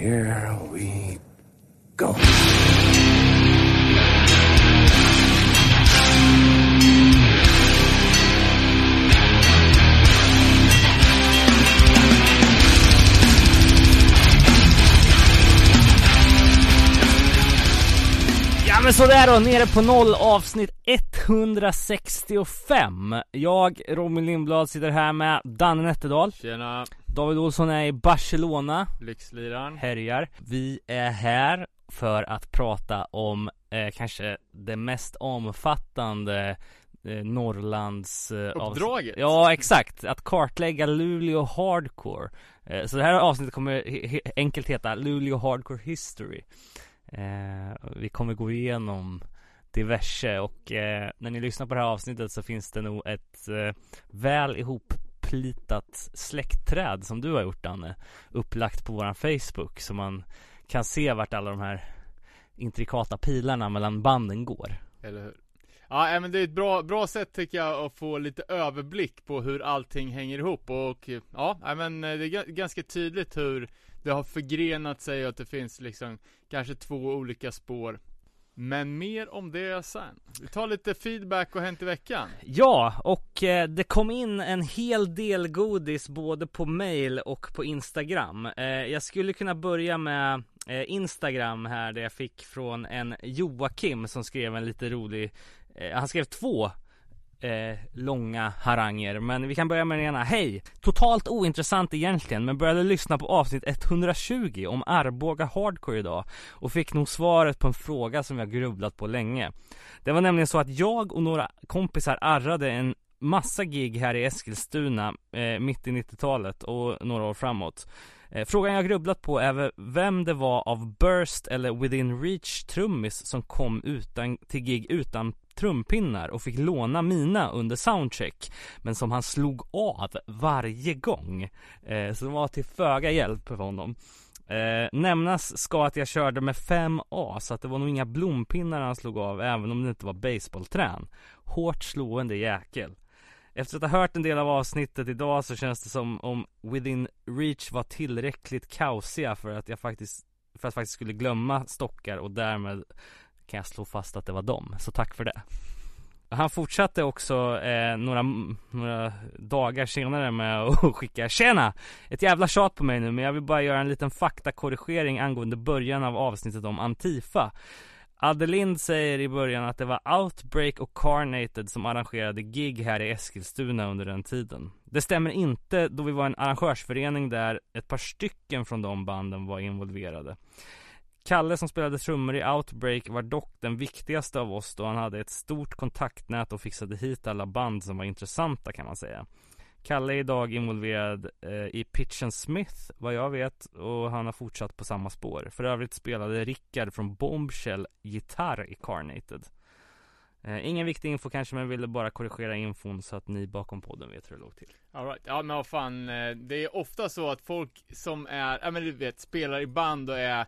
here we go. Men sådär då, nere på noll avsnitt 165 Jag, Robin Lindblad, sitter här med Danne Nätterdal. Tjena, David Olsson är i Barcelona, lyxliraren. härjar. Vi är här för att prata om eh, kanske det mest omfattande eh, Norrlands eh, Uppdraget? Ja exakt, att kartlägga Luleå Hardcore. Eh, Så det här avsnittet kommer he- enkelt heta Luleå Hardcore History Eh, vi kommer gå igenom diverse och eh, när ni lyssnar på det här avsnittet så finns det nog ett eh, väl ihopplitat släktträd som du har gjort Danne Upplagt på våran Facebook så man kan se vart alla de här intrikata pilarna mellan banden går Eller hur? Ja, men det är ett bra, bra sätt tycker jag att få lite överblick på hur allting hänger ihop och ja, men eh, det är ganska tydligt hur det har förgrenat sig och att det finns liksom kanske två olika spår. Men mer om det sen. Vi tar lite feedback och hänt i veckan. Ja, och eh, det kom in en hel del godis både på mail och på Instagram. Eh, jag skulle kunna börja med eh, Instagram här där jag fick från en Joakim som skrev en lite rolig, eh, han skrev två eh, långa haranger Men vi kan börja med den ena. Hej! Totalt ointressant egentligen men började lyssna på avsnitt 120 om Arboga Hardcore idag och fick nog svaret på en fråga som jag grubblat på länge. Det var nämligen så att jag och några kompisar arrade en massa gig här i Eskilstuna eh, mitt i 90-talet och några år framåt. Eh, frågan jag grubblat på är vem det var av Burst eller Within Reach trummis som kom utan, till gig utan trumpinnar och fick låna mina under soundcheck men som han slog av varje gång. Eh, så det var till föga hjälp för honom. Eh, nämnas ska att jag körde med 5A så att det var nog inga blompinnar han slog av även om det inte var baseballträn. Hårt slående jäkel. Efter att ha hört en del av avsnittet idag så känns det som om Within Reach var tillräckligt kaosiga för att jag faktiskt för att faktiskt skulle glömma stockar och därmed kan jag slå fast att det var dem. Så tack för det. Han fortsatte också eh, några, några dagar senare med att skicka Tjena! Ett jävla tjat på mig nu men jag vill bara göra en liten faktakorrigering angående början av avsnittet om Antifa Adelind säger i början att det var Outbreak och Carnated som arrangerade gig här i Eskilstuna under den tiden. Det stämmer inte då vi var en arrangörsförening där ett par stycken från de banden var involverade. Kalle som spelade trummor i Outbreak var dock den viktigaste av oss då han hade ett stort kontaktnät och fixade hit alla band som var intressanta kan man säga. Kalle är idag involverad eh, i Pitch and Smith vad jag vet och han har fortsatt på samma spår. För övrigt spelade Rickard från Bombshell gitarr i Carnated. Eh, ingen viktig info kanske men ville bara korrigera infon så att ni bakom podden vet hur det låg till. All right. Ja men vad fan, eh, det är ofta så att folk som är, ja men du vet, spelar i band och är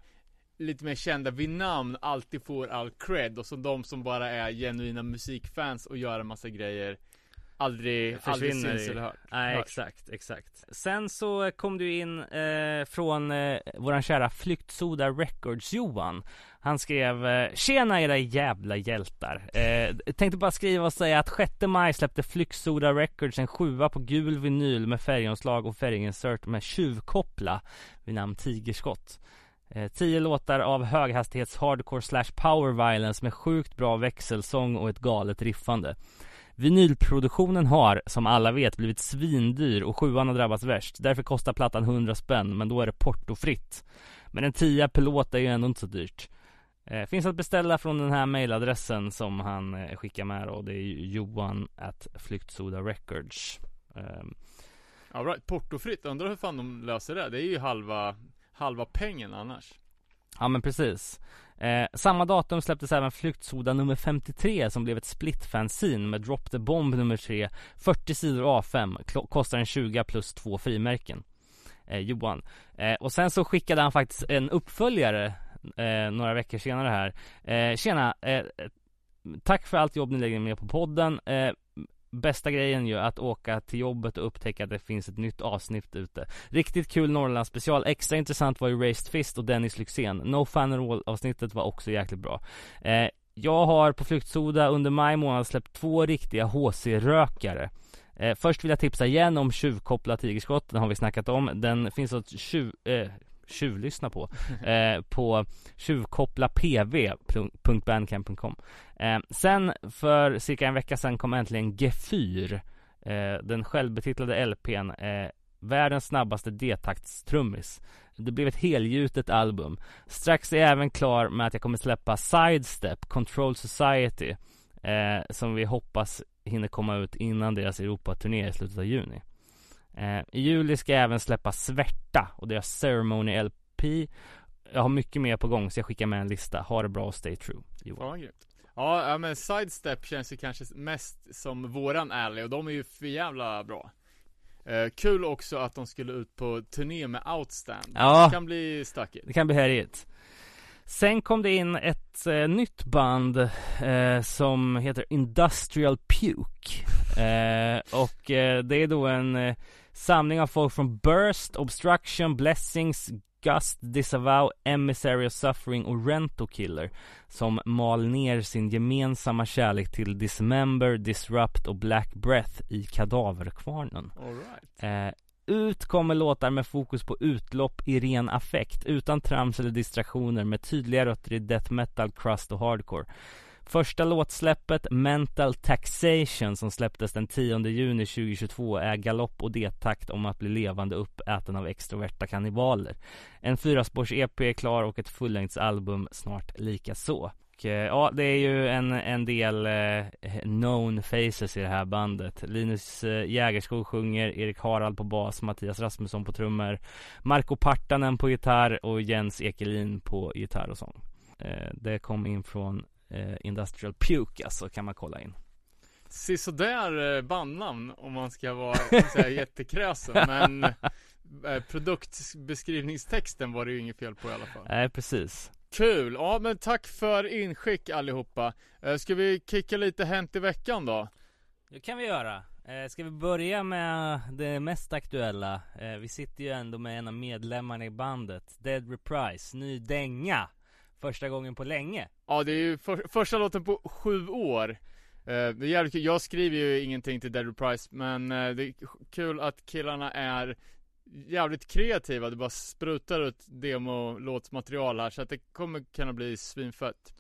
lite mer kända vid namn alltid får all cred och så de som bara är genuina musikfans och gör en massa grejer aldrig, aldrig syns i- eller hört. Nej hörs. exakt, exakt. Sen så kom du in eh, från eh, våran kära Flyktsoda Records Johan. Han skrev eh, Tjena era jävla hjältar. Eh, tänkte bara skriva och säga att 6 maj släppte Flyktsoda Records en sjua på gul vinyl med färgomslag och färginsert med tjuvkoppla vid namn Tigerskott. Eh, tio låtar av höghastighets hardcore slash power violence med sjukt bra växelsång och ett galet riffande. Vinylproduktionen har, som alla vet, blivit svindyr och sjuan har drabbats värst. Därför kostar plattan 100 spänn, men då är det portofritt. Men en tia per låt är ju ändå inte så dyrt. Eh, finns att beställa från den här mailadressen som han eh, skickar med och det är ju johan at flyktsoda records. Eh, Ja, right. portofritt, undrar hur fan de löser det? Det är ju halva, halva pengen annars. Ja men precis. Eh, samma datum släpptes även Flyktsoda nummer 53 som blev ett splitfanzine med Drop the Bomb nummer 3 40 sidor A5, kostar en 20 plus två frimärken eh, Johan eh, Och sen så skickade han faktiskt en uppföljare eh, några veckor senare här eh, Tjena, eh, Tack för allt jobb ni lägger ner på podden eh, bästa grejen ju att åka till jobbet och upptäcka att det finns ett nytt avsnitt ute. Riktigt kul Norrland special, extra intressant var ju Raised Fist och Dennis Lyxzén. No Fun All avsnittet var också jäkligt bra. Eh, Jag har på Flyktsoda under maj månad släppt två riktiga HC-rökare eh, Först vill jag tipsa igen om Tjuvkoppla tigerskott, den har vi snackat om. Den finns att tjuv, eh, tjuvlyssna på eh, på tjuvkopplapv.bandcamp.com eh, Sen för cirka en vecka sedan kom äntligen Gefyr eh, Den självbetitlade LPn eh, Världens snabbaste D-taktstrummis. Det blev ett helgjutet album. Strax är jag även klar med att jag kommer släppa Sidestep, Control Society eh, Som vi hoppas hinner komma ut innan deras Europaturné i slutet av juni. I juli ska jag även släppa Svärta och deras Ceremony LP Jag har mycket mer på gång så jag skickar med en lista. Ha det bra och stay true Johan. Ja, Ja, ja men Sidestep känns ju kanske mest som våran alley och de är ju för jävla bra. Eh, Kul också att de skulle ut på turné med Outstand. Ja. Det kan bli stökigt. Det kan bli härligt. Sen kom det in ett eh, nytt band eh, som heter Industrial Puke. Eh, Och eh, det är då en eh, samling av folk från Burst, Obstruction, Blessings, Gust, Disavow, Emissary of Suffering och Rento Killer Som mal ner sin gemensamma kärlek till Dismember, Disrupt och Black Breath i Kadaverkvarnen All right. eh, ut kommer låtar med fokus på utlopp i ren affekt Utan trams eller distraktioner med tydliga rötter i death metal, crust och hardcore Första låtsläppet, Mental Taxation, som släpptes den 10 juni 2022 är galopp och detakt om att bli levande uppäten av extroverta kannibaler. En fyraspårs-EP är klar och ett fullängdsalbum snart lika så. Och, eh, ja, det är ju en, en del eh, known faces i det här bandet. Linus eh, Jägerskog sjunger, Erik Harald på bas, Mattias Rasmusson på trummor, Marco Partanen på gitarr och Jens Ekelin på gitarr och sång. Eh, det kom in från eh, Industrial Puke alltså, kan man kolla in. Sisådär eh, bandnamn om man ska vara såhär jättekräsen men eh, produktbeskrivningstexten var det ju inget fel på i alla fall. Nej, precis. Kul! Ja men tack för inskick allihopa. Eh, ska vi kicka lite Hänt i veckan då? Det kan vi göra. Eh, ska vi börja med det mest aktuella? Eh, vi sitter ju ändå med en av medlemmarna i bandet, Dead Reprise, ny dänga. Första gången på länge. Ja det är ju för, första låten på sju år. Eh, det är jävligt kul. Jag skriver ju ingenting till Dead Reprise men eh, det är kul att killarna är jävligt kreativa. Det bara sprutar ut demo-låtsmaterial här så att det kommer kunna bli svinfett.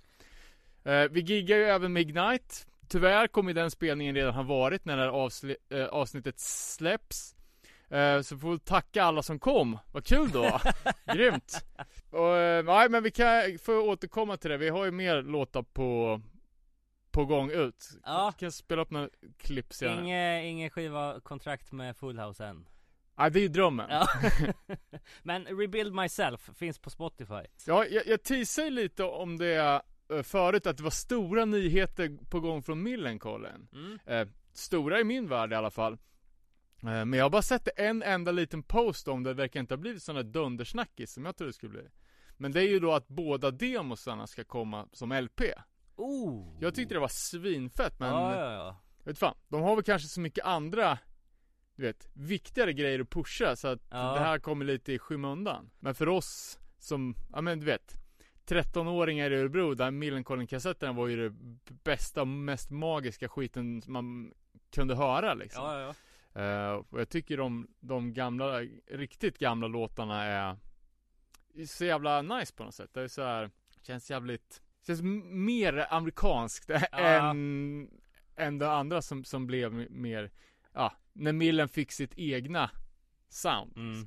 Eh, vi giggar ju även med Ignite. Tyvärr kommer den spelningen redan ha varit när det här eh, avsnittet släpps. Eh, så får vi tacka alla som kom. Vad kul då! Grymt! Och, eh, nej men vi kan få återkomma till det. Vi har ju mer låtar på på gång ut. Ja. Kan spela upp några klipp senare. Inge, ingen skiva kontrakt med Full House än. Ja, det är ju drömmen. Ja. Men Rebuild Myself finns på Spotify. Ja, jag, jag teasade lite om det eh, förut, att det var stora nyheter på gång från Millencolin. Mm. Eh, stora i min värld i alla fall. Eh, men jag har bara sett en enda liten post om det, det verkar inte ha blivit där dundersnackis som jag trodde det skulle bli. Men det är ju då att båda demosarna ska komma som LP. Oh. Jag tyckte det var svinfett men, Ja, ja, ja. vet fan, de har väl kanske så mycket andra du vet, viktigare grejer att pusha så att Ja. det här kommer lite i skymundan. Men för oss som, ja men du vet 13-åringar i Örebro där Millencolin-kassetterna var ju det bästa mest magiska skiten man kunde höra liksom. Ja, ja, Och jag tycker de, de gamla, riktigt gamla låtarna är så jävla nice på något sätt. Det är så här, känns jävligt, känns mer amerikanskt än, än det andra som, som blev mer, ja, när Millen fick sitt egna sound. Mm.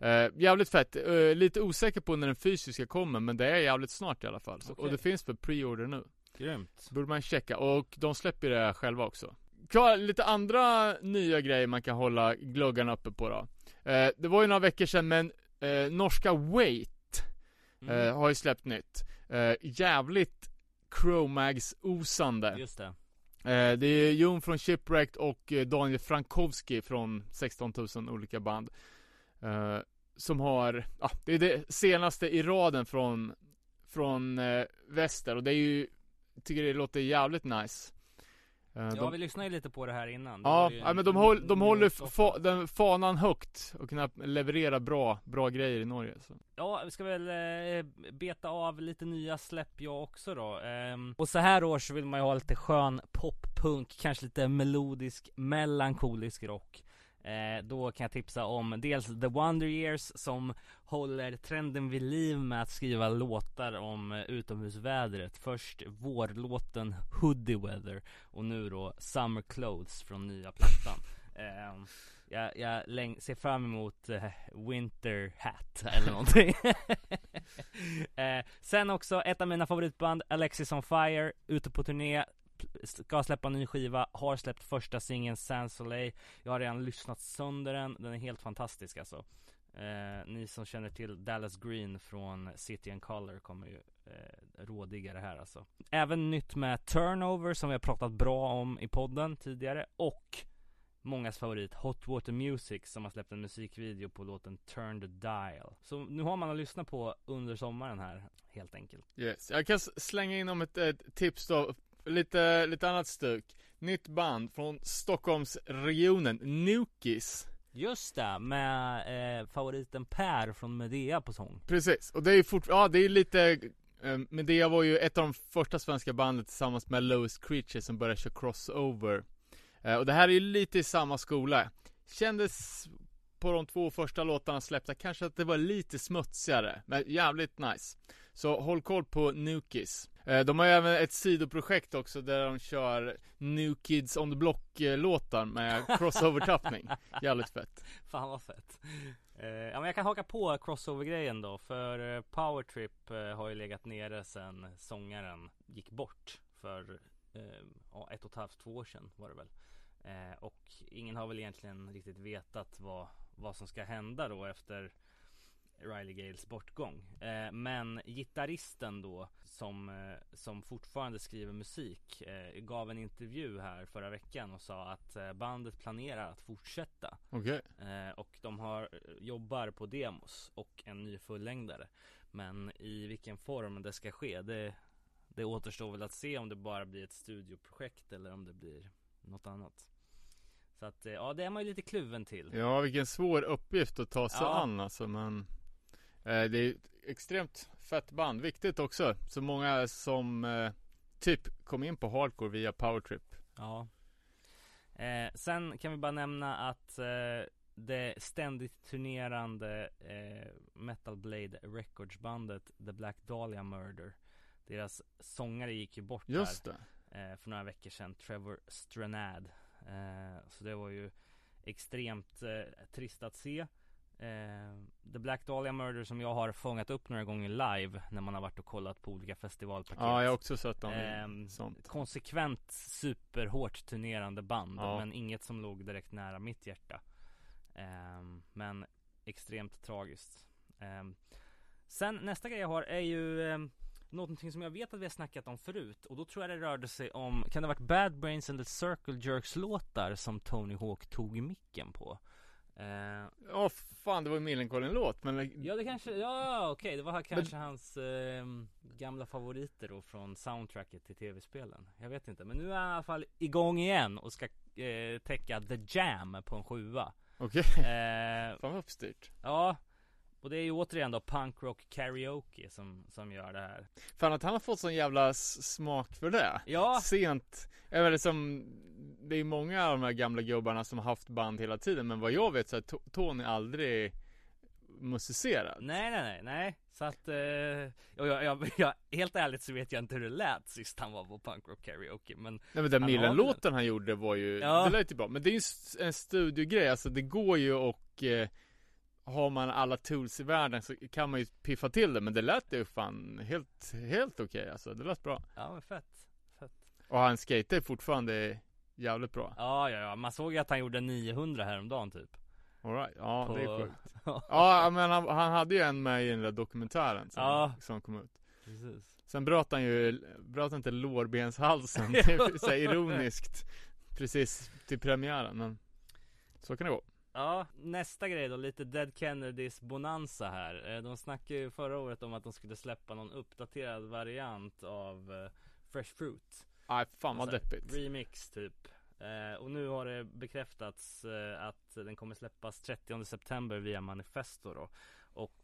Eh, jävligt fett, Eh, lite osäker på när den fysiska kommer men det är jävligt snart i alla fall. Så, Och det finns för pre-order nu. Grymt. Borde man checka, och de släpper det själva också. Klar, lite andra nya grejer man kan hålla gluggarna uppe på då. Eh, det var ju några veckor sedan men eh, norska Wait Mm. eh, har ju släppt nytt. Eh, jävligt Chromags-osande. Just det. Eh, det är Jon från Shipwrecked och Daniel Frankowski från 16 000 olika band. Som har, ja, det är det senaste i raden från, från väster och det är ju, tycker det låter jävligt nice. Eh, Ja de, vi lyssnade ju lite på det här innan. Det ja, ja, en men de, håll, de håller fa, den fanan högt och kunna leverera bra, bra grejer i Norge så. Ja, vi ska väl eh, beta av lite nya släpp jag också då. Ehm, Och så här års vill man ju ha lite skön poppunk, kanske lite melodisk, melankolisk rock eh, Då kan jag tipsa om dels The Wonder Years som håller trenden vid liv med att skriva låtar om eh, utomhusvädret. Först vårlåten Hoodie Weather och nu då Summer Clothes från nya plattan. Eh, jag, jag läng- ser fram emot eh, Winter Hat eller någonting. Eh, Sen också ett av mina favoritband Alexis on Fire Ute på turné. Ska släppa en ny skiva Har släppt första singeln Sans Soleil. Jag har redan lyssnat sönder den Den är helt fantastisk alltså. Eh, Ni som känner till Dallas Green från City and Color kommer ju eh, rådiga det här alltså. Även nytt med Turnover som vi har pratat bra om i podden tidigare och Mångas favorit Hot Water Music som har släppt en musikvideo på låten Turn the Dial. Så nu har man att lyssna på under sommaren här helt enkelt. Yes. Jag kan slänga in om ett, ett tips då, lite, lite annat stuk. Nytt band från Stockholmsregionen, Nukis. Just det, med eh, favoriten Per från Medea på sång Precis, och det är ju fort, ja det är lite eh, Medea var ju ett av de första svenska bandet tillsammans med Lowest Creature som började köra crossover eh, Och det här är ju lite i samma skola Kändes på de två första låtarna släppta kanske att det var lite smutsigare Men jävligt nice. Så håll koll på Nukis eh, De har ju även ett sidoprojekt också där de kör New Kids on the Block eh, låtar med crossover-tappning Jävligt fett. Fan vad fett. Eh, Ja men jag kan haka på crossover-grejen då För eh, Powertrip har ju legat nere sen sångaren gick bort För ja, ett och ett halvt, två år sedan var det väl. Och ingen har väl egentligen riktigt vetat vad, vad som ska hända då efter Riley Gales bortgång. Eh, Men gitarristen då som, eh, som fortfarande skriver musik eh, Gav en intervju här förra veckan och sa att eh, bandet planerar att fortsätta. Okej. Eh, och de har, jobbar på demos och en ny fullängdare. Men i vilken form det ska ske det, det återstår väl att se om det bara blir ett studioprojekt eller om det blir något annat Så att eh, ja det är man ju lite kluven till. Ja, vilken svår uppgift att ta sig Ja. an alltså, men eh, Det är ett extremt fett band, viktigt också Så många som eh, typ kom in på hardcore via powertrip Ja. Eh, Sen kan vi bara nämna att eh, det ständigt turnerande eh, Metal Blade Records bandet The Black Dahlia Murder Deras sångare gick ju bort Just det. här eh, för några veckor sedan. Trevor Stranad Så det var ju extremt eh, trist att se. Eh, The Black Dahlia Murder som jag har fångat upp några gånger live När man har varit och kollat på olika festivalpaket. Ja, jag har också sett dem. Ehm, i sånt. konsekvent superhårt turnerande band Ja. men inget som låg direkt nära mitt hjärta. Ehm, Men extremt tragiskt. Ehm, Sen nästa grej jag har är ju um, Någonting som jag vet att vi har snackat om förut och då tror jag det rörde sig om Kan det ha varit Bad Brains and the Circle Jerks låtar som Tony Hawk tog micken på? Ehm, Ja, fan det var ju Millencolin-låt men Ja det kanske, ja okej det var kanske hans ehm, gamla favoriter då från soundtracket till tv-spelen. Jag vet inte, men nu är han i alla fall igång igen och ska eh, täcka The Jam på en sjua. Okej, eh, fan vad uppstyrt. Ja Och det är ju återigen då punk rock karaoke som, som gör det här. Fan att han har fått sån jävla smak för det. Ja, Sent, vet som Det är många av de här gamla gubbarna som har haft band hela tiden Men vad jag vet så har To- Tony aldrig musicerat nej nej nej nej. Så att, eh, jag, jag, jag, helt ärligt så vet jag inte hur det lät sist han var på punk rock karaoke men Nej men den Millen-låten han gjorde var ju, Ja. det lät ju bra. Men det är ju en studiogrej, alltså det går ju och eh, Har man alla tools i världen så kan man ju piffa till det Men det lät ju fan helt, helt okej alltså, det lät bra. Ja men fett, fett. Och han skater fortfarande jävligt bra. Ja ja ja, man såg ju att han gjorde 900 häromdagen typ. Alright, ja På- det är sjukt. Ja. Men han, han hade ju en med i den där dokumentären som, Ja. som kom ut. Precis. Sen bröt han ju, bröt han inte lårbenshalsen, typ, så här ironiskt Precis till premiären men Så kan det gå Ja, nästa grej då, lite Dead Kennedys bonanza här. Eh, De snackade ju förra året om att de skulle släppa någon uppdaterad variant av eh, Fresh Fruit. Nej fan vad Så här, deppigt. Remix typ. Eh, Och nu har det bekräftats att den kommer släppas 30 september via Manifesto då. Och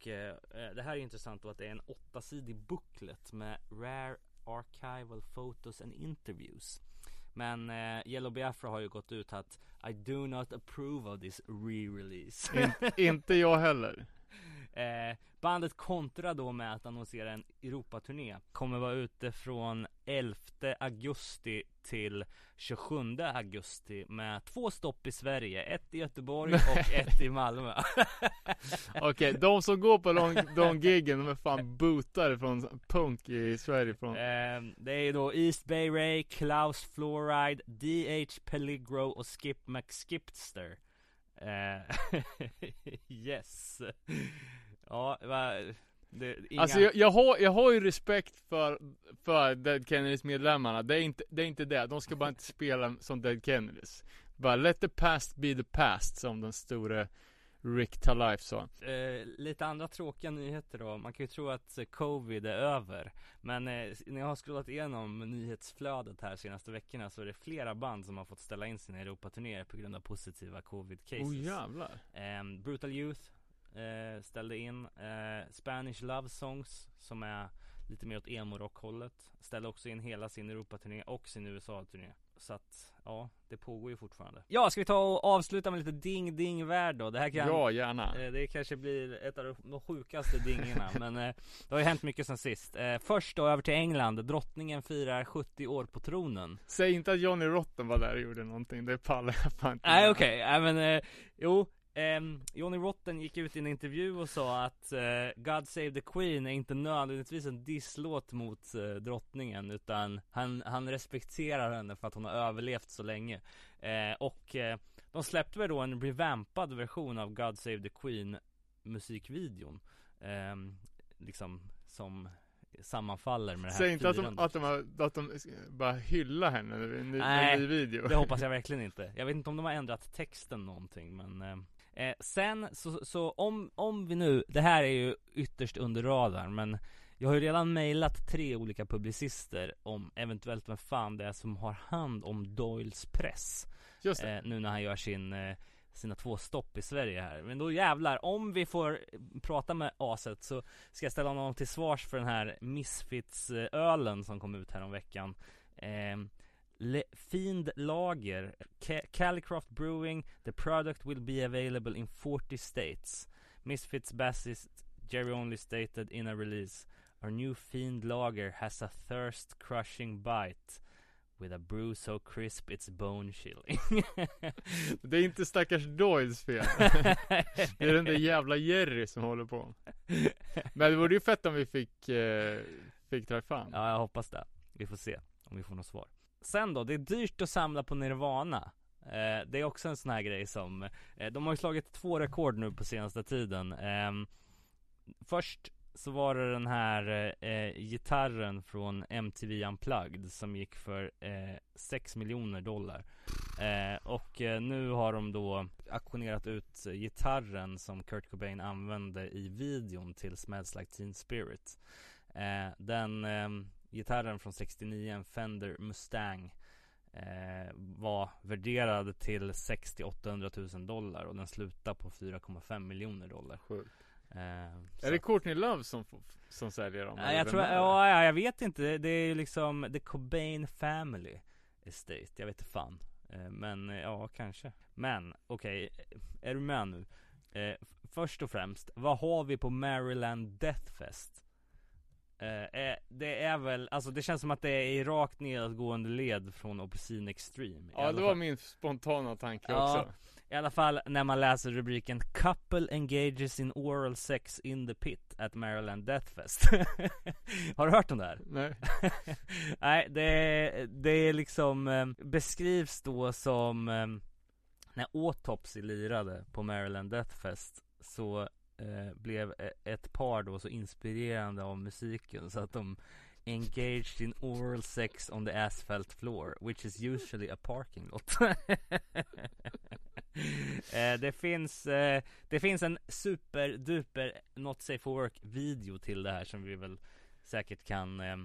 det här är intressant då att det är en åttasidig booklet med rare archival photos and interviews Men eh, Yellow Biafra har ju gått ut att I do not approve of this re-release In, inte jag heller. Eh, bandet kontrar då med att annonsera en Europaturné Kommer vara ute från 11 augusti till 27 augusti med två stopp i Sverige Ett i Göteborg och ett i Malmö. Okej, de som går på de, de giggen, de är fan bootade från punk i Sverige från eh, Det är då East Bay Ray, Klaus Fluoride, DH Peligro och Skip McSkipster. Eh, Yes. Ja, va, det, inga... Alltså jag, jag, har, jag har ju respekt för, för Dead Kennedys medlemmarna, det är, inte, det är inte det, de ska bara inte spela som Dead Kennedys Bara let the past be the past, som den store Rick Talife sa Eh, lite andra tråkiga nyheter då. Man kan ju tro att eh, covid är över. Men eh, när jag har scrollat igenom nyhetsflödet här senaste veckorna så är det flera band som har fått ställa in sina Europaturnéer på grund av positiva covid cases. Oh jävlar Ehm, Brutal Youth eh, ställde in. Eh, Spanish Love Songs som är lite mer åt emo-rock-hållet. Ställde också in hela sin Europaturné och sin USA-turné. Så att, ja, det pågår ju fortfarande. Ja, ska vi ta och avsluta med lite ding-ding-värld då? Det här kan Ja, gärna Eh, Det kanske blir ett av de sjukaste dingorna men eh, det har ju hänt mycket sen sist eh, Först då över till England, drottningen firar 70 år på tronen Säg inte att Johnny Rotten var där och gjorde någonting, det pallar jag fan inte Nej okej, nej men eh, jo ehm, Johnny Rotten gick ut i en intervju och sa att eh, God Save the Queen är inte nödvändigtvis en disslåt mot eh, drottningen utan han, han respekterar henne för att hon har överlevt så länge. Eh, Och eh, de släppte väl då en revampad version av God Save the Queen musikvideon. Ehm, Liksom som sammanfaller med det här Säg inte att de, att de, har, att de bara hyllar henne i en ny, Nej, ny video. Det hoppas jag verkligen inte. Jag vet inte om de har ändrat texten någonting men eh, eh, Sen så, så om, om vi nu, det här är ju ytterst under radarn men Jag har ju redan mejlat tre olika publicister om eventuellt vem fan det är som har hand om Doyles press Just det, eh, Nu när han gör sin eh, sina två stopp i Sverige här. Men då jävlar, om vi får prata med aset så ska jag ställa honom till svars för den här Misfits-ölen som kom ut här om veckan. Eh, Le- Fiend Lager, Ca- Calicroft Brewing, the product will be available in 40 states. Misfits bassist Jerry Only stated in a release Our new Fiend Lager has a thirst crushing bite With a brew so crisp it's bone chilling det är inte stackars Doyles fel Det är den där jävla Jerry som håller på Men det vore ju fett om vi fick, eh, fick träffa Ja, jag hoppas det. Vi får se om vi får något svar. Sen då, det är dyrt att samla på Nirvana. Eh, det är också en sån här grej som, eh, de har ju slagit två rekord nu på senaste tiden. Eh, först så var det den här eh, gitarren från MTV Unplugged som gick för eh, 6 miljoner dollar. Eh, och eh, nu har de då auktionerat ut gitarren som Kurt Cobain använde i videon till Smells Like Teen Spirit. Eh, den eh, gitarren från 69, en Fender Mustang eh, var värderad till 60-800 000 dollar och den slutar på 4,5 miljoner dollar. Sjukt. Eh, Är det Courtney Love som, som säljer dem? Nej, jag tror, ja, ja, jag vet inte. Det- är ju liksom The Cobain Family Estate. Jag vet inte fan. Eh, Men ja, kanske. Men okej, är du med nu? Eh, först och främst, vad har vi på Maryland Death Fest? Eh, eh, det är väl, alltså det känns som att det är i rakt nedåtgående led från Obscene Extreme. Ja det var min spontana tanke Ja. också I alla fall när man läser rubriken 'Couple engages in oral sex in the pit at Maryland Death Fest' Har du hört om det här? Nej Nej, det, det är liksom eh, beskrivs då som eh, när Autopsy lirade på Maryland Death Fest så eh, blev e-, ett par då så inspirerande av musiken så att de engaged in oral sex on the asphalt floor which is usually a parking lot. eh, det finns eh, det finns en superduper not safe for work video till det här som vi väl säkert kan eh,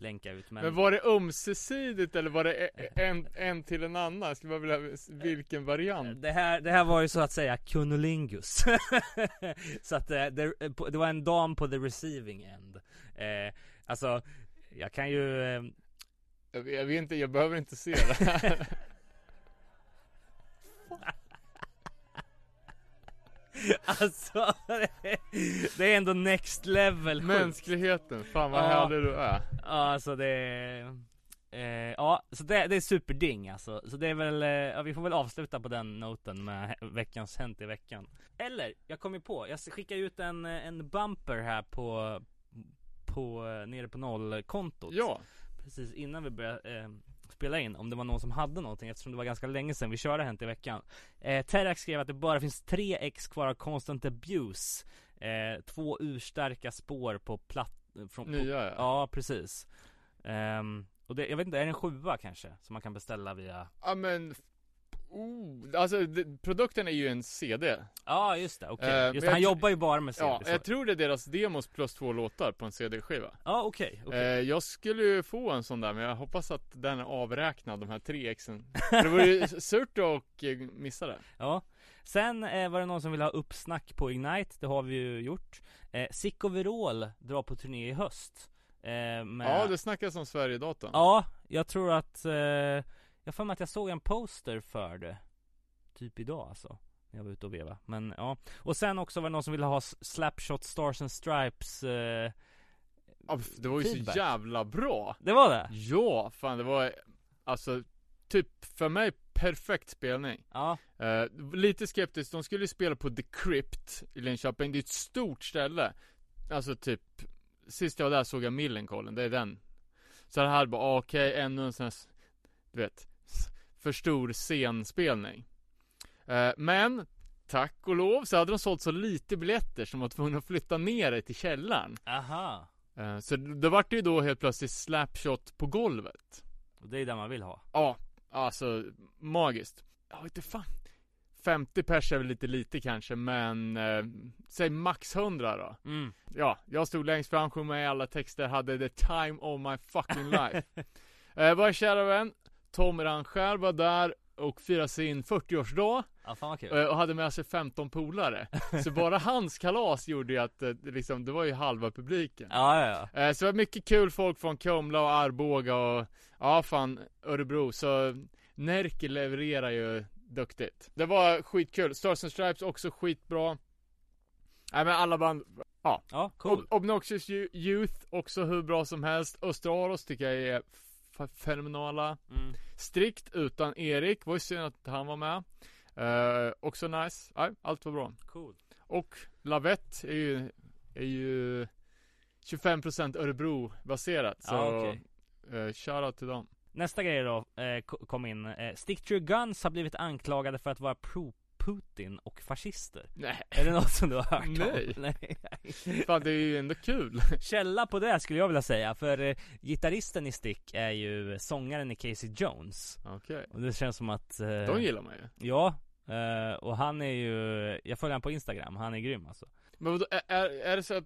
länka ut men, Men var det ömsesidigt eller var det e- en, en till en annan? Jag skulle bara vilja vilken variant? det här, det här var ju så att säga kunolingus Så att eh, det, det var en dam på the receiving end eh, Alltså Jag kan ju eh, Jag vet, jag vet inte, jag behöver inte se det här. Alltså Det är ändå next level. Mänskligheten, fan vad Ja. härlig du är. Ja alltså det är eh, Ja, så det, det är superding alltså. Så det är väl, eh, ja, vi får väl avsluta på den noten med veckans Hänt i veckan. Eller, jag kom ju på, jag skickar ut en, eh, en bumper här på, på nere på noll-kontot. Ja, Precis innan vi började eh, spela in, om det var någon som hade någonting eftersom det var ganska länge sedan vi körde Hänt i veckan. Eh, Terrax skrev att det bara finns tre ex kvar av Constant Abuse. Eh, två urstarka spår på platt... Från, på, nya ja. Ja, precis. Ehm, och det, jag vet inte, är det en sjua kanske? Som man kan beställa via... Ja men, oh, alltså det, produkten är ju en CD. Ja, just det, okej. Eh, just det, jag han jobbar ju bara med CD. Ja, så. jag tror det är deras demos plus två låtar på en CD-skiva. Ja, okej. okej. Eh, jag skulle ju få en sån där, men jag hoppas att den är avräknad, de här tre exen. Det vore ju surt att eh, missa det. Ja. Sen eh, var det någon som ville ha uppsnack på Ignite, det har vi ju gjort. Eh, Sicko drar på turné i höst. Eh, med... Ja, det snackas om Sverigedatan. Ja, jag tror att, eh, jag för mig att jag såg en poster för det Typ idag alltså När jag var ute och veva, men ja Och sen också var det någon som ville ha Slapshot Stars and Stripes eh, Ja, det var ju Feedback. så jävla bra. Det var det? Ja, fan det var alltså typ för mig perfekt spelning. Ja, Eh, lite skeptisk, de skulle ju spela på The Crypt i Linköping, det är ett stort ställe. Alltså typ, sist jag var där såg jag Millencolin, det är den. Så det här bara, ah, okej, ännu en sån här, du vet, för stor scenspelning. Eh, men, tack och lov så hade de sålt så lite biljetter som var tvungna att flytta ner det till källaren. aha Eh, så det, vart ju då helt plötsligt slapshot på golvet. Och det är det man vill ha Ja, alltså magiskt. Vet inte fan. 50 pers är väl lite lite kanske, men eh, säg max 100 då. mm. Ja, jag stod längst fram, sjöng med i alla texter, hade the time of my fucking life. eh, vår kära vän Tom Rangel var där och firade sin 40-årsdag Ja, fan vad kul eh, och hade med sig 15 polare. Så bara hans kalas gjorde ju att eh, liksom, det var ju halva publiken. Ja, ja, ja Eh, Så det var mycket kul folk från Kumla och Arboga och ja fan Örebro så Närke levererar ju duktigt. Det var skitkul. Stars and Stripes också skitbra. Nej men alla band, Ja, cool Ob- Obnoxious Yo- Youth också hur bra som helst. Östra tycker jag är fenomenala. mm. Strikt utan Erik, var ju synd att han var med. Eh, också nice. Nej, allt var bra. Cool Och Lavette är ju, är ju 25% Örebro baserat. Så Ja, okej. eh, shoutout till dem. Nästa grej då, eh, ko- kom in eh, Stick to your guns har blivit anklagade för att vara pro-Putin och fascister Nej, Är det något som du har hört Nej. om? Nej fan det är ju ändå kul. Källa på det skulle jag vilja säga, för eh, gitarristen i Stick är ju sångaren i Casey Jones Okej. Och det känns som att eh, De gillar man ju. Ja, eh, och han är ju, jag följer honom på Instagram, han är grym alltså Men vadå, är, är, det så att,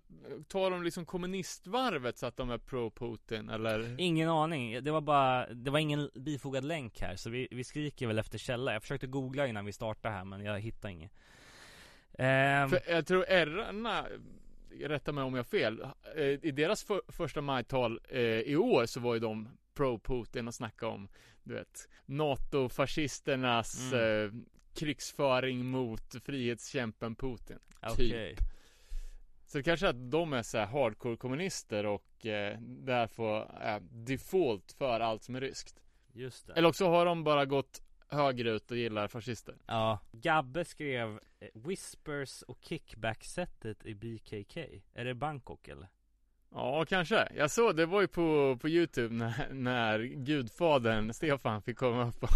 tar de liksom kommunistvarvet så att de är pro-Putin eller? Ingen aning, det var bara, det var ingen bifogad länk här så vi, vi skriker väl efter källa Jag försökte googla innan vi startade här men jag hittade inget Ehm, För jag tror RNA, rätta mig om jag har fel, eh, i deras för, första majtal eh, i år så var ju de pro-Putin och snackade om, du vet, NATO-fascisternas Mm. eh, krigsföring mot frihetskämpen Putin. Okej, Så det kanske är att de är så hardcore kommunister och eh, därför är default för allt som är ryskt. just det Eller också har de bara gått högerut och gillar fascister. Ja, Gabbe skrev eh, Whispers och kickback-sättet i BKK Är det Bangkok eller? Ja, kanske. Jag såg, det var ju på, på Youtube när, när gudfadern Stefan fick komma upp och,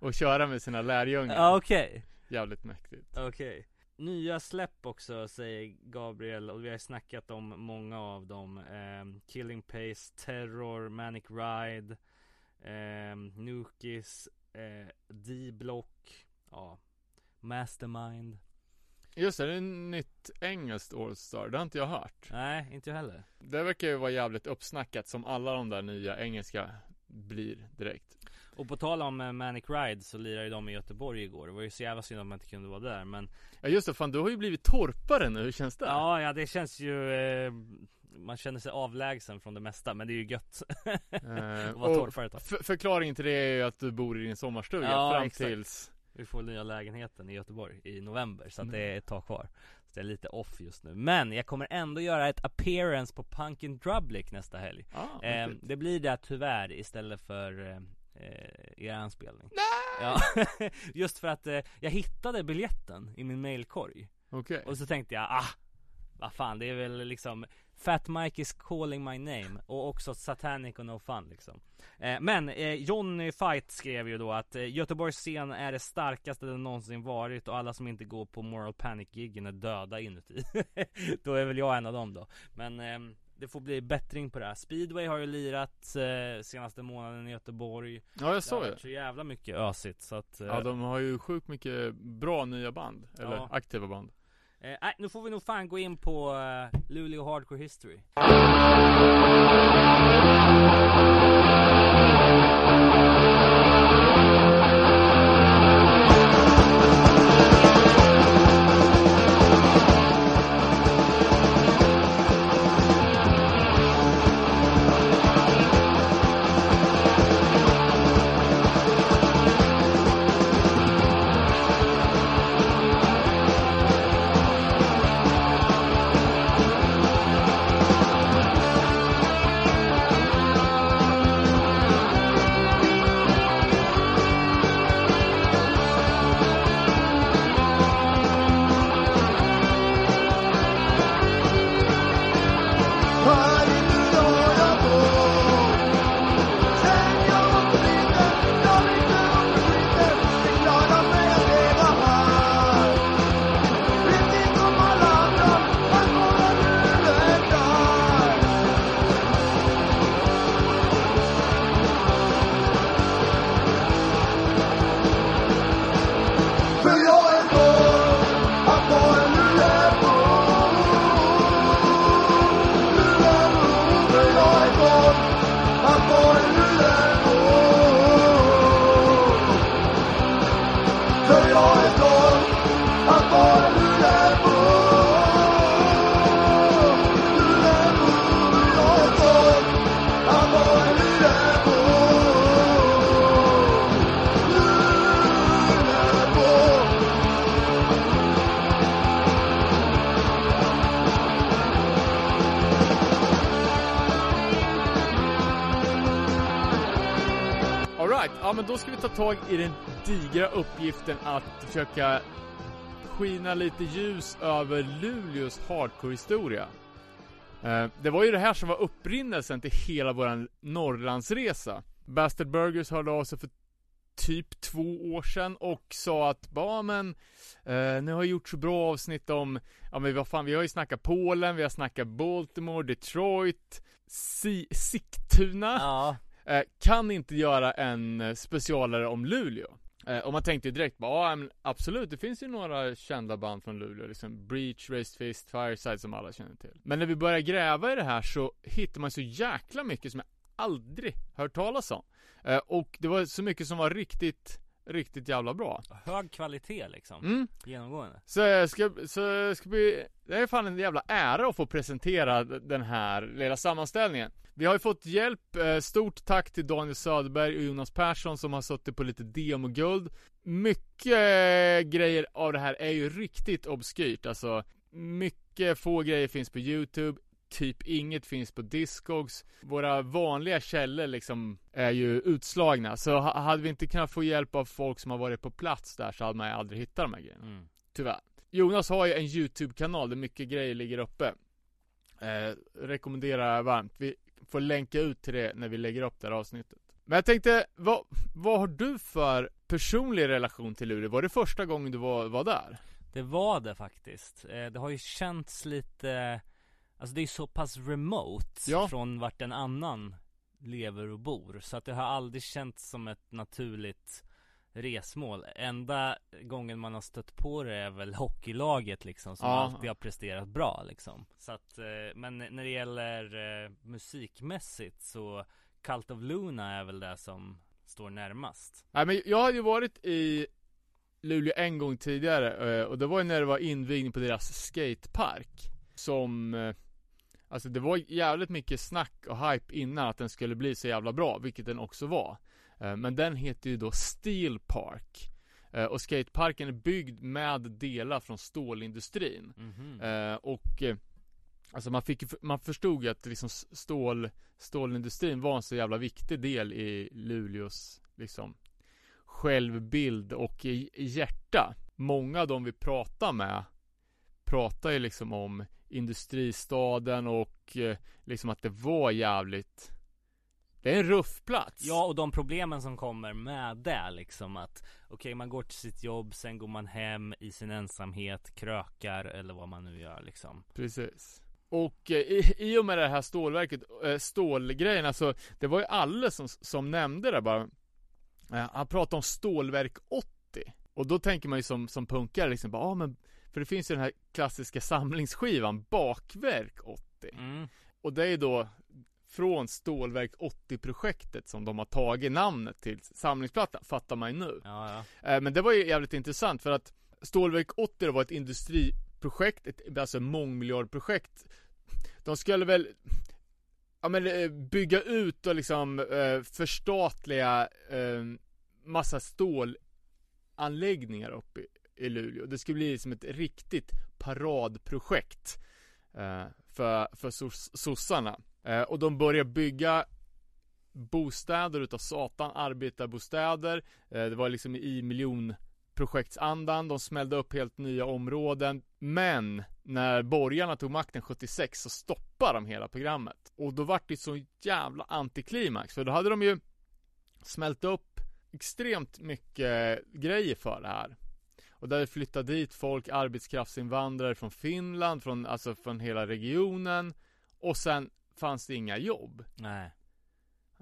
och köra med sina lärjungar. Ja okej, Jävligt mäktigt. okej Nya släpp också säger Gabriel och vi har snackat om många av dem. Ehm, Killing Pace, Terror, Manic Ride ehm, Nukis, eh, D-Block Ja Mastermind. Just det, det är ett nytt engelskt All-Star, det har inte jag hört. Nej, inte jag heller. Det verkar ju vara jävligt uppsnackat som alla de där nya engelska blir direkt Och på tal om eh, Manic Ride så lirade ju de i Göteborg igår Det var ju så jävla synd att man inte kunde vara där men Ja just det, fan du har ju blivit torpare nu, hur känns det? Ja, ja det känns ju eh, Man känner sig avlägsen från det mesta men det är ju gött Eh, att vara torpare ett tag. f- förklaringen till det är ju att du bor i din sommarstuga Ja, fram exakt. tills Vi får nya lägenheten i Göteborg i november så att Mm. det är ett tag kvar Så det är lite off just nu Men jag kommer ändå göra ett appearance på Punkin Drublic nästa helg ah, eh. Det blir det tyvärr istället för eh, eh, er anspelning. Nej! Ja, just för att eh, jag hittade biljetten i min mailkorg. Okej. Och så tänkte jag, ah vad fan det är väl liksom Fat Mike is calling my name. Och också Satanic och No Fun liksom. Eh, Men eh, Johnny Fight skrev ju då att eh, Göteborgs scen är det starkaste den någonsin varit och alla som inte går på Moral Panic-giggen är döda inuti. Då är väl jag en av dem då. Men ehm, det får bli bättring på det här. Speedway har ju lirat eh, senaste månaden i Göteborg. Ja jag Det har såg varit så jävla mycket ösigt så att eh, Ja de har ju sjukt mycket bra nya band, eller Ja. aktiva band. Eh, nej, nu får vi nog fan gå in på uh, Luleå Hardcore History tag i den digra uppgiften att försöka skina lite ljus över Luleås hardcore-historia. Eh, det var ju det här som var upprinnelsen till hela våran Norrlandsresa. Bastard Burgers hörde av sig för typ två år sedan och sa att ja men eh, nu har gjort så bra avsnitt om, ja men vad fan vi har ju snackat Polen, vi har snackat Baltimore, Detroit, si- Sigtuna. Ja, Eh, kan inte göra en eh, specialare om Luleå. Eh, och man tänkte ju direkt bara, ja men absolut, det finns ju några kända band från Luleå, liksom Breach, Raised Fist, Fireside som alla känner till. Men när vi börjar gräva i det här så hittar man så jäkla mycket som jag aldrig hört talas om. Eh, och det var så mycket som var riktigt, riktigt jävla bra. hög kvalitet liksom Mm. Genomgående Så jag ska, så jag ska bli, det är fan en jävla ära att få presentera den här lilla sammanställningen. Vi har ju fått hjälp, eh, stort tack till Daniel Söderberg och Jonas Persson som har suttit på lite demoguld. Mycket eh, grejer av det här är ju riktigt obskyrt, alltså mycket få grejer finns på YouTube, typ inget finns på Discogs. Våra vanliga källor liksom är ju utslagna, så ha- hade vi inte kunnat få hjälp av folk som har varit på plats där så hade man ju aldrig hittat de här grejerna. mm. Tyvärr. Jonas har ju en YouTube-kanal där mycket grejer ligger uppe. Eh, rekommenderar varmt. Vi får länka ut till det när vi lägger upp det här avsnittet. Men jag tänkte, vad, vad har du för personlig relation till Luleå? Var det första gången du var, var där? Det var det faktiskt eh, Det har ju känts lite Alltså det är så pass remote Ja. från vart en annan lever och bor Så att det har aldrig känts som ett naturligt resmål. Enda gången man har stött på det är väl hockeylaget liksom som Ja. alltid har presterat bra liksom. Så att, eh, men när det gäller eh, musikmässigt så Cult of Luna är väl det som står närmast. Nej men jag hade ju varit i Luleå en gång tidigare eh, och det var ju när det var invigning på deras skatepark. Som, alltså det var jävligt mycket snack och hype innan att den skulle bli så jävla bra, vilket den också var. Eh, Men den heter ju då Steel Park. Eh, Och skateparken är byggd med delar från stålindustrin. Mhm. Eh, och Alltså man fick man förstod ju att liksom stål, stålindustrin var en så jävla viktig del i Luleås liksom självbild och i, i hjärta. Många av dem vi pratar med pratar ju liksom om industristaden och eh, liksom att det var jävligt Det är en ruff plats. Ja och de problemen som kommer med det liksom att Okej man går till sitt jobb, sen går man hem i sin ensamhet, krökar eller vad man nu gör liksom Precis. Och eh, i, i och med det här stålverket, eh, stålgrejen, alltså det var ju alla som, som nämnde det bara. Han pratade om stålverk 80. Och då tänker man ju som, som punkare liksom, bara, ah, men, för det finns ju den här klassiska samlingsskivan, Bakverk 80. mm. Och det är då från Stålverk 80-projektet som de har tagit namnet till samlingsplattan, fattar man ju nu. Ja ja Eh, Men det var ju jävligt intressant för att Stålverk 80 var ett industriprojekt, ett, alltså mångmiljardprojekt. De skulle väl Ja men eh, bygga ut och liksom eh, förstatliga massa stålanläggningar uppe i, Luleå. Det skulle bli som ett riktigt paradprojekt eh, för, för sos, sossarna. Eh, och de börjar bygga bostäder utav satan, arbetarbostäder. Eh, det var liksom i miljonprojektsandan, de smällde upp helt nya områden. Men när borgarna tog makten 76 så stoppade de hela programmet. Och då vart det så jävla antiklimax, för då hade de ju smält upp extremt mycket grejer för det här. Och där flyttade dit folk, arbetskraftsinvandrare från Finland, från, alltså från hela regionen. Och sen fanns det inga jobb. Nej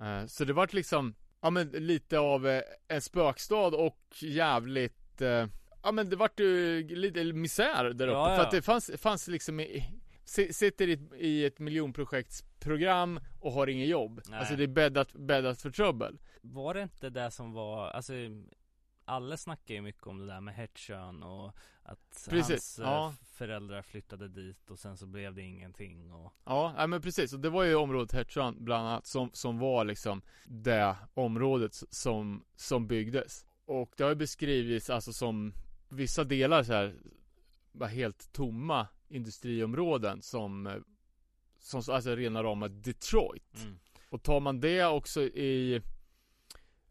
Eh, Så det vart liksom, ja men lite av eh, en spökstad och jävligt, eh, ja men det vart ju lite misär där uppe. Ja, ja. För att det fanns, fanns liksom, i, si- sitter i, i ett miljonprojektsprogram och har inget jobb. Nej. Alltså det är bäddat, bäddat för trubbel. Var det inte det som var, alltså alla snackar ju mycket om det där med Hetschön och att Precis, hans eh, ja. föräldrar flyttade dit och sen så blev det ingenting och Ja, nej, men precis. Och det var ju området Hertsön bland annat som, som var liksom det området som, som byggdes. Och det har ju beskrivits alltså som vissa delar så här var helt tomma industriområden som, som alltså rena rama Detroit. mm. Och tar man det också i,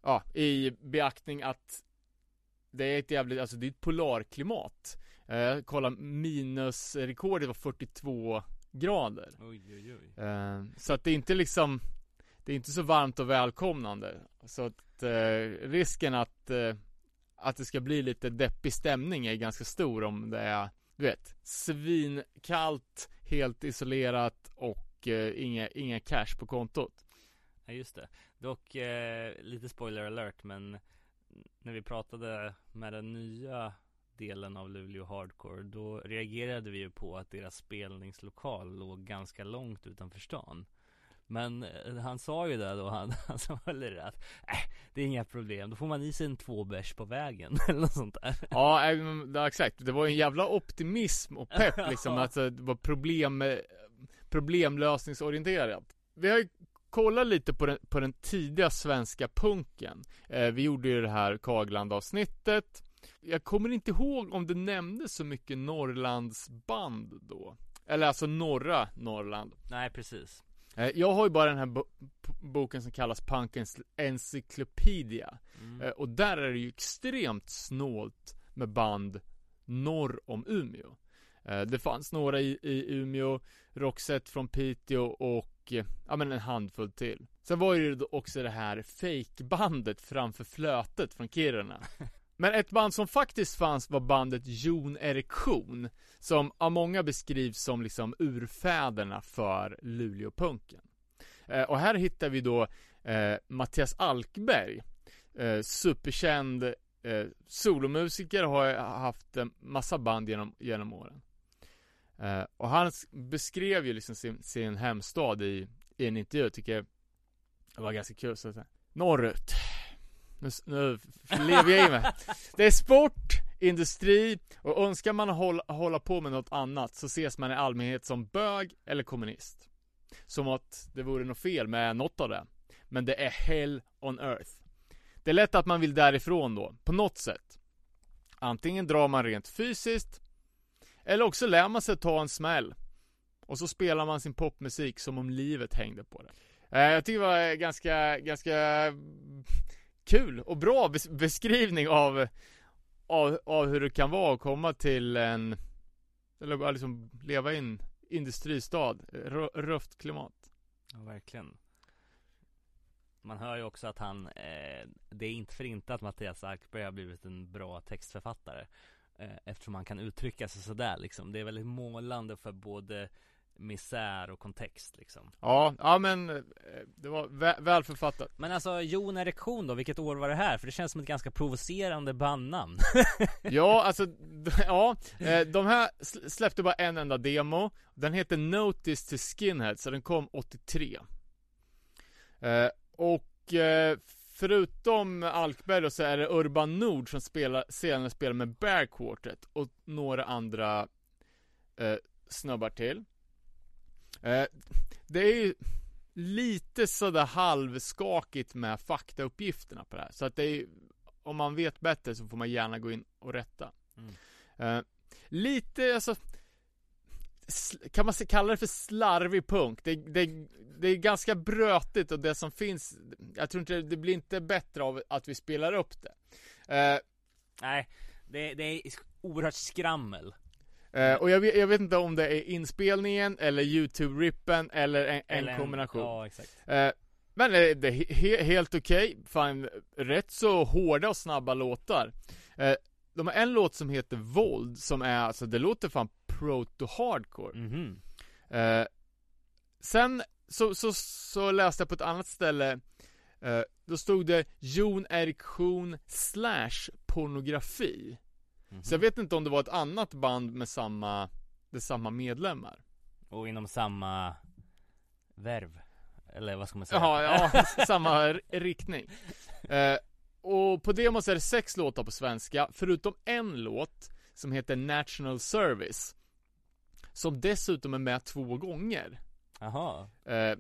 ja, i beaktning att det är ett jävligt, alltså det är ett polarklimat. Eh, kolla minusrekordet var 42 grader. Oj oj oj Eh, så att det är inte liksom Det är inte så varmt och välkomnande Så att eh, risken att eh, Att det ska bli lite deppig stämning är ganska stor om det är Du vet Svinkallt Helt isolerat och eh, inga, inga cash på kontot Ja just det Dock eh, lite spoiler alert men När vi pratade med den nya delen av Luleå Hardcore Då reagerade vi ju på att deras spelningslokal låg ganska långt utanför stan Men eh, han sa ju det då, han, han sa väl det att äh, det är inga problem, då får man i sig en två bärs på vägen eller något sånt där Ja, men, ja, exakt. Det var en jävla optimism och pepp liksom. Alltså, det var problem, eh, problemlösningsorienterat. Vi har ju kollat lite på den, på den tidiga svenska punken. Eh, vi gjorde ju det här Kagland-avsnittet. Jag kommer inte ihåg om det nämndes så mycket Norrlandsband då. Eller alltså norra Norrland. Nej precis Eh, jag har ju bara den här bo- boken som kallas Punkens Encyclopedia. mm. Eh, Och där är det ju extremt snålt med band norr om Umeå. Eh, Det fanns några i, i Umeå, Roxette från Piteå och eh, ja men en handfull till. Sen var ju det också det här fake-bandet framför flötet från Kiruna. Men ett band som faktiskt fanns var bandet Jon Erektion Som av många beskrivs som liksom urfäderna för Luleåpunken eh, Och här hittar vi då eh, Mattias Alkberg eh, Superkänd eh, solomusiker har haft en massa band genom, genom åren. Eh, och han beskrev ju liksom sin, sin hemstad i, i en intervju, jag tycker det var ganska kul. Så att, norrut. Nu, nu lever jag i mig. Det är sport, industri och önskar man hålla, hålla på med något annat så ses man i allmänhet som bög eller kommunist. Som att det vore något fel med något av det. Men det är hell on earth. Det är lätt att man vill därifrån då, på något sätt. Antingen drar man rent fysiskt, eller också lär man sig ta en smäll. Och så spelar man sin popmusik som om livet hängde på det. Eh, jag tycker det var ganska, ganska kul och bra beskrivning av, av, av hur det kan vara att komma till en, eller liksom leva i en industristad, röft klimat. Ja, verkligen. Man hör ju också att han, eh, det är inte för inte att Mattias Arkberg har blivit en bra textförfattare. Eh, eftersom han kan uttrycka sig sådär liksom. Det är väldigt målande för både misär och kontext liksom. Ja, ja men eh, det var vä väl författat. Men alltså Jon Erektion då, vilket år var det här? För det känns som ett ganska provocerande bandnamn. ja, alltså, ja, eh, de här släppte bara en enda demo. Den heter Notice to Skinhead, så den kom 83. Eh, och förutom Alkberg så är det Urban Nord som spelar, senare spelar med Bear Quartet och några andra snubbar till. Eh, det är ju lite sådär halvskakigt med faktauppgifterna på det här. Så att det är om man vet bättre så får man gärna gå in och rätta. Mm. Eh, lite, alltså kan man kalla det för slarvig punk? Det, det, det är ganska brötigt och det som finns Jag tror inte det blir inte bättre av att vi spelar upp det uh, Nej, det, det är oerhört skrammel Uh, och jag vet, jag vet, inte om det är inspelningen eller YouTube-rippen eller en, eller en kombination. Ja, exakt. Uh, men det, är he, helt okej. Okay. Fan, rätt så hårda och snabba låtar. De har en låt som heter Våld, som är alltså, det låter fan proto-hardcore. Mm -hmm. sen så, så, så läste jag på ett annat ställe Då stod det Jon Erektion slash pornografi Mm -hmm. Så jag vet inte om det var ett annat band med samma, det samma medlemmar. Och inom samma värv? Eller vad ska man säga? Jaha, ja, samma riktning. Eh, och på demos är det sex låtar på svenska, förutom en låt som heter National Service. Som dessutom är med två gånger. Jaha. Eh,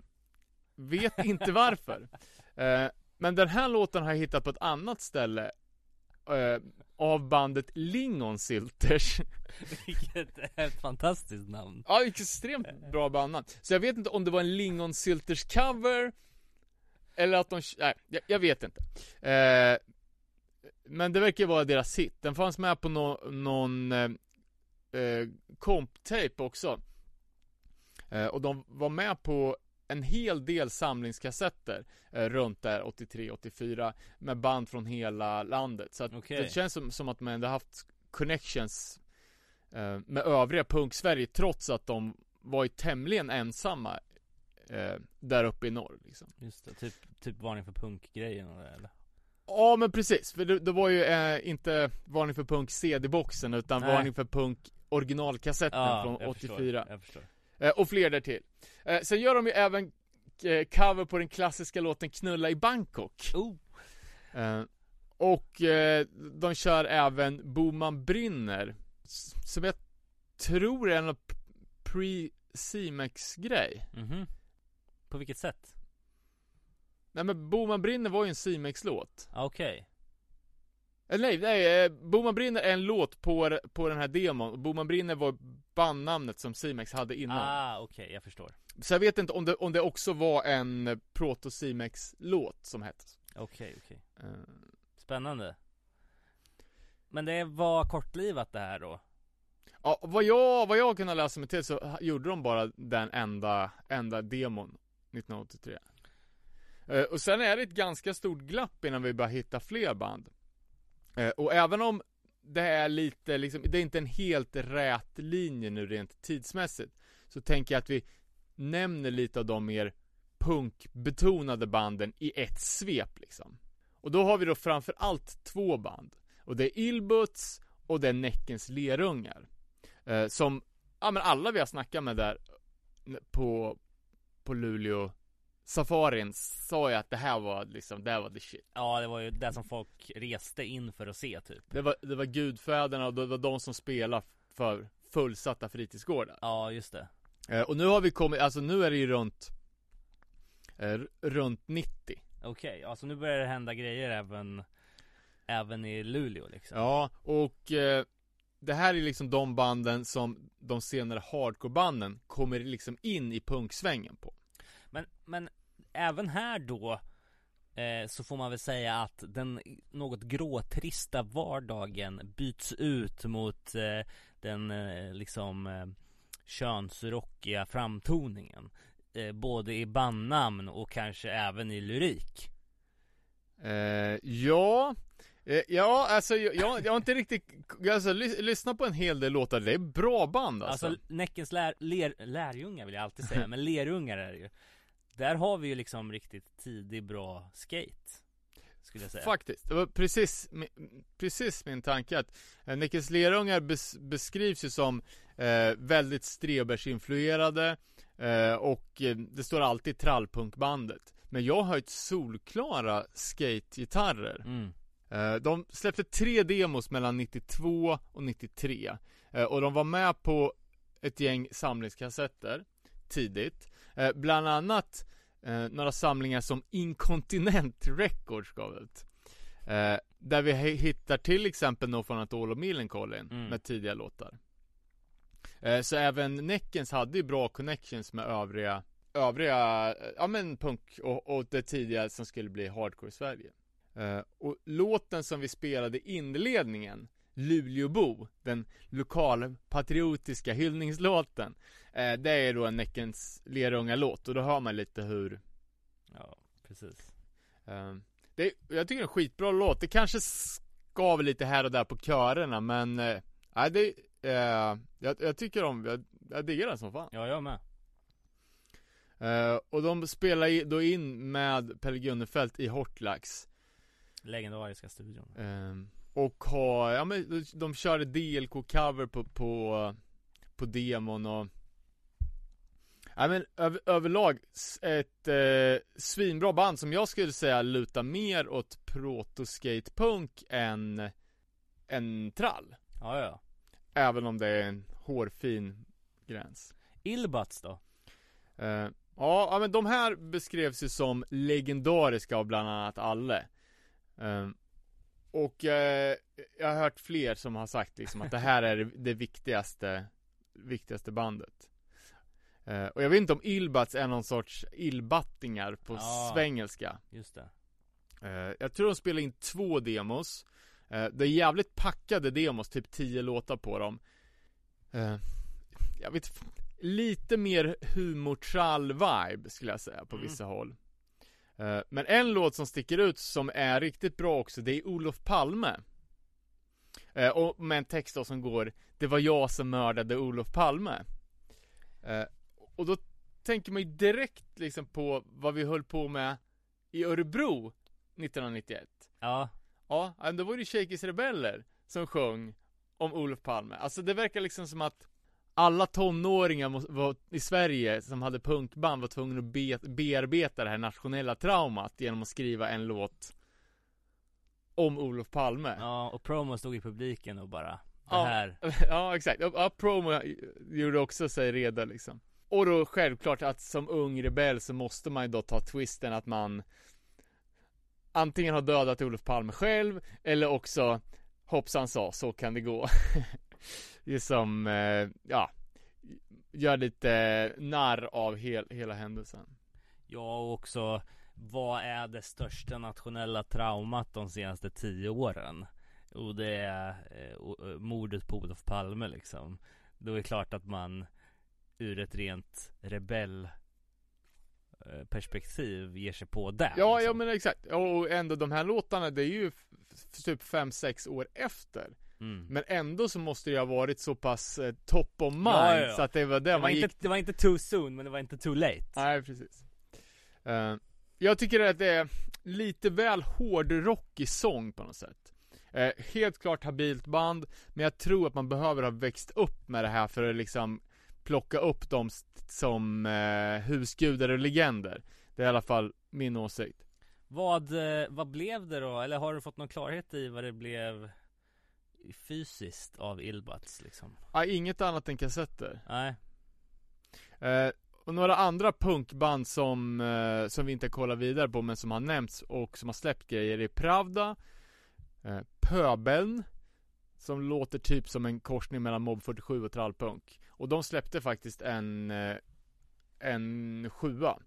vet inte varför. Eh, men den här låten har jag hittat på ett annat ställe eh, av bandet Lingonsilters Vilket är ett fantastiskt namn Ja, extremt bra bandnamn Så jag vet inte om det var en Lingonsilters cover Eller att de, nej, jag, jag vet inte eh, Men det verkar vara deras hit Den fanns med på no, någon eh, komp-tape också eh, Och de var med på en hel del samlingskassetter eh, runt där 83-84 med band från hela landet. Så att okay. det känns som, som att man ändå haft connections eh, med övriga punk-Sverige trots att de var ju tämligen ensamma eh, där uppe i norr liksom. Just det, typ, typ varning för punk-grejen eller? Ja men precis, för det, det var ju eh, inte varning för punk CD-boxen utan Nej. varning för punk originalkassetten ja, från 84 förstår, jag förstår. Eh, och fler därtill. Eh, sen gör de ju även eh, cover på den klassiska låten Knulla i Bangkok. Oh. Och de kör även Boman brinner. Som jag tror är en pre-Simex-grej. Mm -hmm. På vilket sätt? Nej men Boman brinner var ju en Simex-låt. Okej. Okay. Eller nej, nej, eh, Boman brinner är en låt på, på den här demon, Boman brinner var bandnamnet som Simex hade innan. Ah, okej, okay, jag förstår. Så jag vet inte om det, om det också var en Proto-Simex-låt som hette Okej, okay, okej. Okay. uh... Spännande. Men det var kortlivat det här då? Ja, vad jag, vad jag kunnat läsa mig till så gjorde de bara den enda, enda demon 1983 uh, Och sen är det ett ganska stort glapp innan vi börjar hitta fler band. Eh, Eh, och även om det är lite, liksom, det är inte en helt rät linje nu rent tidsmässigt Så tänker jag att vi nämner lite av de mer punkbetonade banden i ett svep liksom Och då har vi då framförallt två band Och det är Ilbuts och det är Näckens lerungar. Eh, som, ja men alla vi har snackat med där på, på Luleå Safarin sa ju att det här var liksom, det här var the shit. Ja, det var ju det som folk reste in för att se typ. Det var, det var gudfäderna och det var de som spelade för fullsatta fritidsgårdar. Ja, just det. Eh, och nu har vi kommit, alltså nu är det ju runt eh, Runt 90 Okej, okay, alltså nu börjar det hända grejer även Även i Luleå liksom Ja, och eh, Det här är liksom de banden som de senare hardcore-banden kommer liksom in i punksvängen på Men, men även här då eh, Så får man väl säga att den något gråtrista vardagen byts ut mot eh, Den eh, liksom eh, könsrockiga framtoningen Både i bandnamn och kanske även i lyrik. Ja Ja, alltså jag, jag, har inte riktigt, alltså lys, lyssna på en hel del låtar, det är bra band alltså. Alltså Näckens lär, ler, lärjungar vill jag alltid säga, men lerungar är det ju Där har vi ju liksom riktigt tidig bra skate skulle jag säga. Faktiskt, det var precis, precis min tanke att eh, Näckens lerungar bes, beskrivs ju som eh, väldigt Strebers-influerade eh, och eh, det står alltid trallpunkbandet. Men jag har ett solklara skate-gitarrer. Mm. Eh, de släppte tre demos mellan 92 och 93 eh, och de var med på ett gäng samlingskassetter tidigt. Bland annat eh, några samlingar som Incontinent Records gav ut. Eh, där vi hittar till exempel No Fun At All och Millencolin mm. med tidiga låtar. Eh, så även Neckens hade ju bra connections med övriga Övriga, ja men punk och, och det tidiga som skulle bli hardcore i Sverige. Eh, och låten som vi spelade i inledningen Luleåbo, den lokalpatriotiska hyllningslåten. Eh, det är då en Näckens Lerunga-låt och då hör man lite hur Ja, precis. Eh, det, jag tycker det är en skitbra låt. Det kanske skaver lite här och där på körerna men eh, Nej, det, eh, jag, jag, tycker om, jag, jag diggar den som fan. Ja, jag med. Uh, och de spelar då in med Pelle Gunnefelt i Hortlax Legendariska studion uh, och har, ja men de körde DLK-cover på, på, på demon och Ja men över, överlag ett eh, svinbra band som jag skulle säga lutar mer åt proto-skatepunk än, än trall. Ja ja. Även om det är en hårfin gräns. Illbats då? Eh, ja, ja men de här beskrevs ju som legendariska av bland annat Alle. Eh, och eh, jag har hört fler som har sagt liksom att det här är det viktigaste, viktigaste bandet. Eh, och jag vet inte om Ilbats är någon sorts illbattingar på ja, svengelska. Just det. Eh, jag tror de spelar in två demos. Eh, det är jävligt packade demos, typ tio låtar på dem. Eh, jag vet lite mer humortrall vibe skulle jag säga på mm. vissa håll. Eh, men en låt som sticker ut som är riktigt bra också, det är Olof Palme. Eh, och med en text då som går Det var jag som mördade Olof Palme. Eh, och då tänker man ju direkt liksom på vad vi höll på med i Örebro 1991. Ja. Ja, då var det Shakey's Rebeller som sjöng om Olof Palme. Alltså det verkar liksom som att alla tonåringar i Sverige som hade punkband var tvungna att be bearbeta det här nationella traumat genom att skriva en låt om Olof Palme. Ja, och Promo stod i publiken och bara, det ja, här. Ja, exakt. Ja, Promo gjorde också sig redo liksom. Och då självklart att som ung rebell så måste man ju då ta twisten att man antingen har dödat Olof Palme själv eller också hoppsan sa, så kan det gå. det som, eh, ja, gör lite narr av hel, hela händelsen. Ja, och också vad är det största nationella traumat de senaste tio åren? Och det är eh, eh, mordet på Olof Palme liksom. Då är det klart att man ur ett rent rebell eh, perspektiv ger sig på det. Ja, liksom. ja men exakt. Och ändå de här låtarna, det är ju typ 5-6 år efter. Mm. Men ändå så måste det ha varit så pass eh, top of mind ja, ja, ja. så att det var det, det man gick... inte, Det var inte too soon men det var inte too late Nej precis uh, Jag tycker att det är lite väl hårdrockig sång på något sätt uh, helt klart habilt band, men jag tror att man behöver ha växt upp med det här för att liksom plocka upp dem som eh, husgudar och legender. Det är i alla fall min åsikt. Vad, vad blev det då? Eller har du fått någon klarhet i vad det blev fysiskt av Ilbats liksom? Ja, inget annat än kassetter. Nej. Eh, och några andra punkband som, eh, som vi inte kollar vidare på men som har nämnts och som har släppt grejer är Pravda eh, Pöbeln Som låter typ som en korsning mellan Mob 47 och Trallpunk Och de släppte faktiskt en eh, En sjua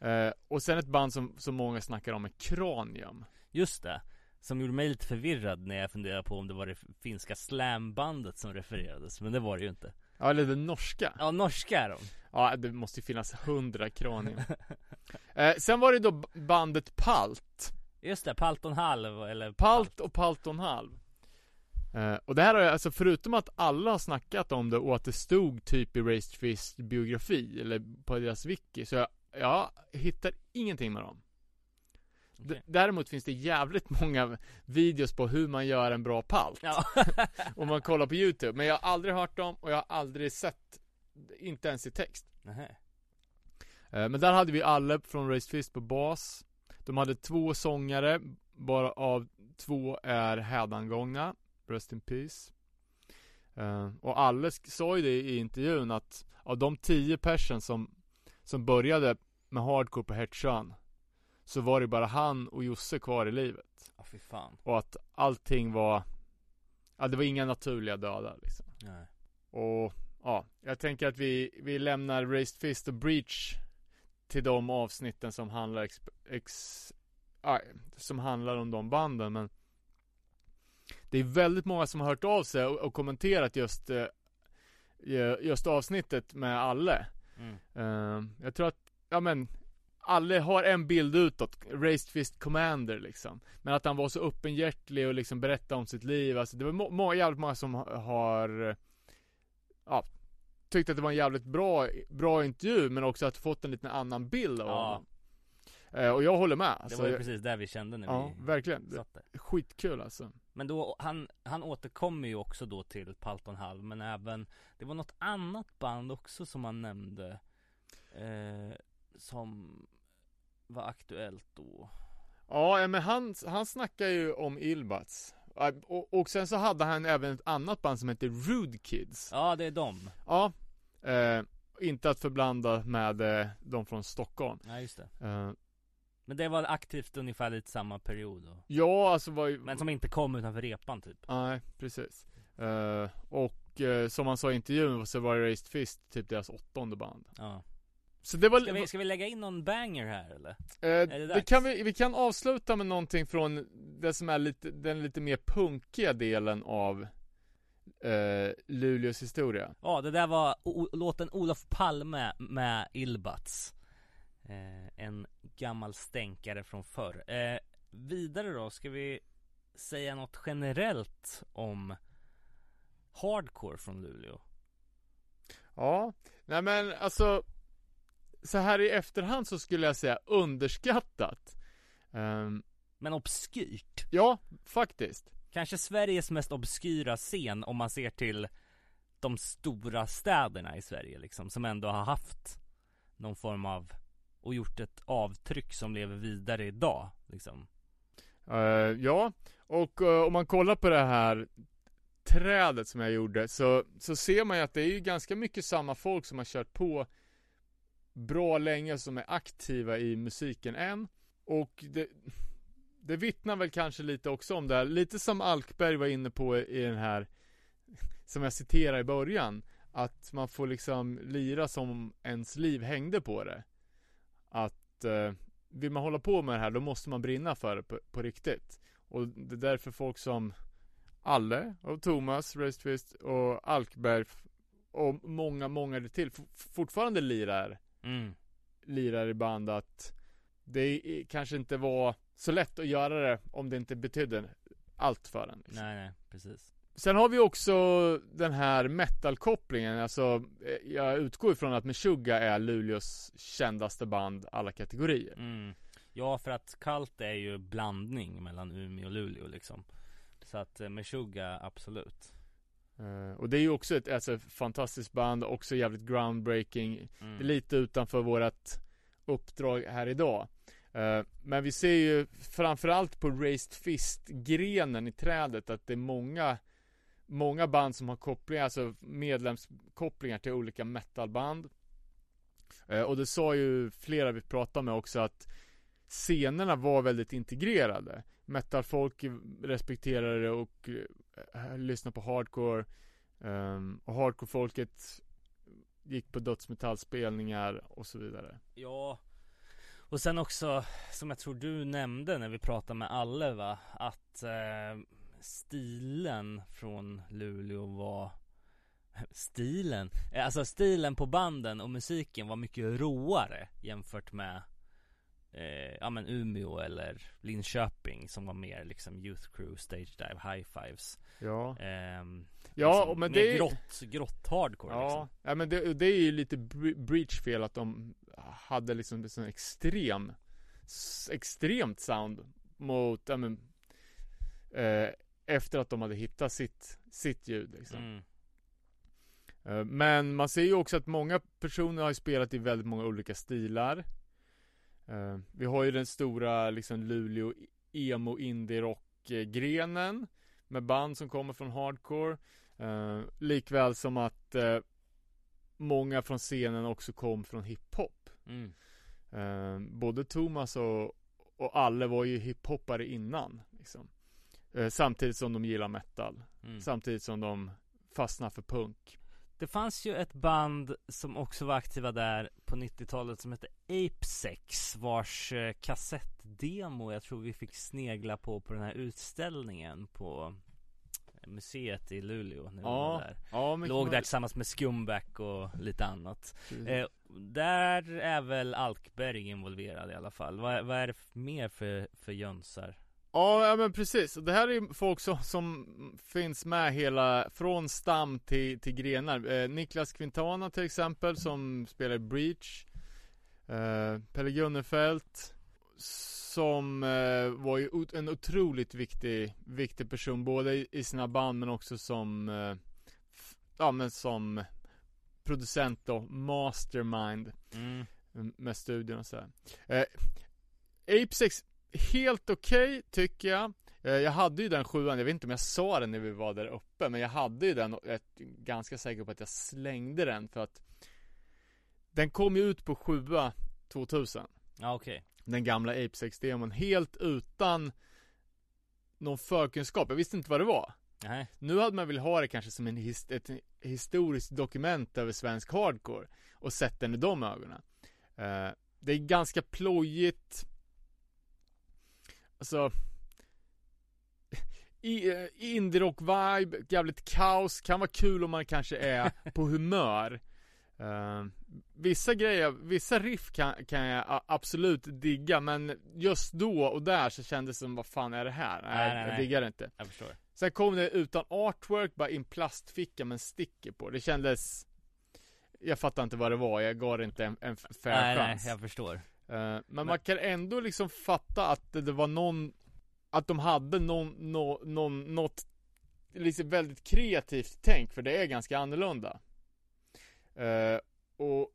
eh, Och sen ett band som, som många snackar om är Cranium Just det. Som gjorde mig lite förvirrad när jag funderade på om det var det finska slambandet som refererades. Men det var det ju inte. Ja eller det norska Ja, norska är de. Ja det måste ju finnas hundra Cranium eh, Sen var det då bandet Palt Just det, Palton Halv eller Palt och Palton halv eh, Och det här har jag, alltså förutom att alla har snackat om det och att det stod typ i Raised Fist biografi eller på deras wiki Så jag, jag hittar ingenting med dem D-. Däremot finns det jävligt många videos på hur man gör en bra palt Ja. Om man kollar på youtube Men jag har aldrig hört dem och jag har aldrig sett Inte ens i text Nähä. Eh, Men där hade vi alla från Raised Fist på bas De hade två sångare Bara av två är hädangångna Rest in peace Eh, Och alla sk- sa ju det i intervjun att Av de tio personer som Som började med hardcore på Hertsön Så var det bara han och Josse kvar i livet Ja, fy fan. Och att allting var Ja det var inga naturliga döda liksom Nej. och ja, jag tänker att vi, vi lämnar Raised Fist och Breach till de avsnitten som handlar ex, ex, aj, som handlar om de banden men det är väldigt många som har hört av sig och, och kommenterat just eh, just avsnittet med Alle. Mm. Eh, jag tror att, ja men Alle har en bild utåt, Raised Fist Commander liksom. Men att han var så öppenhjärtig och liksom berättade om sitt liv. Alltså det var må- må- jävligt många som ha- har Ja Tyckte att det var en jävligt bra, bra intervju men också att fått en liten annan bild av Ja. honom. Eh, och jag håller med. Det Alltså, var ju precis där vi kände när ja, vi verkligen. satt där. Skitkul alltså. Men då, han, han återkommer ju också då till Palton Halv Men även Det var något annat band också som han nämnde eh, Som Var aktuellt då Ja, men han, han snackar ju om Ilbats. Ja, Och, och sen så hade han även ett annat band som heter Rude Kids. Ja det är dem Ja. Eh, inte att förblanda med eh, de från Stockholm. Ja just det Eh, Men det var aktivt ungefär lite samma period då ja, alltså var ju... Men som inte kom utanför repan typ Nej, precis. Eh, och eh, som han sa i intervjun så var Raised Fist typ deras åttonde band. Ja Så det var... Ska vi, ska vi lägga in någon banger här eller? Eh, det det kan vi, vi kan avsluta med någonting från det som är lite, den lite mer punkiga delen av eh, Luleås historia. Ja det där var o- låten Olof Palme med Ilbats eh, En gammal stänkare från förr eh, Vidare då, ska vi säga något generellt om Hardcore från Luleå? Ja, nej men alltså Så här i efterhand så skulle jag säga underskattat. Ehm, Men obskyrt ja, faktiskt. Kanske Sveriges mest obskyra scen om man ser till de stora städerna i Sverige liksom Som ändå har haft någon form av och gjort ett avtryck som lever vidare idag liksom Eh, ja, och eh, om man kollar på det här trädet som jag gjorde så, så ser man ju att det är ju ganska mycket samma folk som har kört på bra länge som är aktiva i musiken än. Och det, det vittnar väl kanske lite också om det här, lite som Alkberg var inne på i den här som jag citerade i början. Att man får liksom lira som ens liv hängde på det. Att eh, vill man hålla på med det här då måste man brinna för det på, på riktigt. Och det är därför folk som Alle och Thomas, Racefist och Alkberg och många, många till fortfarande lirar, mm. lirar i band att det kanske inte var så lätt att göra det om det inte betydde allt för en. Liksom. Nej nej, precis Sen har vi också den här metal-kopplingen, alltså eh, jag utgår ifrån att Meshuggah är Luleås kändaste band alla kategorier. mm. Ja för att Kalt är ju blandning mellan Umeå och Luleå liksom Så att eh, Meshuggah, absolut Eh, och det är ju också ett alltså, fantastiskt band, också jävligt groundbreaking. mm. Det är lite utanför vårat uppdrag här idag. Eh, men vi ser ju framförallt på Raised Fist-grenen i trädet att det är många Många band som har kopplingar, alltså medlemskopplingar till olika metalband. Eh, och det sa ju flera vi pratade med också att scenerna var väldigt integrerade. Metalfolk respekterade det och eh, eh, uh, lyssnade på hardcore. Um, och hardcore-folket gick på dödsmetallspelningar och så vidare. Ja Och sen också Som jag tror du nämnde när vi pratade med Alle va Att eh, Stilen från Luleå var Stilen? Eh, alltså stilen på banden och musiken var mycket råare jämfört med eh, Ja men Umeå eller Linköping som var mer liksom Youth Crew, Stage Dive, High Fives Ja. ehm, Ja, liksom, men det är grott, grott hardcore Ja, liksom. ja men det, det är ju lite bre- breach fel att de hade liksom en sån extrem Extremt sound mot, ja men eh, Efter att de hade hittat sitt, sitt ljud liksom. Mm. Eh, Men man ser ju också att många personer har spelat i väldigt många olika stilar Eh, Vi har ju den stora liksom Luleå emo indie rock grenen Med band som kommer från hardcore eh, Likväl som att eh, Många från scenen också kom från hiphop Mm. eh, Både Thomas och, och Alle var ju hiphoppare innan liksom. eh, Samtidigt som de gillar metal Mm. Samtidigt som de fastnar för punk Det fanns ju ett band som också var aktiva där på 90-talet som hette Apesex vars eh, kassettdemo jag tror vi fick snegla på på den här utställningen på museet i Luleå när Ja, var där. Ja, Låg där tillsammans med Scumbag och lite annat. Eh, där är väl Alkberg involverad i alla fall. Vad, vad är det mer för, för jönsar? Ja, ja men precis. Det här är ju folk som, som finns med hela, från stam till, till grenar. Eh, Niklas Quintana till exempel, som spelar i Breach. Eh, Pelle Gunnefelt. Som eh, var ju en otroligt viktig, viktig person, både i, i sina band men också som, eh, ja men som producent och mastermind Mm. med studion och sådär. Eh, Apesex, helt okej tycker jag. Eh, jag hade ju den sjuan, jag vet inte om jag sa den när vi var där uppe, men jag hade ju den och jag är ganska säker på att jag slängde den för att den kom ju ut på sjua 2000. Ja okej. Den gamla Apesex-demon, helt utan någon förkunskap. Jag visste inte vad det var. Nej. Nu hade man väl ha det kanske som en his- ett historiskt dokument över svensk hardcore och sett den i de ögonen. Eh, det är ganska plojigt. Alltså i, uh, indie-rock-vibe, jävligt kaos, kan vara kul om man kanske är på humör. Eh, vissa grejer, vissa riff kan, kan jag absolut digga, men just då och där så kändes det som, vad fan är det här? Nej, Nej, nej, jag nej. diggar det inte. Jag förstår. Sen kom det utan artwork, bara i en plastficka med en sticker på. Det kändes Jag fattar inte vad det var, jag gav det inte en, en fair nej, nej, chans. jag förstår. Eh, men, man kan ändå liksom fatta att det, det var någon Att de hade någon, nå- någon, något Liksom väldigt kreativt tänk, för det är ganska annorlunda Eh, Och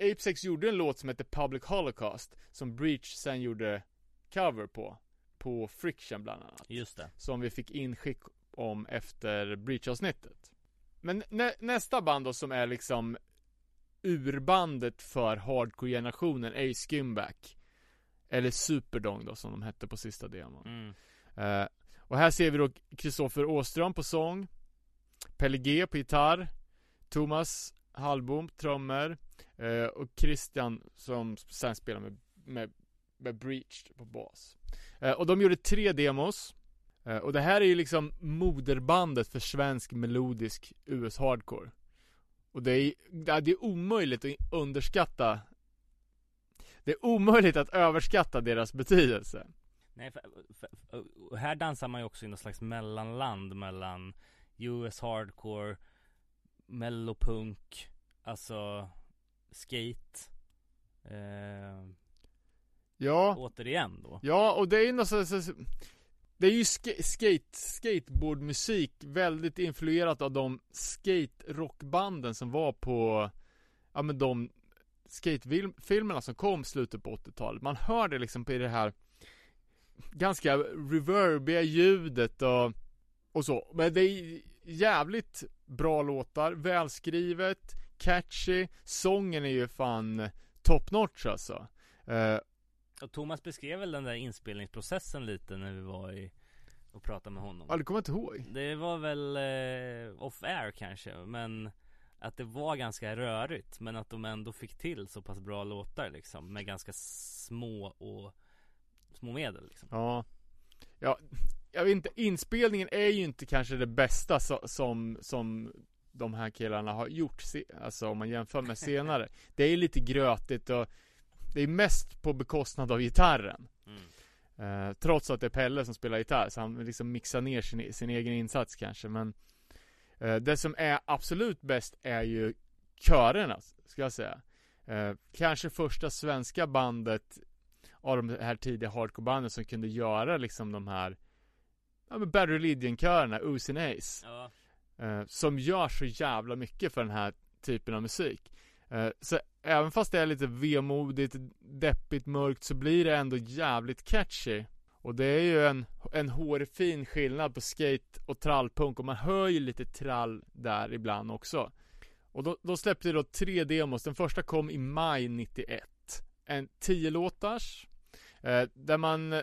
Apesex gjorde en låt som heter Public Holocaust Som Breach sen gjorde cover på På Friction bland annat Just det. som vi fick inskick om efter Breach-avsnittet. Men nä nästa band då som är liksom urbandet för hardcore-generationen är ju Skimback. Eller Superdong då som de hette på sista demon. Mm. Eh, och här ser vi då Kristoffer Åström på sång. Pelle G på gitarr. Thomas Hallbom trummor. Eh, och Christian som sen spelar med, med, med Breach på bas. Eh, och de gjorde tre demos. Och det här är ju liksom moderbandet för svensk melodisk US hardcore. Och det är, det är omöjligt att underskatta Det är omöjligt att överskatta deras betydelse. Nej, för, för, och här dansar man ju också i något slags mellanland mellan US hardcore, mellopunk, alltså skate. Eh, Ja, återigen då. ja och det är ju något så det är ju sk skate, skateboardmusik väldigt influerat av de skate-rockbanden som var på, ja men de skatefilmerna som kom slutet på 80-talet. Man hör det liksom på det här ganska reverbiga ljudet och, och så. Men det är jävligt bra låtar, välskrivet, catchy, sången är ju fan top notch alltså. Uh, och Thomas beskrev väl den där inspelningsprocessen lite när vi var i och pratade med honom. Ja det kommer jag inte ihåg? Det var väl eh, off air kanske men Att det var ganska rörigt men att de ändå fick till så pass bra låtar liksom med ganska små och Små medel liksom. Ja. Ja Jag vet inte, inspelningen är ju inte kanske det bästa so som, som de här killarna har gjort, alltså om man jämför med senare. Det är lite grötigt och det är mest på bekostnad av gitarren. Mm. Eh, trots att det är Pelle som spelar gitarr, så han liksom mixar ner sin, sin egen insats kanske. Men eh, det som är absolut bäst är ju körerna, ska jag säga. Eh, kanske första svenska bandet av de här tidiga hardcore-banden som kunde göra liksom de här Ja men Bad Religion-körerna, Usin Ace. Ja. Eh, som gör så jävla mycket för den här typen av musik. Eh, så även fast det är lite vemodigt, deppigt, mörkt så blir det ändå jävligt catchy. Och det är ju en, en hårfin skillnad på skate och trallpunk och man hör ju lite trall där ibland också. Och då, då släppte de då tre demos. Den första kom i maj 91. En 10 låtars. Eh, där man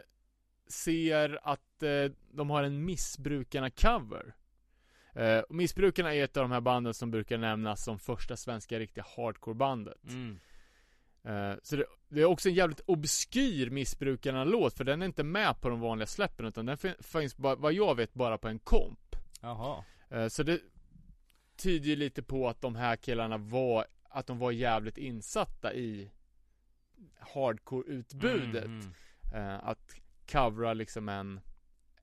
ser att eh, de har en missbrukarna-cover. Eh, och Missbrukarna är ett av de här banden som brukar nämnas som första svenska riktiga hardcore-bandet. Mm. Eh, så det, det, är också en jävligt obskyr Missbrukarna-låt, för den är inte med på de vanliga släppen, utan den finns, bara, vad jag vet, bara på en komp. Jaha. Eh, så det tyder ju lite på att de här killarna var, att de var jävligt insatta i hardcore-utbudet. Mm, mm. Eh, att covra liksom en,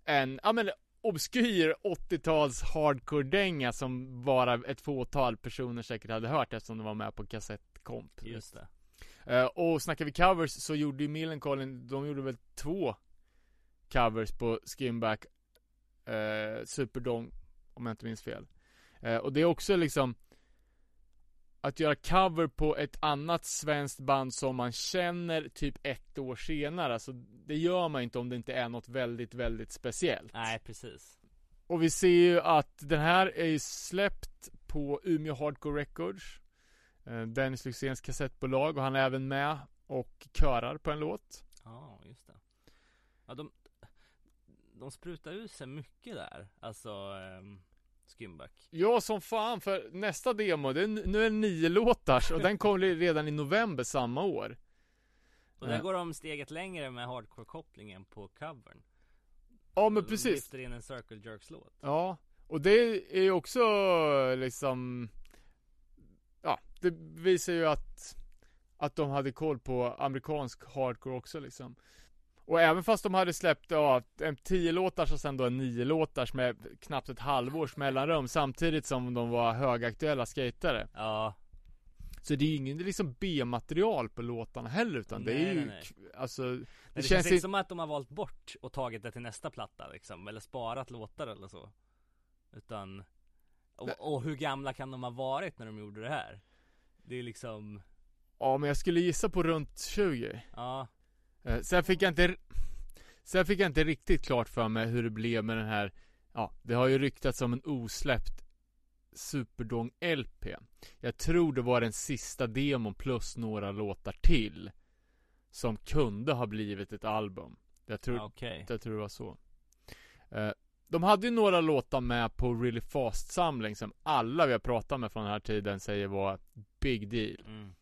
en, ja men obskyr 80-tals hardcore-dänga som bara ett fåtal personer säkert hade hört eftersom de var med på kassettkomp. Just det. Uh, och snackar vi covers så gjorde ju Millencolin, de gjorde väl två covers på Skinback uh, Superdong, om jag inte minns fel. Uh, och det är också liksom att göra cover på ett annat svenskt band som man känner typ ett år senare, alltså det gör man inte om det inte är något väldigt, väldigt speciellt. Nej, precis. Och vi ser ju att den här är ju släppt på Umeå Hardcore Records. Eh, Dennis Lyxzéns kassettbolag och han är även med och körar på en låt. Ja, just det. Ja, de, de sprutar ut sig mycket där, alltså um Skimback Ja som fan för nästa demo, det är, nu är det nio låtars och den kom redan i november samma år. Och där går de steget längre med hardcore-kopplingen på covern. Ja men precis. lyfter in en Circle Jerks-låt Ja, och det är ju också liksom Ja, det visar ju att Att de hade koll på amerikansk hardcore också liksom och även fast de hade släppt ja, en 10 låtars och sen då en 9 låtars med knappt ett halvårs mellanrum samtidigt som de var högaktuella skatare. Ja. Så det är ju ingen liksom B-material på låtarna heller utan nej, det är ju, nej, nej. alltså Det, det känns, känns inte som att de har valt bort och tagit det till nästa platta liksom, eller sparat låtar eller så Utan och, och hur gamla kan de ha varit när de gjorde det här? Det är liksom Ja men jag skulle gissa på runt 20 Ja sen fick jag inte Sen fick jag inte riktigt klart för mig hur det blev med den här Ja, det har ju ryktats om en osläppt Superdong LP Jag tror det var den sista demon plus några låtar till Som kunde ha blivit ett album Jag tror, okay. jag tror det var så eh, De hade ju några låtar med på Really Fast samling som alla vi har pratat med från den här tiden säger var Big deal mm.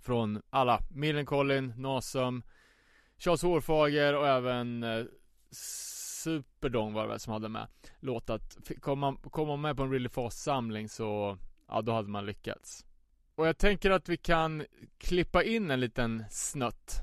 Från alla, Millencolin, Nasum Charles Hårfager och även eh, Superdong var det väl som hade med låtat. Kom man, kom man med på en Really Fast samling så, ja då hade man lyckats. Och jag tänker att vi kan klippa in en liten snutt.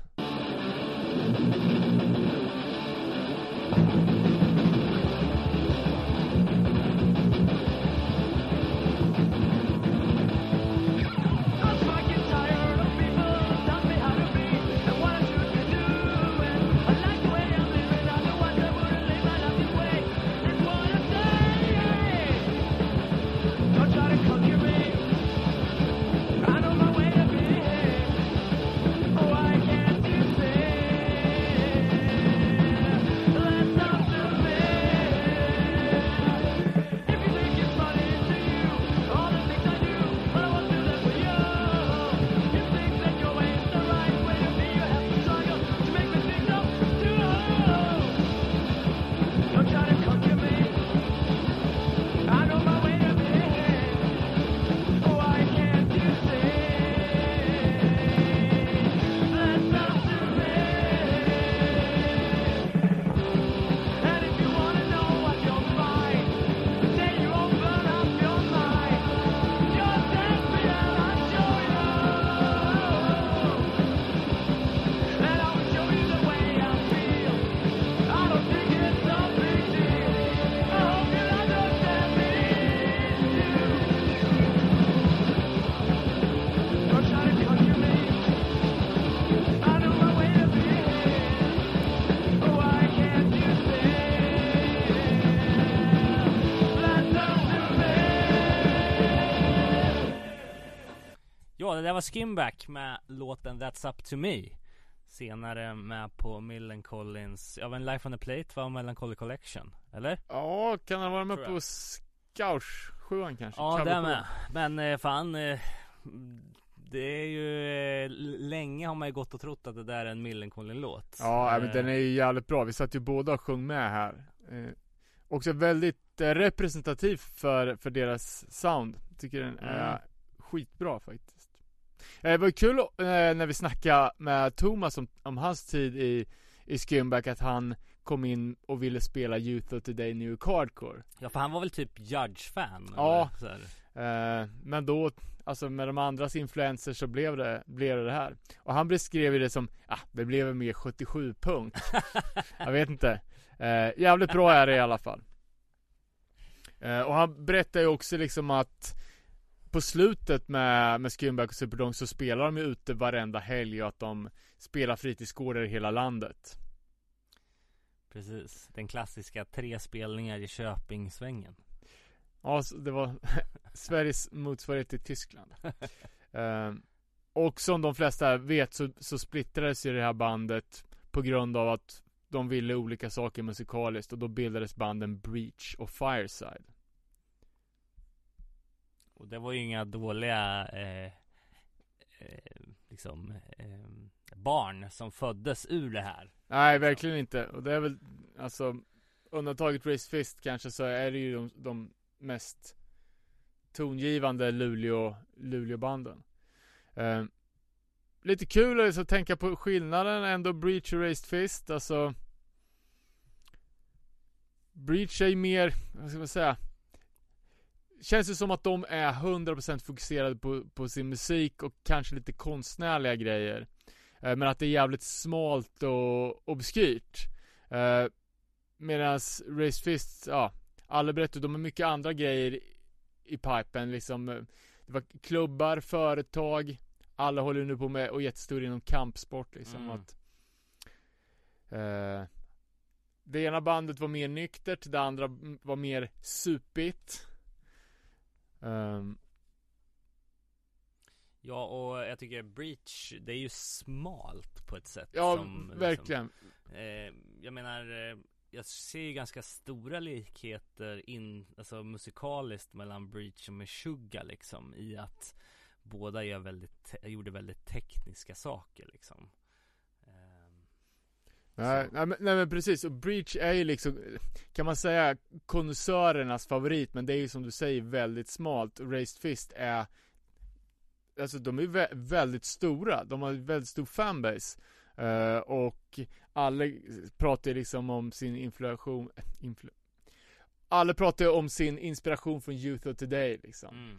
Där var Skimback med låten That's Up To Me Senare med på Millencolins, ja men Life on the Plate var Melancholy Collection, eller? Ja, kan han vara med på. Scouch sjuan kanske? Ja det med, men eh, fan eh, Det är ju, eh, länge har man ju gått och trott att det där är en Millencolin-låt Ja, men den är ju jävligt bra. Vi satt ju båda och sjöng med här. Eh, också väldigt representativ för, för deras sound. Tycker den är Mm. skitbra faktiskt. Eh, det var kul eh, när vi snackade med Thomas om, om hans tid i, i Skimback att han kom in och ville spela Youth of Today New York Hardcore. Ja för han var väl typ Judge-fan? Ja. Eh, men då, alltså med de andras influenser så blev det, blev det det här. Och han beskrev det som, ah, det blev en mer 77 punkt. Jag vet inte. Eh, jävligt bra är det i alla fall. Eh, och han berättar ju också liksom att på slutet med, med Skimback och Superdome så spelar de ju ute varenda helg och att de spelar fritidsgårdar i hela landet. Precis, den klassiska tre spelningar i Köping-svängen Ja, det var Sveriges motsvarighet till Tyskland. Eh, och som de flesta vet så, så splittrades ju det här bandet på grund av att de ville olika saker musikaliskt och då bildades banden Breach och Fireside. Och det var ju inga dåliga eh, eh, liksom eh, barn som föddes ur det här Nej, verkligen inte. Och det är väl, alltså, undantaget Race Fist kanske så är det ju de, de mest tongivande Luleå, Luleåbanden. Eh, lite kul är att tänka på skillnaden ändå Breach och Raised Fist, alltså Breach är ju mer, vad ska man säga Känns det som att de är 100% fokuserade på, på sin musik och kanske lite konstnärliga grejer Eh, Men att det är jävligt smalt och obskyrt. Eh, medans Race Fist, ja, alla berättar, de har mycket andra grejer i, pipen liksom. eh, Det var klubbar, företag, alla håller nu på med och jättestor inom kampsport liksom. Mm. Att, eh, det ena bandet var mer nyktert, det andra var mer supigt. Um, Ja och jag tycker Breach, det är ju smalt på ett sätt ja, som, liksom, verkligen. eh, Jag menar eh, Jag ser ju ganska stora likheter in, alltså musikaliskt mellan Breach och Meshuggah liksom i att Båda gör väldigt, gjorde väldigt tekniska saker liksom Nej, nej, men, nej men precis, och Breach är ju liksom Kan man säga konnässörernas favorit Men det är ju som du säger väldigt smalt. Raised Fist är Alltså de är vä- väldigt stora, de har väldigt stor fanbase. Eh, Och alla pratar ju liksom om sin inflation influ, Alla pratar ju om sin inspiration från Youth of Today liksom. Mm.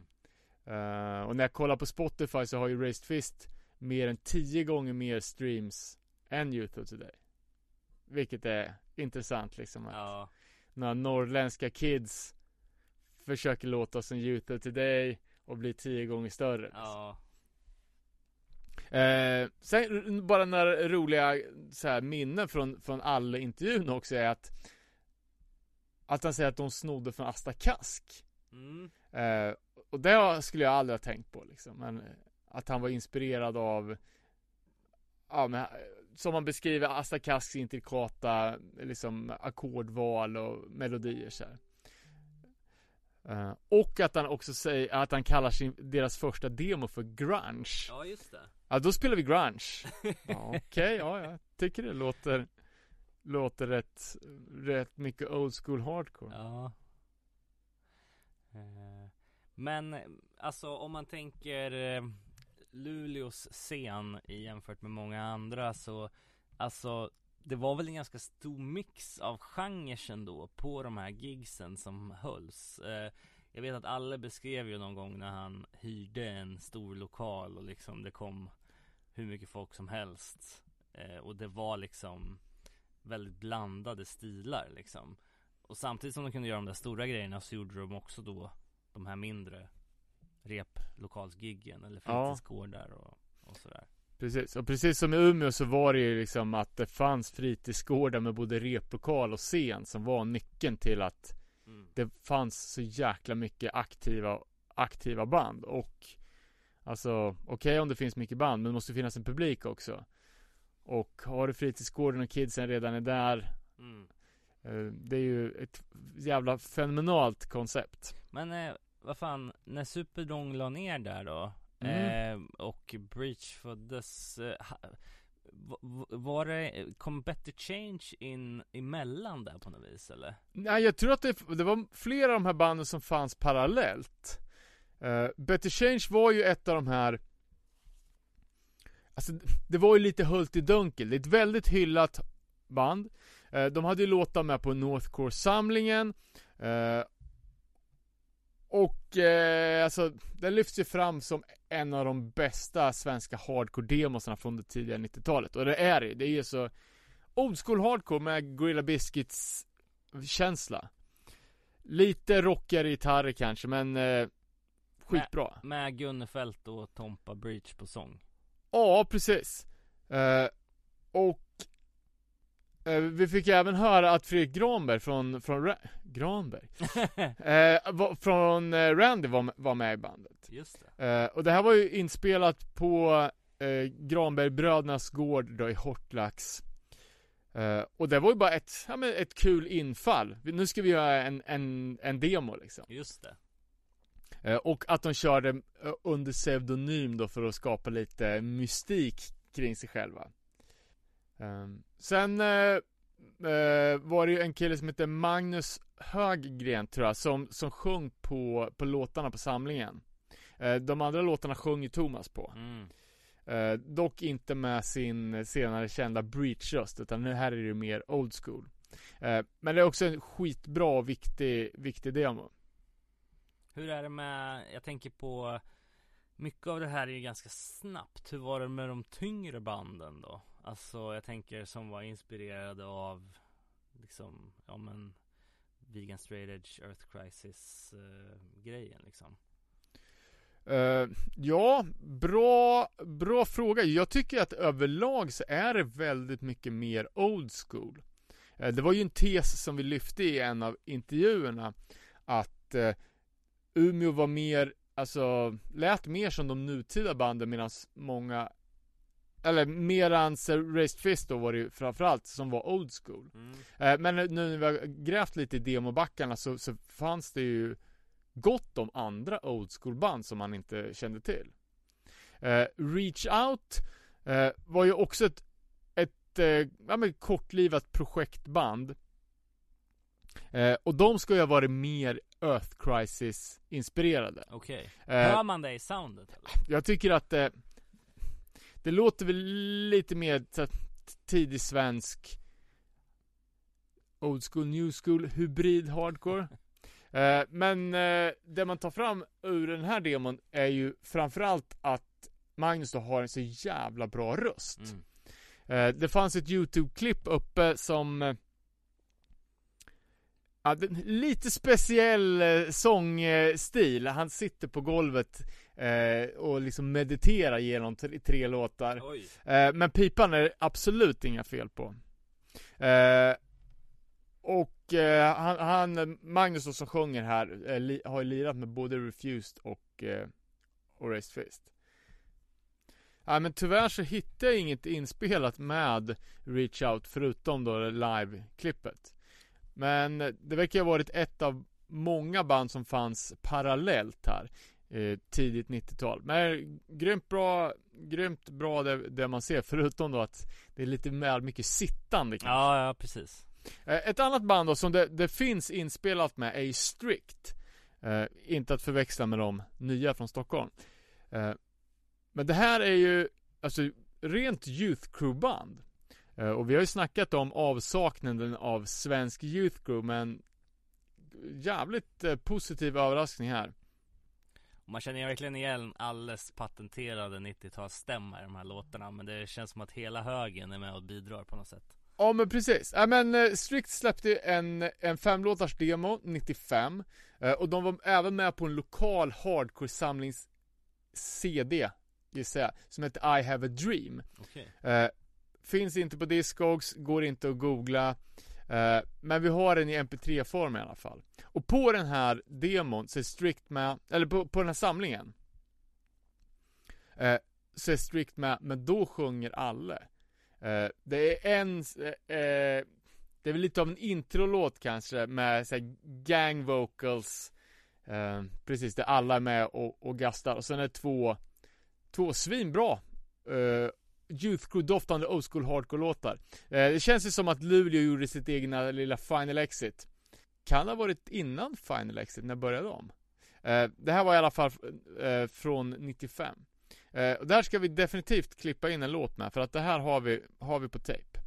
Eh, Och när jag kollar på Spotify så har ju Raised Fist Mer än 10 gånger mer streams än Youth of Today Vilket är intressant liksom att Ja, några norrländska kids Försöker låta som Youth of Today Och bli 10 gånger större liksom. ja, Eh, sen bara några roliga så här, minnen från, från alla intervjun också är att Att han säger att de snodde från Asta Kask mm. eh, Och det skulle jag aldrig ha tänkt på liksom Men Att han var inspirerad av Ja men Som man beskriver Asta Kasks intrikata liksom ackordval och melodier så här. Eh, och att han också säger att han kallar sin, deras första demo för grunge ja just det Ja, då spelar vi grunge. Ja, Okej, ja, jag tycker det låter Låter rätt, rätt mycket old school hardcore. Ja Eh, Men alltså om man tänker eh, Luleås scen jämfört med många andra så Alltså det var väl en ganska stor mix av genrer ändå på de här gigsen som hölls. Eh, Jag vet att alla beskrev ju någon gång när han hyrde en stor lokal och liksom det kom hur mycket folk som helst. Eh, Och det var liksom väldigt blandade stilar liksom. Och samtidigt som de kunde göra de där stora grejerna så gjorde de också då de här mindre replokalsgiggen eller Ja. fritidsgårdar och, och sådär. Precis, och precis som i Umeå så var det ju liksom att det fanns fritidsgårdar med både replokal och scen som var nyckeln till att Mm. det fanns så jäkla mycket aktiva, aktiva band och Alltså, okej okay, om det finns mycket band, men det måste finnas en publik också. Och har du fritidsgården och kidsen redan är där mm. Eh, det är ju ett jävla fenomenalt koncept. Men eh, vad fan, när Superdong la ner där då mm. eh, och Breach föddes eh, var det, kom Better Change in emellan där på något vis eller? Nej jag tror att det, det var flera av de här banden som fanns parallellt uh, Better Change var ju ett av de här Alltså det var ju lite hult i dunkel, det är ett väldigt hyllat band uh, De hade ju låtar med på Northcore-samlingen uh, och eh, alltså, den lyfts ju fram som en av de bästa svenska hardcore-demosarna från det tidiga 90-talet. Och det är det Det är ju så old school hardcore med Gorilla Biscuits känsla. Lite rockigare gitarrer kanske, men eh, skitbra. Med, med Gunnefelt och Tompa Breach på sång. Ja, precis. Eh, och vi fick även höra att Fredrik Granberg från, från Ra Granberg? eh, från eh, Randy var, var med i bandet. Just det. Eh, och det här var ju inspelat på eh, Granbergbrödernas gård då i Hortlax. Eh, och det var ju bara ett, ja, men ett kul infall. Nu ska vi göra en, en, en demo liksom. Just det. Eh, och att de körde under pseudonym då för att skapa lite mystik kring sig själva. Um, sen uh, uh, var det ju en kille som hette Magnus Höggren tror jag, som, som sjöng på, på låtarna på samlingen. Uh, de andra låtarna sjöng ju Thomas på. Mm. dock inte med sin senare kända breach-röst, utan nu här är det ju mer old school. men det är också en skitbra och viktig, viktig demo. Hur är det med, jag tänker på mycket av det här är ju ganska snabbt. Hur var det med de tyngre banden då? Alltså jag tänker som var inspirerade av liksom, ja men Vegan Straight Edge, Earth Crisis eh, grejen liksom. Uh, ja, bra, bra fråga. Jag tycker att överlag så är det väldigt mycket mer old school. Uh, det var ju en tes som vi lyfte i en av intervjuerna att uh, Umeå var mer, alltså lät mer som de nutida banden medan många eller merans Raised Fist då var det ju framförallt som var old school. Mm. Eh, men nu när vi har grävt lite i demobackarna så, så fanns det ju gott om andra old school band som man inte kände till. Eh, Reach Out eh, var ju också ett, ett ja, men kortlivat projektband. Och de ska ju ha varit mer Earth Crisis inspirerade. Okej. Okay. Hör man det i soundet? Eller? Jag tycker att det låter väl lite mer tidig svensk Old school, new school, hybrid hardcore eh, Men eh, det man tar fram ur den här demon är ju framförallt att Magnus då har en så jävla bra röst mm. eh, Det fanns ett YouTube-klipp uppe som eh, Ja, lite speciell eh, sångstil. Han sitter på golvet eh, och liksom mediterar genom tre, tre låtar. Eh, men pipan är absolut inga fel på. Eh, och eh, han, han, Magnus som sjunger här, eh, li, har ju lirat med både Refused och, eh, och Raised Fist. Ja, men tyvärr så hittar jag inget inspelat med Reach Out förutom då live-klippet. Men det verkar ha varit ett av många band som fanns parallellt här eh, Tidigt 90-tal Men grymt bra Grymt bra det, det, man ser förutom då att Det är lite mer mycket sittande kanske Ja, ja precis. Eh, Ett annat band då som det, det finns inspelat med är Strict. Eh, Inte att förväxla med de nya från Stockholm. Eh, Men det här är ju Alltså rent Youth Crew band. Eh, och vi har ju snackat om avsaknaden av svensk Youth Crew men Jävligt positiv överraskning här Man känner ju verkligen igen alldeles patenterade 90-talsstämma i de här låtarna Men det känns som att hela högen är med och bidrar på något sätt Ja men precis, ja men eh, Strict släppte en, en femlåtars demo 95 Och de var även med på en lokal hardcore samlings CD gissar jag, som heter I have a dream okay. Finns inte på Discogs, går inte att googla. Eh, men vi har den i mp3-form i alla fall. Och på den här demon så är Strict med, eller på, på den här samlingen. eh, så är Strict med, men då sjunger alla. Eh, det är en, eh, eh, det är väl lite av en introlåt kanske med så gang vocals eh, Precis, där alla är med och, och gastar och sen är det två Två svinbra eh, Youth Crew-doftande old school hardcore-låtar. Eh, Det känns ju som att Luleå gjorde sitt egna lilla Final Exit. Kan det ha varit innan Final Exit, när började de? Eh, det här var i alla fall eh, från 95 eh, och där ska vi definitivt klippa in en låt med, för att det här har vi, har vi på tape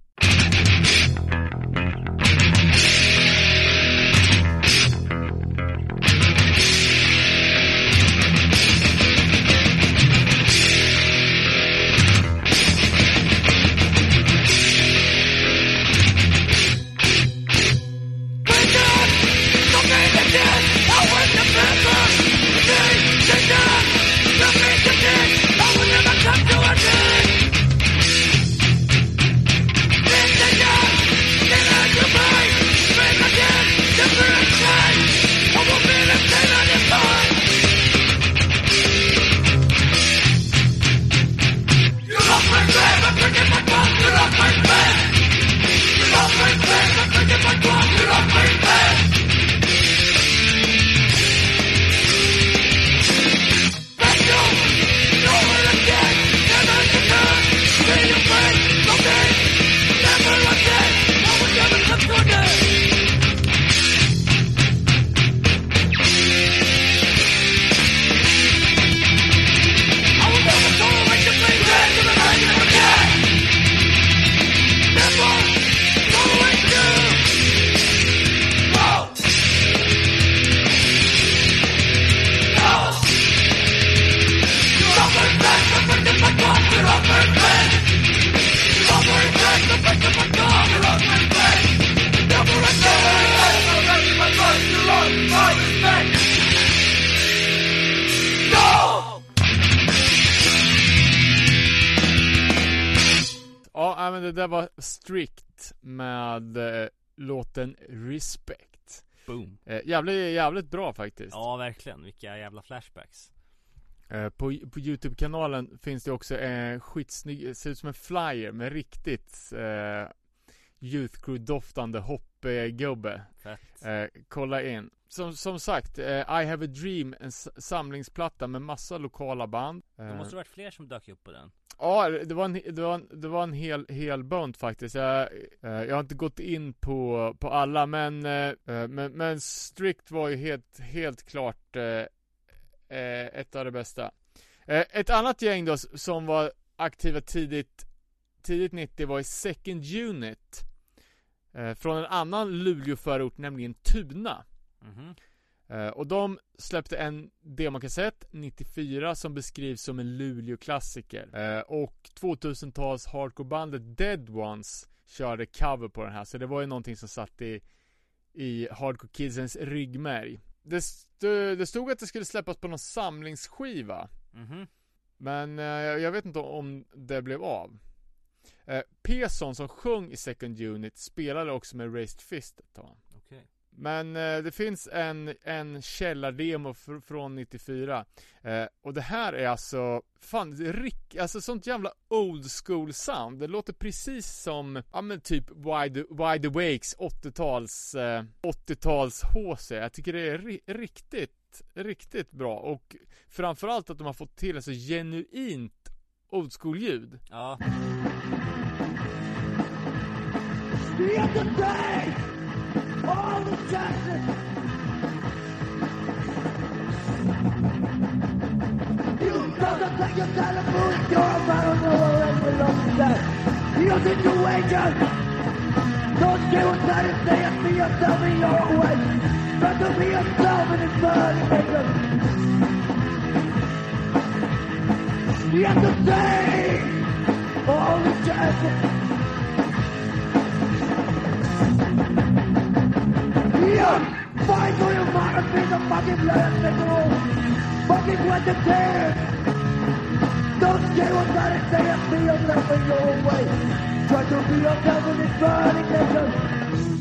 Strict med eh, låten Respect. Boom. Eh, jävligt, jävligt bra faktiskt. Ja, verkligen. Vilka jävla flashbacks. Eh, på, på Youtube-kanalen finns det också en eh, skitsnygg, ser ut som en flyer med riktigt eh, Youth Crew-doftande hoppgubbe. Eh, kolla in. Som, som sagt, eh, I have a dream, en samlingsplatta med massa lokala band. Det Eh, måste ha varit fler som dök upp på den. Ja, det var en, det var en, det var en hel, hel bunt faktiskt. Jag, eh, jag har inte gått in på, på alla, men, eh, eh, men, men Strict var ju helt, helt klart ett av de bästa. Ett annat gäng då som var aktiva tidigt, tidigt 90 var i Second Unit. Från en annan Luleåförort nämligen Tuna. Mm -hmm och de släppte en demokassett 94 som beskrivs som en Luleå-klassiker. Eh, och 2000-tals hardcorebandet Dead Ones körde cover på den här. Så det var ju någonting som satt i, i hardcore kidsens ryggmärg. Det, st- det stod att det skulle släppas på någon samlingsskiva. Mhm. Men eh, jag vet inte om det blev av. Eh, Peson som sjöng i Second Unit spelade också med Raised Fist ett tag. Men eh, det finns en, en källardemo fr- från 94 eh, Och det här är alltså Fan, rick, alltså sånt jävla old school sound. Det låter precis som, ja men typ Wide, Wide Awakes 80-tals eh, 80-tals HC Jag tycker det är ri- riktigt, riktigt bra. Och Framförallt att de har fått till så genuint old school ljud. Ja. The other day, all the justice. You doesn't take your telephone, you're a man on the way and belong to that. Your situation. Don't care what that is saying, be yourself in your own way. Try to be yourself and it's burning nigga. The other day, all the fight for your mother, be the fucking last nigga. Fucking with the tears. Don't care what that say and be yourself in your own way. Try to be yourself in this burning.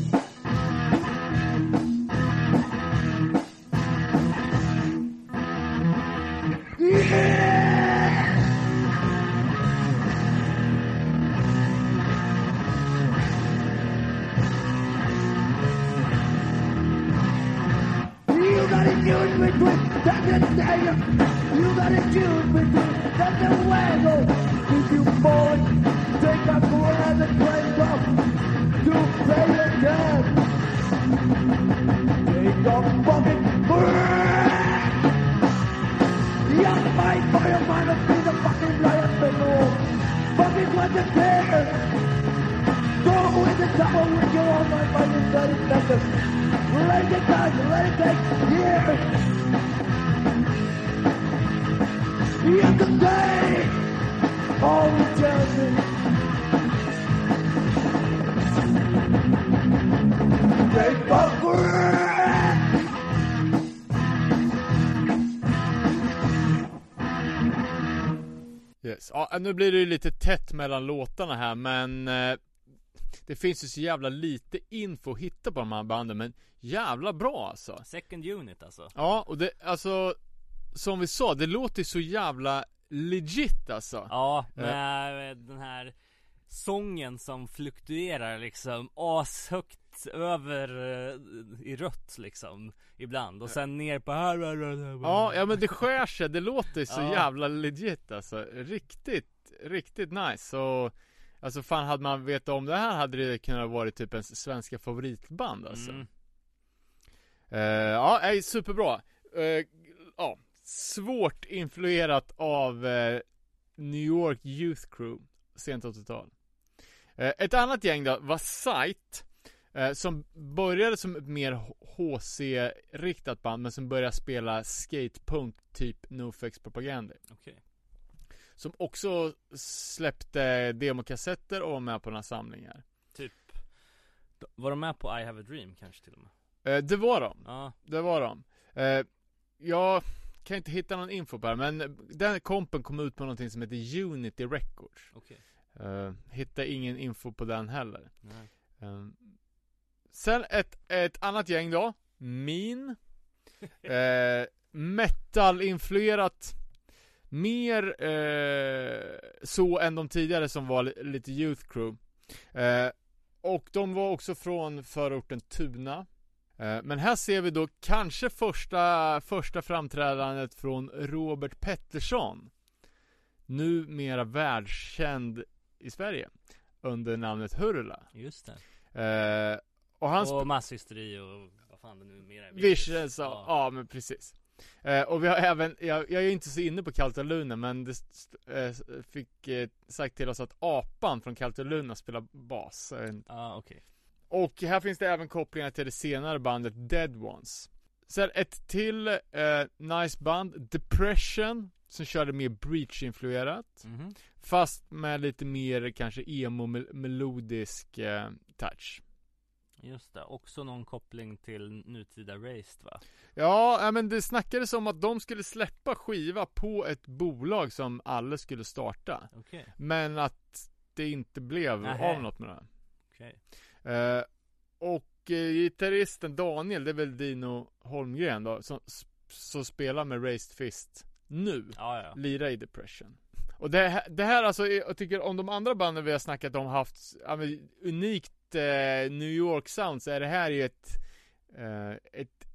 Thank you. Ja, nu blir det ju lite tätt mellan låtarna här men eh, Det finns ju så jävla lite info att hitta på de här banden men jävla bra alltså. Second unit alltså. Ja, och det, alltså Som vi sa, det låter så jävla legit alltså. Ja, med den här sången som fluktuerar liksom ashögt över eh, i rött liksom ibland och sen ner på här Ja, ja men det skär sig, det låter så Ja. jävla legit alltså. Riktigt, riktigt nice. Och Alltså fan hade man vetat om det här hade det kunnat vara typ en svenska favoritband alltså. Mm. Eh, Ja, nej, superbra. Eh, Ja, svårt influerat av eh, New York Youth Crew Sent 80-tal Eh, Ett annat gäng då var Sight Som började som ett mer HC-riktat band men som började spela skatepunk typ NoFX Propaganda Okej. Som också släppte demokassetter och var med på några samlingar Typ Var de med på I have a dream kanske till och med? eh, Det var de, Ja, det var de eh, Jag kan inte hitta någon info på det men den kompen kom ut på någonting som heter Unity Records okej. eh, Hittade ingen info på den heller Nej. Sen ett, ett annat gäng då. Min. Eh, Metal-influerat. Mer eh, så än de tidigare som var li- lite Youth Crew. Eh, Och de var också från förorten Tuna. Eh, Men här ser vi då kanske första, första framträdandet från Robert Pettersson. Numera världskänd i Sverige Under namnet Hurula. Just det. eh, Och han och masshysteri och vad fan det nu mer är. Visions, ja. ja men precis eh, Och vi har även, jag, jag är inte så inne på Kaltaluna men det eh, fick eh, sagt till oss att apan från Kaltaluna spelar bas Ja, okej. Och här finns det även kopplingar till det senare bandet Dead Ones Sen ett till eh, nice band, Depression Som körde mer breach-influerat Mhm. Fast med lite mer kanske emo-melodisk eh, touch Just det, också någon koppling till nutida Raced va? Ja, men det snackades om att de skulle släppa skiva på ett bolag som alla skulle starta. Okej, Men att det inte blev Nähä. av något med det. okej. Eh, och eh, gitarristen Daniel, det är väl Dino Holmgren då, som, som spelar med Raised Fist nu. Ja, ja. Lira i Depression. Och det, här- det här alltså, jag tycker om de andra banden vi har snackat om haft ja, men, unikt eh, New York sound så är det här ju ett eh, ett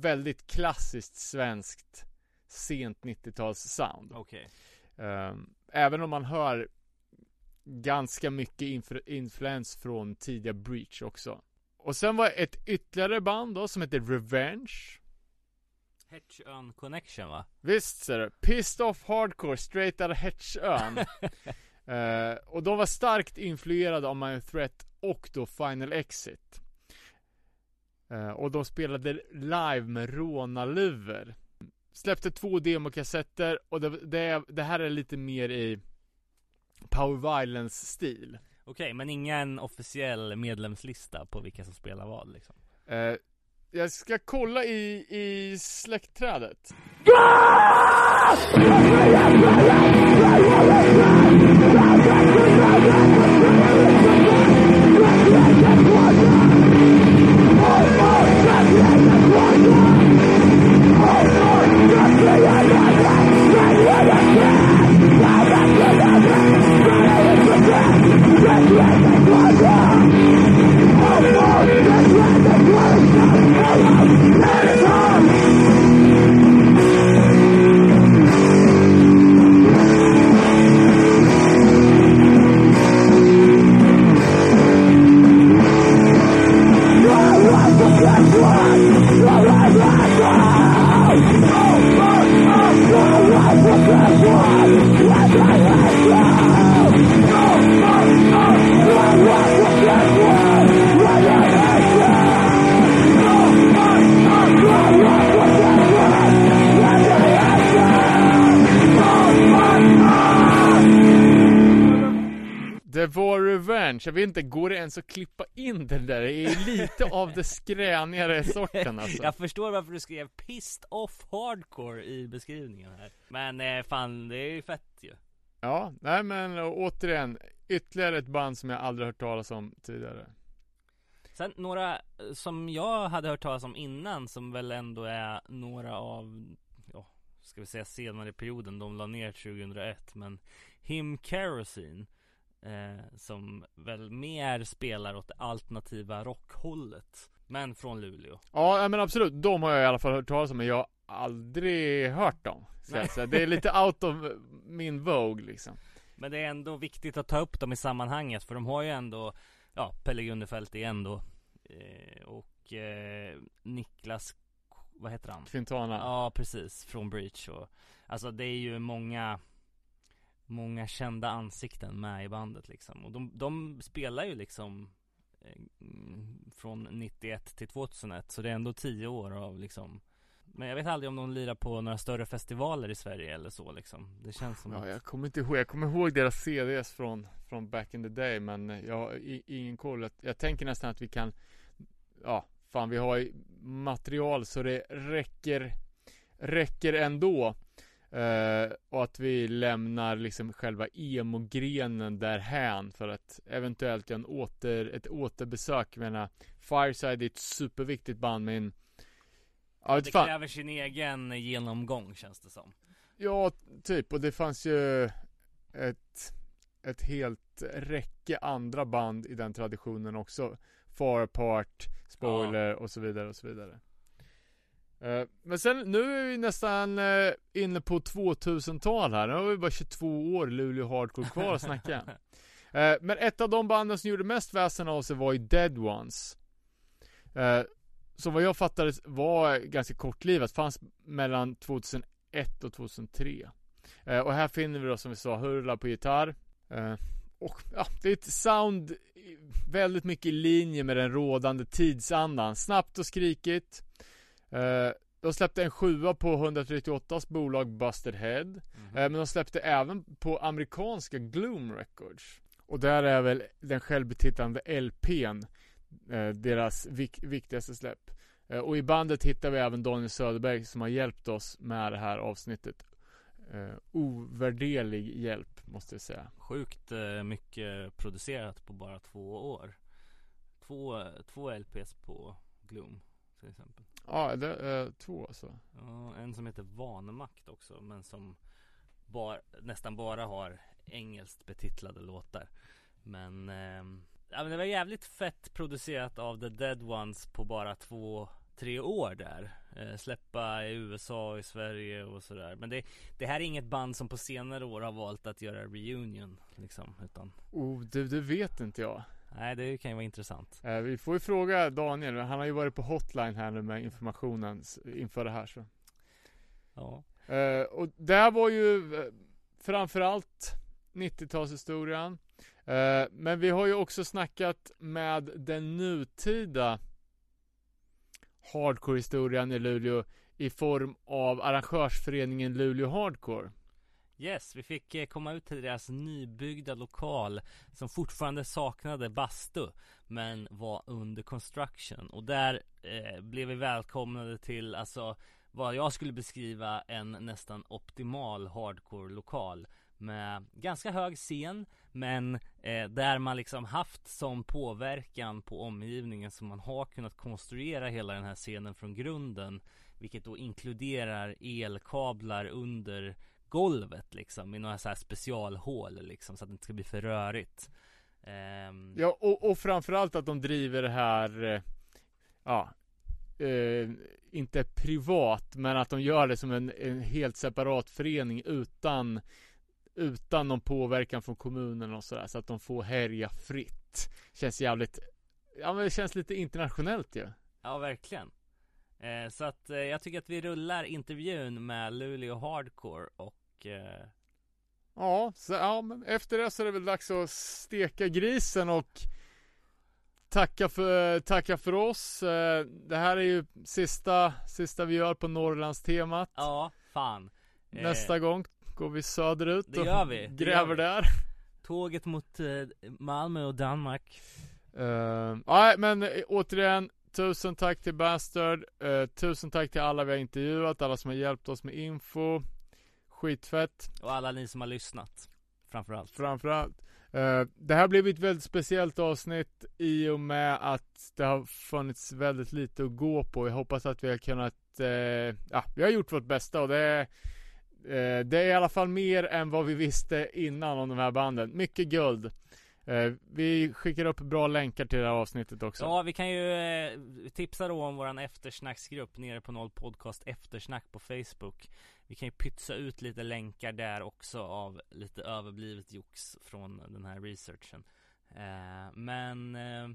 väldigt klassiskt svenskt sent 90-tals sound. Okej. Eh, även om man hör ganska mycket influ- influens från tidiga Breach också. Och sen var ett ytterligare band då som heter Revenge. Hetchön Connection va? Visst ser du. Pissed off hardcore straight out of Hetchön. Eh, och de var starkt influerade av My Threat och då Final Exit. Eh, och de spelade live med rånarluvor. Släppte två demokassetter och det, det, det, här är lite mer i Power Violence stil. Okej, okay, men ingen officiell medlemslista på vilka som spelar vad liksom? Eh, jag ska kolla i, i släktträdet. Yeah! Ens att klippa in den där? Det är lite av det skränigare sorten alltså. Jag förstår varför du skrev 'pissed off hardcore' i beskrivningen här Men eh, fan, det är ju fett ju Ja, nej men återigen, ytterligare ett band som jag aldrig hört talas om tidigare. Sen några eh, som jag hade hört talas om innan som väl ändå är några av, ja, ska vi säga senare i perioden, de la ner 2001 men Him Kerosene eh, Som väl mer spelar åt det alternativa rockhållet Men från Luleå Ja, men absolut, de har jag i alla fall hört talas om men jag har aldrig hört dem. Ska jag säga. Det är lite out of min vogue liksom. Men det är ändå viktigt att ta upp dem i sammanhanget för de har ju ändå Ja, Pelle Gunnefelt igen då eh, Och eh, Niklas Vad heter han? Quintana. Ja precis, från Breach och Alltså det är ju många Många kända ansikten med i bandet liksom Och de, de spelar ju liksom eh, Från 91 till 2001 Så det är ändå 10 år av liksom Men jag vet aldrig om de lirar på några större festivaler i Sverige eller så liksom Det känns som Ja, jag kommer inte ihåg, jag kommer ihåg deras CDs från, från back in the day men jag har ingen koll. Jag, tänker nästan att vi kan Ja, fan vi har material så det räcker Räcker ändå. Eh, och att vi lämnar liksom själva emo-grenen därhän för att eventuellt en åter, ett återbesök. Jag menar, Fireside är ett superviktigt band men Ja, Det fan. kräver sin egen genomgång känns det som Ja, typ. Och det fanns ju ett, ett helt räcke andra band i den traditionen också. Far Apart, Spoiler och så vidare och så vidare. Eh, Men sen, nu är vi nästan eh, inne på 2000-tal här. Nu har vi bara 22 år Luleå Hardcore kvar att snacka. Eh, Men ett av de banden som gjorde mest väsen av sig var ju Dead Ones. Som vad jag fattade var ganska kortlivat. Fanns mellan 2001 och 2003. Eh, och här finner vi då som vi sa Hurla på gitarr. Och ja, det är ett sound väldigt mycket i linje med den rådande tidsandan. Snabbt och skrikigt. Eh, de släppte en sjua på 138s bolag Busted Head. Eh, men de släppte även på amerikanska Gloom Records. Och där är väl den självbetitlande LPn eh, deras vik- viktigaste släpp. Och i bandet hittar vi även Daniel Söderberg som har hjälpt oss med det här avsnittet. Eh, ovärderlig hjälp måste jag säga. Sjukt mycket producerat på bara två år Två, två LPs på Gloom till exempel Ja, det är två alltså. Ja, en som heter Vanemakt också men som bar, nästan bara har engelskt betitlade låtar Men, ehm, ja, men det var jävligt fett producerat av The Dead Ones på bara två, tre år där eh, Släppa i USA och i Sverige och sådär Men det, det här är inget band som på senare år har valt att göra reunion liksom utan Oh, du, det vet inte jag. Nej det kan ju vara intressant Eh, vi får ju fråga Daniel, han har ju varit på hotline här nu med informationen inför det här så. Ja Eh, och det här var ju eh, framförallt 90-talshistorien. Eh, men vi har ju också snackat med den nutida hardcore-historien i Luleå i form av arrangörsföreningen Luleå Hardcore. Yes, vi fick eh, komma ut till deras nybyggda lokal som fortfarande saknade bastu men var under construction. Och där eh, blev vi välkomnade till alltså vad jag skulle beskriva en nästan optimal hardcore lokal med ganska hög scen men eh, där man liksom haft som påverkan på omgivningen som man har kunnat konstruera hela den här scenen från grunden vilket då inkluderar elkablar under golvet liksom i några så här specialhål liksom så att det inte ska bli för rörigt. Ehm, Ja, och, och framförallt att de driver det här, eh, ja, eh, inte privat, men att de gör det som en, en helt separat förening utan, utan någon påverkan från kommunen och sådär, så att de får härja fritt. Känns jävligt, ja men det känns lite internationellt ju. Ja verkligen. Eh, så att eh, jag tycker att vi rullar intervjun med Luleå Hardcore och eh, Ja, så, ja, men efter det så är det väl dags att steka grisen och tacka för, tacka för oss. Eh, Det här är ju sista, sista vi gör på Norrlandstemat. ja, fan. Eh, Nästa gång går vi söderut och vi, det gräver där. Tåget mot eh, Malmö och Danmark. Uh, nej men eh, återigen, tusen tack till Bastard. Uh, tusen tack till alla vi har intervjuat, alla som har hjälpt oss med info. Skitfett. Och alla ni som har lyssnat. Framförallt. Framförallt. Uh, det här blev ett väldigt speciellt avsnitt i och med att det har funnits väldigt lite att gå på. Jag hoppas att vi har kunnat, uh, ja, vi har gjort vårt bästa och det är uh, det är i alla fall mer än vad vi visste innan om de här banden. Mycket guld. vi skickar upp bra länkar till det här avsnittet också. Ja, vi kan ju tipsa då om våran eftersnacksgrupp nere på noll podcast eftersnack på Facebook. Vi kan ju pytsa ut lite länkar där också av lite överblivet jox från den här researchen. Eh, men eh,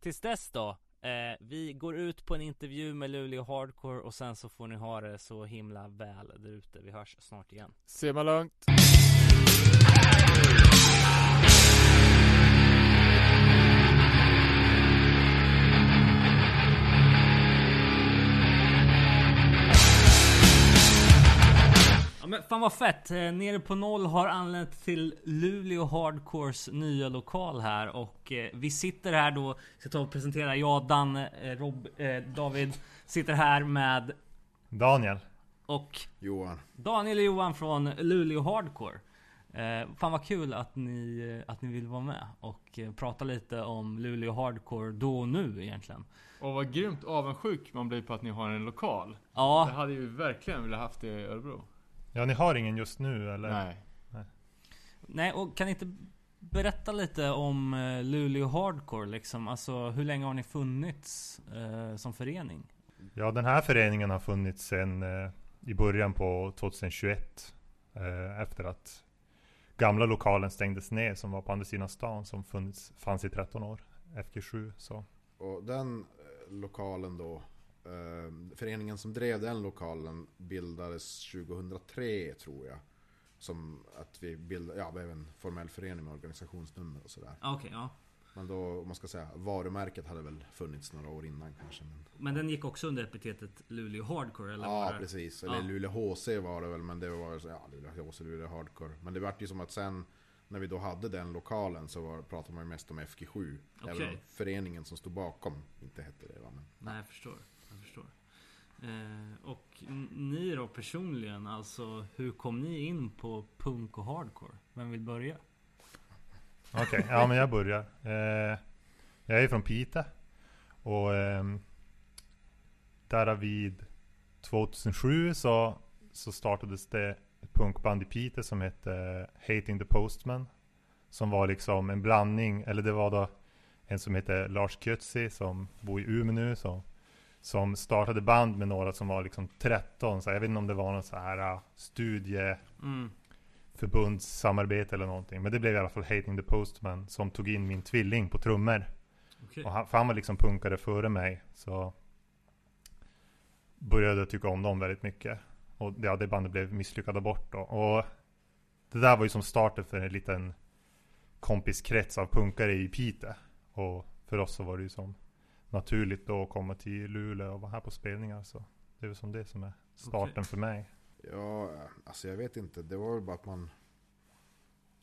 tills dess då. Eh, vi går ut på en intervju med Luleå Hardcore och sen så får ni ha det så himla väl där ute. Vi hörs snart igen. Simma lugnt. Ja men fan vad fett! Eh, nere på noll har anlänt till Luleå Hardcores nya lokal här och eh, vi sitter här då, ska ta och presentera, jag, Danne, eh, Rob, eh, David sitter här med Daniel och Johan. Daniel och Johan från Luleå Hardcore. Eh, fan vad kul att ni, att ni vill vara med och prata lite om Luleå Hardcore då och nu egentligen. Och vad grymt avundsjuk man blir på att ni har en lokal. Ja. Det hade ju verkligen velat haft det i Örebro. Ja, ni har ingen just nu eller? Nej. Nej, och kan ni inte berätta lite om eh, Luleå Hardcore liksom? Alltså hur länge har ni funnits eh, som förening? Ja, den här föreningen har funnits sedan eh, i början på 2021. Eh, efter att gamla lokalen stängdes ner som var på andra sidan stan som funnits, fanns i 13 år. FG7 så. Och den eh, lokalen då, föreningen som drev den lokalen bildades 2003 tror jag. Som att vi bildade, ja, blev en formell förening med organisationsnummer och sådär. Okej, okay, ja. Men då, om man ska säga, varumärket hade väl funnits några år innan kanske. Men, Men den gick också under epitetet Luleå Hardcore eller? ja, det- precis. Eller Ja. Luleå HC var det väl, men det var så- ja, Luleå HC, Luleå Hardcore. Men det vart ju som att sen, när vi då hade den lokalen så var, pratade man mest om FG7. Även Okej. om föreningen som stod bakom inte hette det va. Men, Nej. Jag förstår. Eh, och ni då personligen, alltså hur kom ni in på punk och hardcore? Vem vill börja? Okej, ja men jag börjar. Eh, jag är från Piteå. Och där däravid 2007 så, så startades det ett punkband i Piteå som hette Hating the Postman. Som var liksom en blandning, eller det var då en som hette Lars Kötzi som bor i Umeå nu. Så som startade band med några som var liksom 13. Så jag vet inte om det var någon så här uh, studie Mm. förbundssamarbete eller någonting. Men det blev i alla fall Hating the Postman som tog in min tvilling på trummor. Okej. Och han, för han var liksom punkare före mig. Så började jag tycka om dem väldigt mycket. Och ja, det bandet blev misslyckade bort då. Och det där var ju som starten för en liten kompiskrets av punkare i Piteå. Och för oss så var det ju som naturligt då att komma till Luleå och vara här på spelningar. Så det är väl som det som är starten Okej. för mig. Ja, alltså jag vet inte. Det var väl bara att man...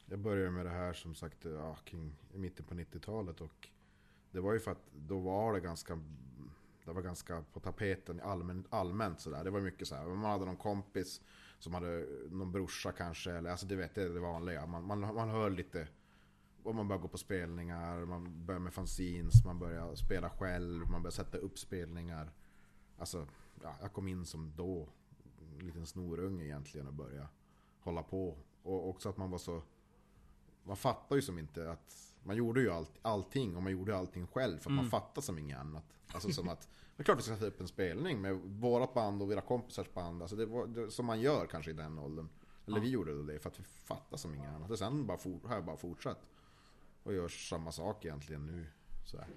Jag började med det här som sagt ja, kring, i mitten på 90-talet och det var ju för att då var det ganska... Det var ganska på tapeten allmän, allmänt sådär. Det var mycket så här. Man hade någon kompis som hade någon brorsa kanske. Eller, alltså du vet, det är det vanliga. Man, man, man hör lite... Och man börjar gå på spelningar, man börjar med fanzines, man börjar spela själv, man börjar sätta upp spelningar. Alltså, ja, jag kom in som då en liten snorunge egentligen och börja hålla på. Och också att man var så... Man fattar ju som inte att... Man gjorde ju allt, allting och man gjorde allting själv för att man fattar som inget annat. Alltså som att... Det är klart vi ska sätta upp en spelning med vårat band och våra kompisars band. Alltså det var det, som man gör kanske i den åldern. Eller vi gjorde det för att vi fattar som inget annat. Och sen bara for, har jag bara fortsatt. Och gör samma sak egentligen nu. Så här.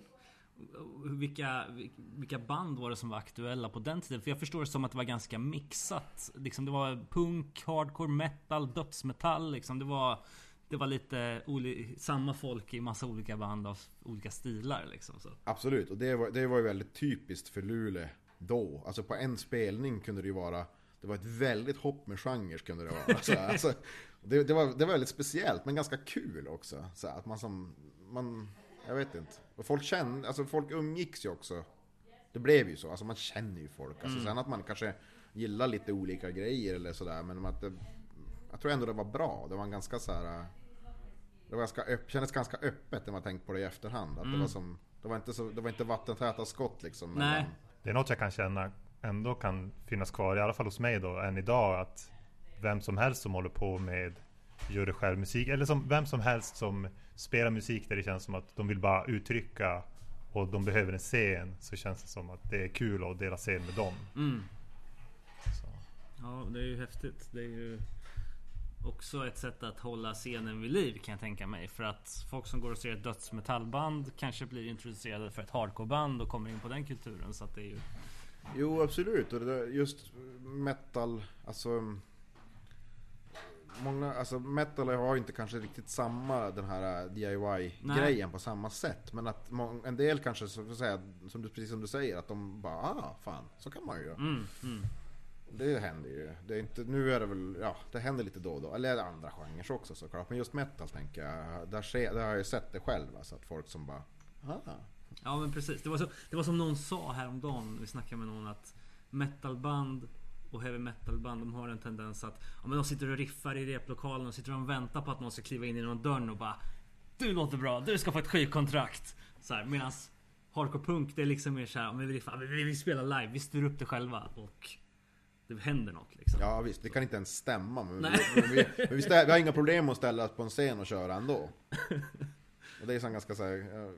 Vilka, vilka band var det som var aktuella på den tiden? För jag förstår det som att det var ganska mixat. Liksom det var punk, hardcore, metal, dödsmetall. Liksom det var, det var lite samma folk i massa olika band av olika stilar. Liksom, så. Absolut, och det var, det var ju väldigt typiskt för Luleå då. Alltså på en spelning kunde det ju vara Det var ett väldigt hopp med genre kunde det vara. Så, alltså, Det, det, var, det var väldigt speciellt, men ganska kul också. Så att man som, man, jag vet inte. Och folk kände, alltså folk umgicks ju också. Det blev ju så, alltså man känner ju folk. Alltså Mm. sen att man kanske gillar lite olika grejer eller sådär, men att det, jag tror ändå det var bra. Det var en ganska så här. Det var ganska öpp, kändes ganska öppet när man tänkt på det i efterhand. Att det var som, det var inte så, det var inte vattentäta skott liksom. Mm. Nej. Det är något jag kan känna ändå kan finnas kvar, i alla fall hos mig då, än idag. Att vem som helst som håller på med gör det själv musik, eller som vem som helst som spelar musik där det känns som att de vill bara uttrycka och de behöver en scen, så känns det som att det är kul att dela scen med dem. Mm. Så. Ja, det är ju häftigt. Det är ju också ett sätt att hålla scenen vid liv kan jag tänka mig. För att folk som går och ser ett dödsmetallband kanske blir introducerade för ett hardcoreband och kommer in på den kulturen. Så att det är ju... Jo absolut, och det där, just metal, alltså Många, alltså metal har ju inte kanske riktigt samma den här DIY-grejen på samma sätt. Men att en del kanske, så säga, som du, precis som du säger, att de bara ah, fan, så kan man ju göra. Mm, mm. Det händer ju. Det är inte, nu är det väl, ja, det händer lite då och då. Eller andra genrer också såklart. Men just metal tänker jag, där, sker, där har jag ju sett det själv. Alltså att folk som bara, ah, Ja men precis. Det var, så, det var som någon sa häromdagen. Vi snackade med någon att metalband och heavy metalband de har en tendens att ja, men de sitter och riffar i replokalen och sitter och väntar på att någon ska kliva in genom dörren och bara Du låter bra, du ska få ett skivkontrakt. Så här, medans hardcore punk det är liksom mer såhär, men vi, riffar, vi, vi spelar live, vi styr upp det själva och det händer något liksom. Ja visst, det kan inte ens stämma. Men, vi, men, vi, men vi, vi har inga problem att ställa oss på en scen och köra ändå. Och det är så ganska så här,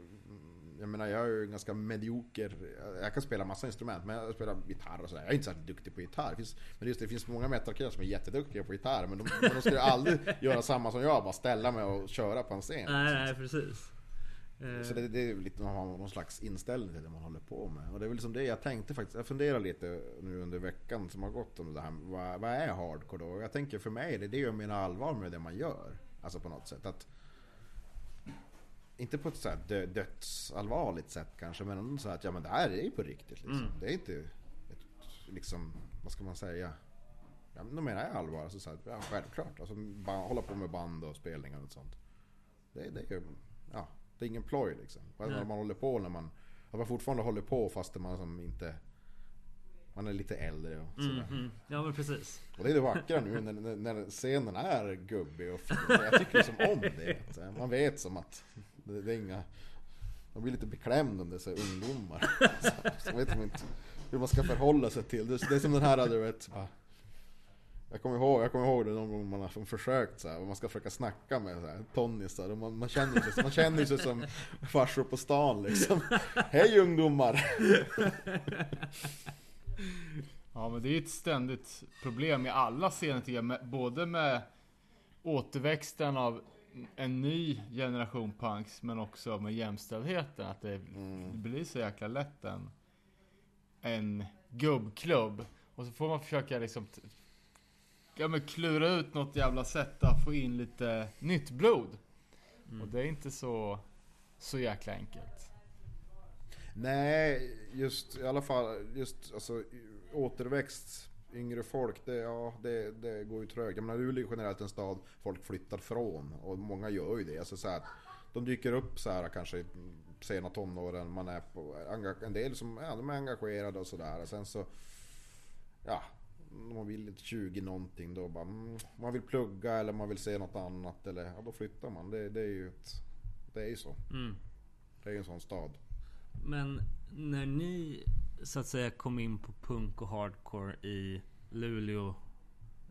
jag, menar jag är ju ganska medioker. Jag kan spela massa instrument, men jag spelar gitarr och sådär. Jag är inte särskilt duktig på gitarr. Det finns, men just det, det finns många metalkillar som är jätteduktiga på gitarr. Men de, men de skulle aldrig göra samma som jag, bara ställa mig och köra på en scen. Nej, nej precis. Så det, det är ju lite man har någon slags inställning till det man håller på med. Och det är väl som det jag tänkte faktiskt. Jag funderar lite nu under veckan som har gått om det här. Vad, vad är hardcore då? Jag tänker för mig, det är det jag menar allvar med det man gör. Alltså på något sätt. att Inte på ett så här dö, dödsallvarligt sätt kanske. Men ändå så att ja men det här är ju på riktigt liksom. Mm. Det är inte ett, liksom, vad ska man säga? Ja, men då menar jag allvar. Alltså så här, ja, självklart. Alltså, bara hålla på med band och spelningar och sånt. Det, det är ju, ja, det är ingen ploj liksom. Vad man håller på när man, att man fortfarande håller på fast man som inte, man är lite äldre och sådär. mm. Ja men precis. Och det är det vackra nu när, när, scenen är gubbig och fin. Jag tycker liksom om det. Man vet som att det är inga, man blir lite beklämd om dessa ungdomar. Så, så vet man inte hur man ska förhålla sig till det. Det är som den här, du vet. bara- Jag kommer ihåg, jag kommer ihåg det någon gång man har försökt så här, och man ska försöka snacka med så här, tonnisar och man, man känner sig, man känner sig som farsor på stan liksom. Hej ungdomar! Ja men det är ju ett ständigt problem i alla scener tycker jag, både med återväxten av en ny generation punks men också med jämställdheten. Att det Mm. blir så jäkla lätt en, en gubbklubb. Och så får man försöka liksom ja, men klura ut något jävla sätt att få in lite nytt blod. Och det är inte så, så jäkla enkelt. Nej, just i alla fall just alltså återväxt, yngre folk, det, ja, det, det går ju trögt. Jag menar Luleå är generellt en stad folk flyttar från och många gör ju det. Alltså så här, de dyker upp så här kanske i sena tonåren, man är på, en del som ja, de är engagerade och sådär. Sen så, ja, man vill lite 20 någonting då bara, mm, man vill plugga eller man vill se något annat eller ja, då flyttar man. Det, det är ju ett, det är ju så. Mm. Det är ju en sån stad. Men när ni så att säga kom in på punk och hardcore i Luleå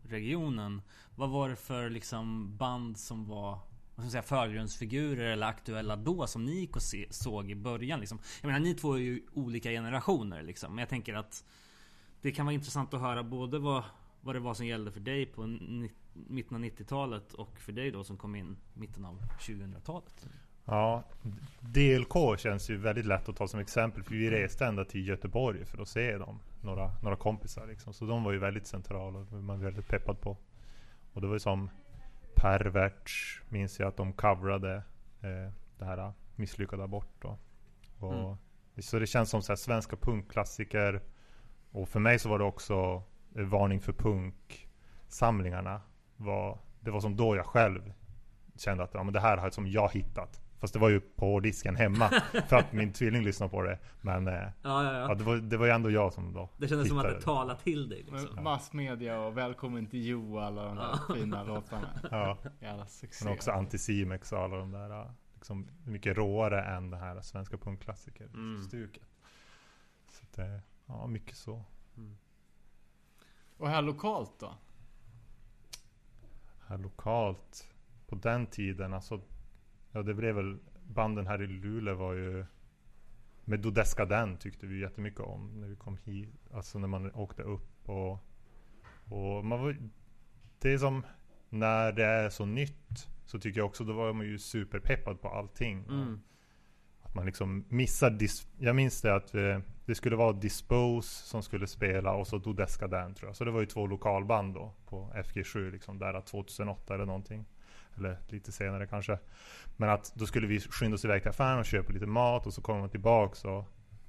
regionen. Vad var det för liksom band som var vad ska säga, förgrundsfigurer eller aktuella då som ni gick och se, såg i början? Liksom? Jag menar ni två är ju olika generationer liksom. Men jag tänker att det kan vara intressant att höra både vad, vad det var som gällde för dig på ni, mitten av 90-talet och för dig då som kom in mitten av 2000-talet. Ja, DLK känns ju väldigt lätt att ta som exempel. För vi reste ända till Göteborg för att se dem. Några, några kompisar liksom. Så de var ju väldigt centrala och man var väldigt peppad på. Och det var ju som Perverts minns jag att de coverade eh, det här misslyckade abort då. Och, Mm. Så det känns som så här svenska punkklassiker. Och för mig så var det också eh, Varning för punk samlingarna var det var som då jag själv kände att ja, men det här har som jag hittat. Fast det var ju på disken hemma för att min tvilling lyssnade på det. Men eh, Ja, ja, ja, ja. det, var, det var ju ändå jag som då Det kändes som att det talade till dig liksom. Massmedia och Välkommen till Jo alla de där fina låtarna. Ja, Jävla succé. men också Anticimex och alla de där. Liksom mycket råare än det här svenska punkklassiker Mm. stuket. Så att, eh, ja, mycket så. Och här lokalt då? här lokalt på den tiden alltså Ja det blev väl banden här i Luleå var ju Med Dodeska Den tyckte vi jättemycket om när vi kom hit. Alltså när man åkte upp och Och man var Det är som När det är så nytt Så tycker jag också då var man ju superpeppad på allting. Mm. Att man liksom missar dis- Jag minns det att eh, Det skulle vara Dispose som skulle spela och så Dodeska Dan tror jag. Så det var ju två lokalband då På FG7 liksom där 2008 eller någonting eller lite senare kanske. Men att då skulle vi skynda oss iväg till affären och köpa lite mat och så kommer man tillbaks och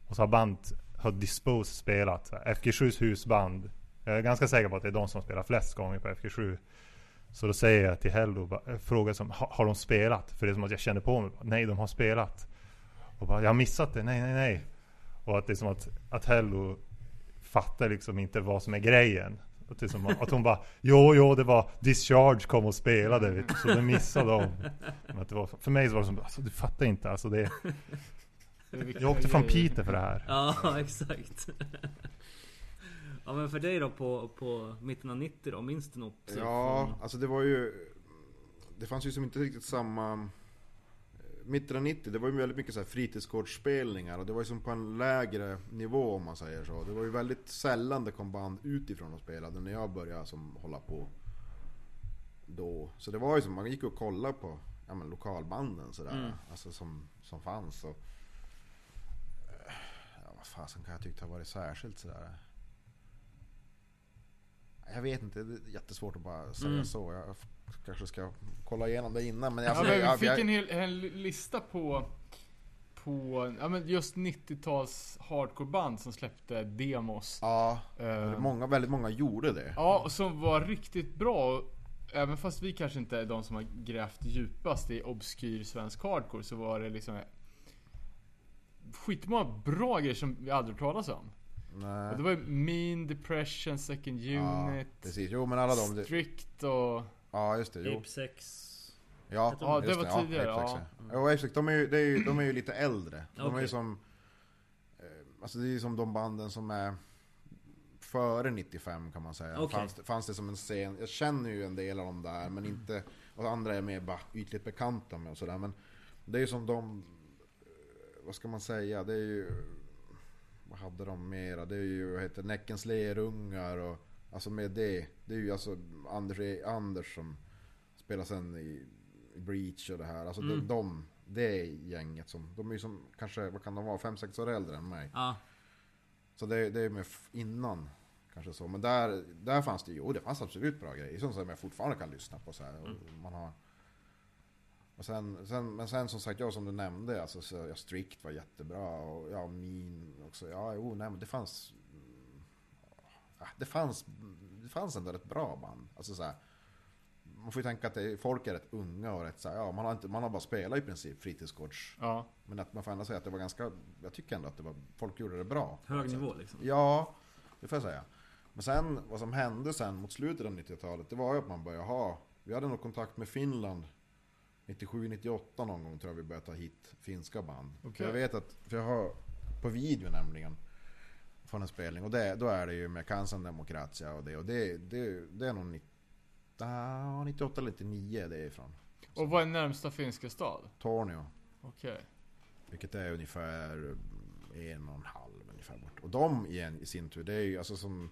Och så har band Har Dispose spelat. FG7s husband. Jag är ganska säker på att det är de som spelar flest gånger på FG7 Så då säger jag till Hello eh, Frågar som Har de spelat? För det är som att jag känner på mig. Nej de har spelat. Och bara, jag har missat det, nej nej nej. Och att det är som att, att Hello fattar liksom inte vad som är grejen. Att, det är som att hon bara, jo jo det var Discharge kom och spelade vet du, så det missade de. Men att det var, för mig så var det som, alltså du fattar inte alltså det, Jag åkte från. Piteå för det här. Ja, exakt. Ja men för dig då på, på mitten av 90 då, minns du något? Ja, alltså det var ju... Det fanns ju som inte riktigt samma... Mitten av 90, det var ju väldigt mycket så här fritidsgårdsspelningar och det var ju som på en lägre nivå om man säger så. Det var ju väldigt sällan det kom band utifrån och spelade när jag började som hålla på. Då. Så det var ju som, man gick och kollade på ja, men, lokalbanden sådär. Mm. Alltså som, som fanns. Och, ja, vad fasen kan jag tycka har varit särskilt sådär. Jag vet inte, det är jättesvårt att bara säga Mm. så. Jag kanske ska kolla igenom det innan. Men, jag, Ja, men vi fick jag, en hel en lista på på, ja men just 90-tals hardcoreband som släppte demos. ja, Eh, många, väldigt många gjorde det. Ja, och som var riktigt bra. Även fast vi kanske inte är de som har grävt djupast i obskyr svensk hardcore så var det liksom skitmånga bra grejer som vi aldrig hört talas om. Nej. Och det var ju Mean, Depression, Second ja, Unit, precis. Jo men alla de... Strict och... Ja just det, jo. Ape 6. Ja, de- Ja, det var tidigare, Apex, ja. ja. Jo, Apex, de är ju, det är ju, de är ju lite äldre. De är ju som... eh, Alltså det är ju som de banden som är före 95 kan man säga. Okej. Fanns, det, fanns det som en scen. Jag känner ju en del av dem där men inte... Och andra är mer bara ytligt bekanta med och sådär. Men det är ju som de... eh, Vad ska man säga? Det är ju... Vad hade de mera? Det är ju, vad heter Näckens lerungar och... Alltså med det. Det är ju alltså Anders, Anders som spelar sen i, Breach och det här. Alltså Mm. de, de, det gänget som... De är ju som kanske, vad kan de vara? 5-6 år äldre än mig. Ja. Så det, det är med f- innan. Kanske så. Men där, där fanns det ju, jo det fanns absolut bra grejer. Sånt som jag fortfarande kan lyssna på så här. Och man har, och sen, sen, men sen som sagt, jag som du nämnde, alltså, så, ja, Strict var jättebra. Och ja, Min också. Ja, jo, nej men det fanns... ja, Det fanns, det fanns ändå rätt bra band. Alltså så här, man får ju tänka att det, folk är rätt unga och rätt så här, ja, man har, inte, man har bara spelat i princip fritidsgårds. Ja. Men att man får ändå säga att det var ganska, jag tycker ändå att det var, folk gjorde det bra. Hög nivå liksom. Ja, det får jag säga. Men sen, vad som hände sen mot slutet av 90-talet, det var ju att man började ha, vi hade nog kontakt med Finland 97-98 någon gång tror jag vi började ta hit finska band. För Okej. jag vet att, för jag har på video nämligen, från en spelning, och det, då är det ju med Kansan Demokratia och det, och det, det, det är nog 90, ah, 98 eller 99 det är ifrån. Och vad är närmsta finska stad? Tornio. Okej. Vilket är ungefär en och en halv ungefär bort. Och de igen i sin tur, det är ju alltså som...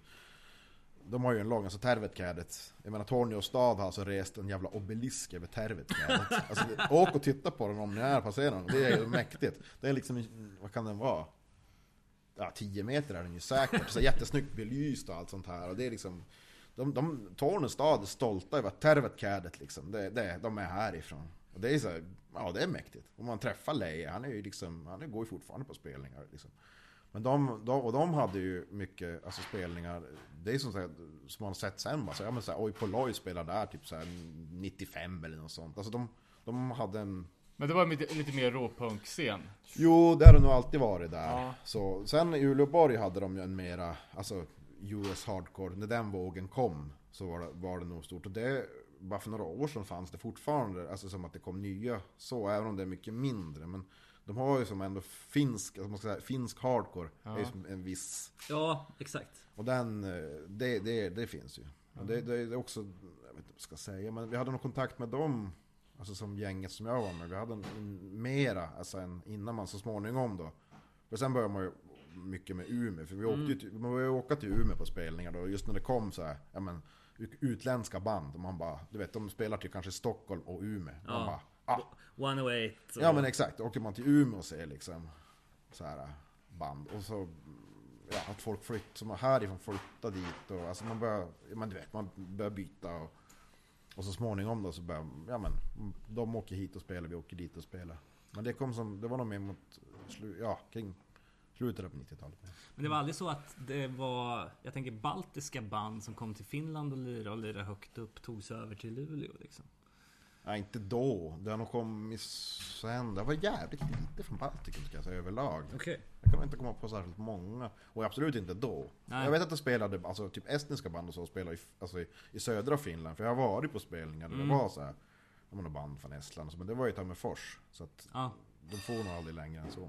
De har ju en lång, alltså Tervetkädet. Jag menar Tornio stad har alltså rest en jävla obelisk över Tervetkädet. Alltså åk och titta på den om ni är passerande. Det är ju mäktigt. Det är liksom, vad kan den vara? Ja, 10 meter är den ju säkert. Så jättesnyggt belyst och allt sånt här. Och det är liksom... De, de, Tornio stad är stolta över att Tervetkädet liksom, det, det, de är härifrån. Och det är så här, ja det är mäktigt. Om man träffar Leje, han är ju liksom, han går ju fortfarande på spelningar liksom. Men de, de, och de hade ju mycket alltså, spelningar, det är som, så här, som man har sett sen. Alltså, ja, men så här, oj, Poloy spelar där typ så här, 95 eller något sånt. Alltså de, de hade en... Men det var lite, lite mer råpunkscen. Jo, det har det nog alltid varit där. Ja. Så, sen i Uleåborg hade de ju en mera, alltså US Hardcore, när den vågen kom så var det, var det nog stort. Och det, bara för några år sedan fanns det fortfarande, alltså som att det kom nya så, även om det är mycket mindre. Men de har ju som ändå finsk, alltså man ska säga, finsk hardcore, är ju som en viss Ja, exakt. och den, eh, det, det, det finns ju. Och det, det, det är också, jag vet inte vad jag ska säga, men vi hade nog kontakt med dem, alltså som gänget som jag var med. Vi hade en, en, mera, alltså än innan man så småningom då. För sen började man ju mycket med Umeå, för vi åkte ju till, man började åka till Umeå på spelningar då. Just när det kom så här, ja men ut- utländska band, man bara, du vet de spelar till kanske Stockholm och Umeå. Man Ja. bara, ah, 108 och... Ja men exakt, åker man till Umeå och ser liksom så här band och så ja, att folk flytt, som är härifrån flyttar dit och alltså man börjar, ja, men du vet, man börjar byta och, och så småningom då så börjar, ja men de åker hit och spelar, vi åker dit och spelar. Men det kom som, det var nog mer mot, slu, ja kring slutet på 90-talet. Men det var aldrig så att det var, jag tänker baltiska band som kom till Finland och lirade och lirade högt upp togs över till Luleå liksom. Nej inte då, det har nog kommit sen, det var jävligt lite från Baltikum ska jag säga överlag. Okej. Jag kan inte komma på särskilt många. Och absolut inte då. Nej. Jag vet att det spelade, alltså typ estniska band och så spelade i, alltså, i, i södra Finland. För jag har varit på spelningar där Mm. det var så här. Jag menar band från Estland så, men det var ju Tammerfors. Så att Ja, de får nog aldrig längre än så.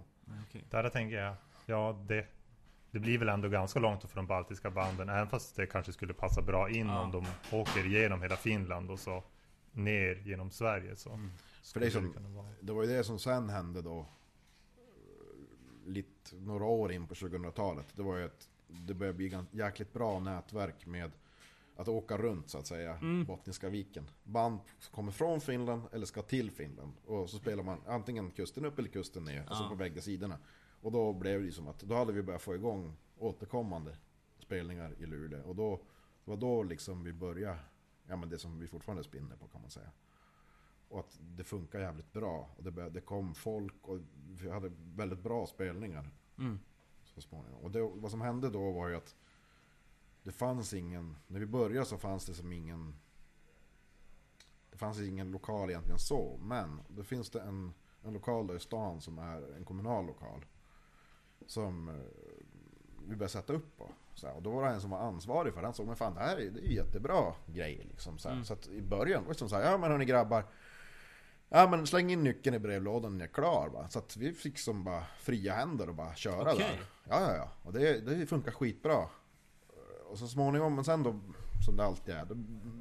okej. Där tänker jag, ja det, det blir väl ändå ganska långt för de baltiska banden. Även fast det kanske skulle passa bra in Ja. om de åker igenom hela Finland och så ner genom Sverige. Så För skulle det som, kunna vara. det var ju det som sen hände då. Lite, några år in på 2000-talet. Det var ju ett, det började bli ett jäkligt bra nätverk med att åka runt så att säga, Mm. Bottniska viken. Band kommer från Finland eller ska till Finland. Och så spelar man antingen kusten upp eller kusten ner, alltså Ja. på bägge sidorna. Och då blev det som att, då hade vi börjat få igång återkommande spelningar i Luleå. Och då, det var då liksom vi började, ja men det som vi fortfarande spinner på kan man säga. Och att det funkar jävligt bra. Och det, det kom folk och vi hade väldigt bra spelningar Mm. så småningom. Och det, vad som hände då var ju att det fanns ingen, när vi började så fanns det som ingen Det fanns ingen lokal egentligen så, men då finns det en, en lokal där i stan som är en kommunal lokal. Som eh, vi började sätta upp på. Så här, och då var det en som var ansvarig för den, såg men fan det här är, det är jättebra grejer liksom. Så, här. så att i början var det som så här, ja men hörni grabbar Ja men släng in nyckeln i brevlådan när ni är klar va. Så att vi fick som bara fria händer och bara köra Okej. där. Ja ja ja. Och det, det funkar skitbra. Och så småningom, men sen då som det alltid är. Då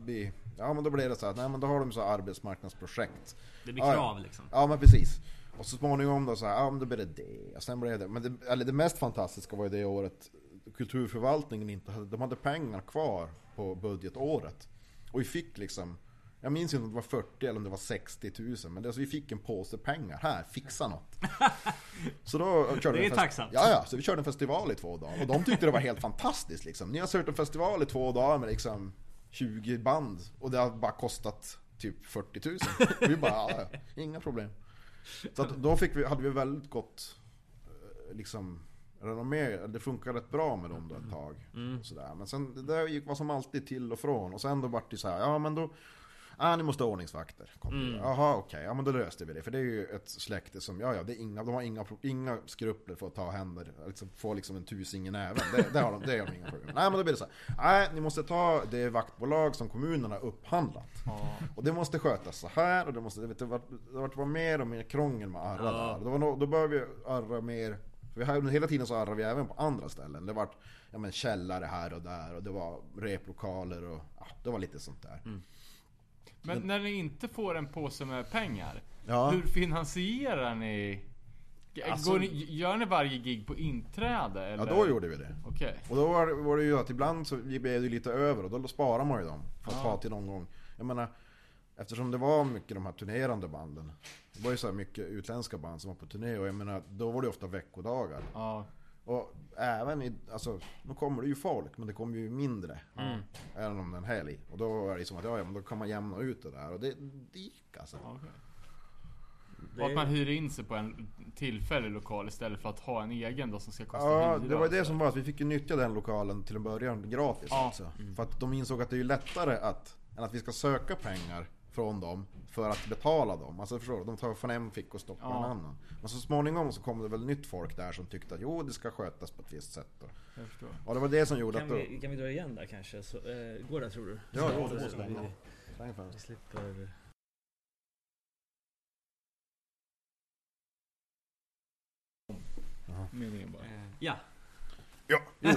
blir, ja men då blir det så att nej men då har de så arbetsmarknadsprojekt. Det blir Ja, ja. krav liksom. Ja men precis. Och så småningom då så här, ja men då blir det det. Och sen blev det, men det, eller det mest fantastiska var ju det året kulturförvaltningen inte hade, de hade pengar kvar på budgetåret. Och vi fick liksom, jag minns inte om det var 40 eller om det var 60 000. Men det, alltså, vi fick en påse pengar, här, fixa något. Så då körde Det är tacksamt. Ja, ja, så vi körde en festival i två dagar. Och de tyckte det var helt fantastiskt liksom. Ni har kört en festival i två dagar med liksom 20 band. Och det har bara kostat typ 40 000. Vi bara, ja, inga problem. Så då fick vi, hade vi väldigt gott eh, liksom renommé. Det funkade rätt bra med dem då ett tag. Mm. Och sådär. Men sen det där gick var som alltid till och från. Och sen då vart det så här, ja men då Ah, ni måste ha ordningsvakter. Mm. Jaha, okej. Ja, men då löste vi det. För det är ju ett släkte som, ja, ja, det är inga, de har inga, inga skrupler för att ta händer. Liksom, få liksom en tusing i näven. Det, det har de, det har de inga problem. Nej, men då blir det så här. Nej, ni måste ta det vaktbolag som kommunerna har upphandlat. Och det måste skötas så här och det måste, det vet, det var, det var, mer och mer krångel med arra Ja. där. Då, var, då började vi arra mer, för vi hade, hela tiden så arrade vi även på andra ställen. Det var ja, men källare här och där och det var replokaler och ja, det var lite sånt där. Men när ni inte får en påse med pengar, Ja. hur finansierar ni? Alltså- Går ni, gör ni varje gig på inträde? Ja, Eller? då gjorde vi det. Okej. Och då var, det- var det ju att ibland så blev det lite över och då sparar man ju dem. För att Ja. ta till någon gång. Jag menar, eftersom det var mycket de här turnerande banden. Det var ju så här mycket utländska band som var på turné och jag menar, då var det ofta veckodagar. Ja. Och även i, alltså, nu kommer det ju folk men det kommer ju mindre. Mm. Även om det är en helg. Och då är det som att, ja, ja men då kan man jämna ut det där. Och det, det gick alltså. okej. Det Och att man hyr in sig på en tillfällig lokal istället för att ha en egen då som ska kosta Ja, det var och det som var att vi fick ju nyttja den lokalen till en början gratis Ja. alltså. För att de insåg att det är ju lättare att, än att vi ska söka pengar från dem för att betala dem. Alltså förstår du? De tar från en fick och stoppar Ja. en annan. Men så småningom så kom det väl nytt folk där som tyckte att jo, det ska skötas på ett visst sätt. Då. Jag förstår. Och det var det som gjorde kan, att då... vi, kan vi dra igen där kanske? Så, eh, går det tror du? Ja, Så ja, att, det eh, måste vi- gå. Släng Vi slipper... Meningen bara. Eh, ja. Ja, jo.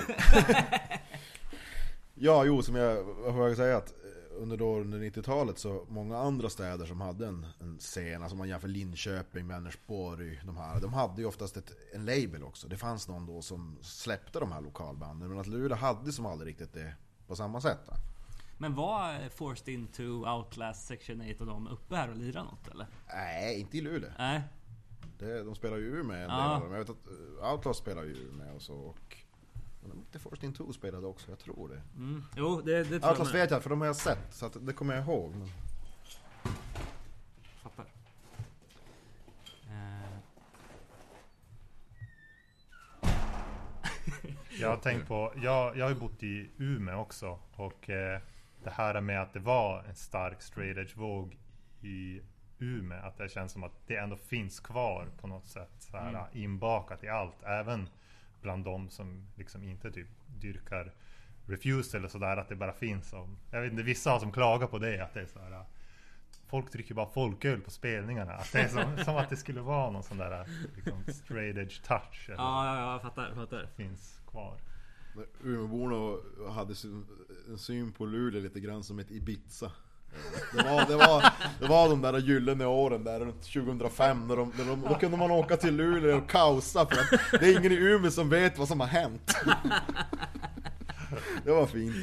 ja, jo, som jag vad får jag säga att under, då, under 90-talet så många andra städer som hade en, en scen, alltså man jämför Linköping, Vänersborg, de här, de hade ju oftast ett, en label också. Det fanns någon då som släppte de här lokalbanden, men att Luleå hade som aldrig riktigt det på samma sätt. Va? Men var Forced Into Outlast Section 8 och de uppe här och lirade något eller? Nej, inte i Luleå. Nej. Det, de spelar ju med en Ja. del av dem. Jag vet att eh, Outlast spelar ju med och så. Och, men The Forced In 2 spelade också, jag tror det. Mm. Jo, det, det tror Outlast jag med. vet jag, för de har jag sett, så att det kommer jag ihåg. Men... Fattar. Eh, Jag har tänkt på, jag, jag har ju bott i Umeå också och eh, det här med att det var en stark straight edge våg i Umeå, att det känns som att det ändå finns kvar på något sätt så här, inbakat i allt, även bland de som liksom inte typ dyrkar Refused eller sådär, att det bara finns som, jag vet inte, vissa har som klagar på det, att det är så här Folk dricker bara folköl på spelningarna. Att det är som, som att det skulle vara någon sån där liksom, straight edge touch. Eller ja, ja, ja, jag fattar, fattar. finns kvar. Umeåborna hade syn- en syn på Luleå lite grann som ett Ibiza. Det var, det var, det var de där gyllene åren där runt 2005 när de, när de, Då kunde man åka till Luleå och kaosa för att det är ingen i Umeå som vet vad som har hänt. Det var fint.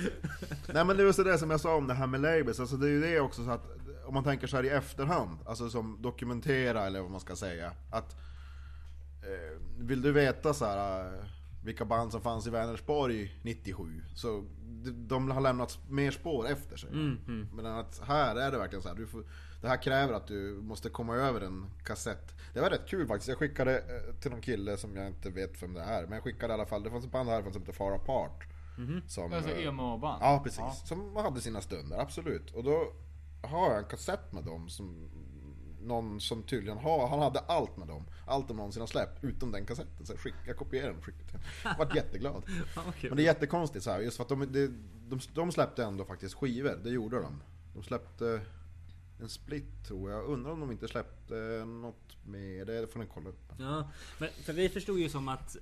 Nej men det är just det som jag sa om det här med labels, alltså det är ju det också så att om man tänker så här i efterhand, alltså som dokumentera eller vad man ska säga. Att eh, Vill du veta så här eh, vilka band som fanns i Vänersborg 97 Så de, har lämnat mer spår efter sig. Mm, Men att här är det verkligen så här, du får, Det här kräver att du måste komma över en kassett. Det var rätt kul faktiskt, jag skickade eh, till någon kille som jag inte vet vem det är Men jag skickade i alla fall, det fanns ett band härifrån som heter Far Apart. Som, Alltså eh, emo-band? Ja precis, som hade sina stunder, absolut. Och då har jag en kassett med dem som någon som tydligen har, han hade allt med dem. Allt de någonsin har släppt, utom den kassetten. Så jag, skick, jag kopierade den och skickade till honom. Vart jätteglad. Kul. Men det är jättekonstigt så här, just för att de, de, de, de släppte ändå faktiskt skivor, det gjorde de. De släppte en split tror jag, undrar om de inte släppte något mer, det får ni kolla upp. Ja, men för vi förstod ju som att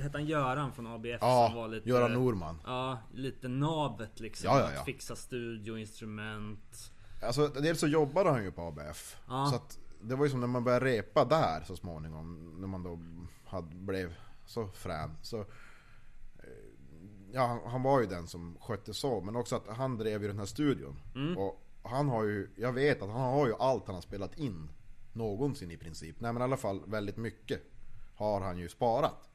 Hette han Göran från ABF som var Ja, lite Göran Norman. Ja, lite navet liksom. Ja, ja, ja. Att fixa studioinstrument. Alltså dels så jobbade han ju på ABF. Ja. Så att det var ju som när man började repa där så småningom. När man då hade, blev så frän. Så, eh, ja, han, han var ju den som skötte så. Men också att han drev ju den här studion. Och han har ju, jag vet att han har ju allt han har spelat in. Någonsin i princip. Nej men i alla fall väldigt mycket. Har han ju sparat.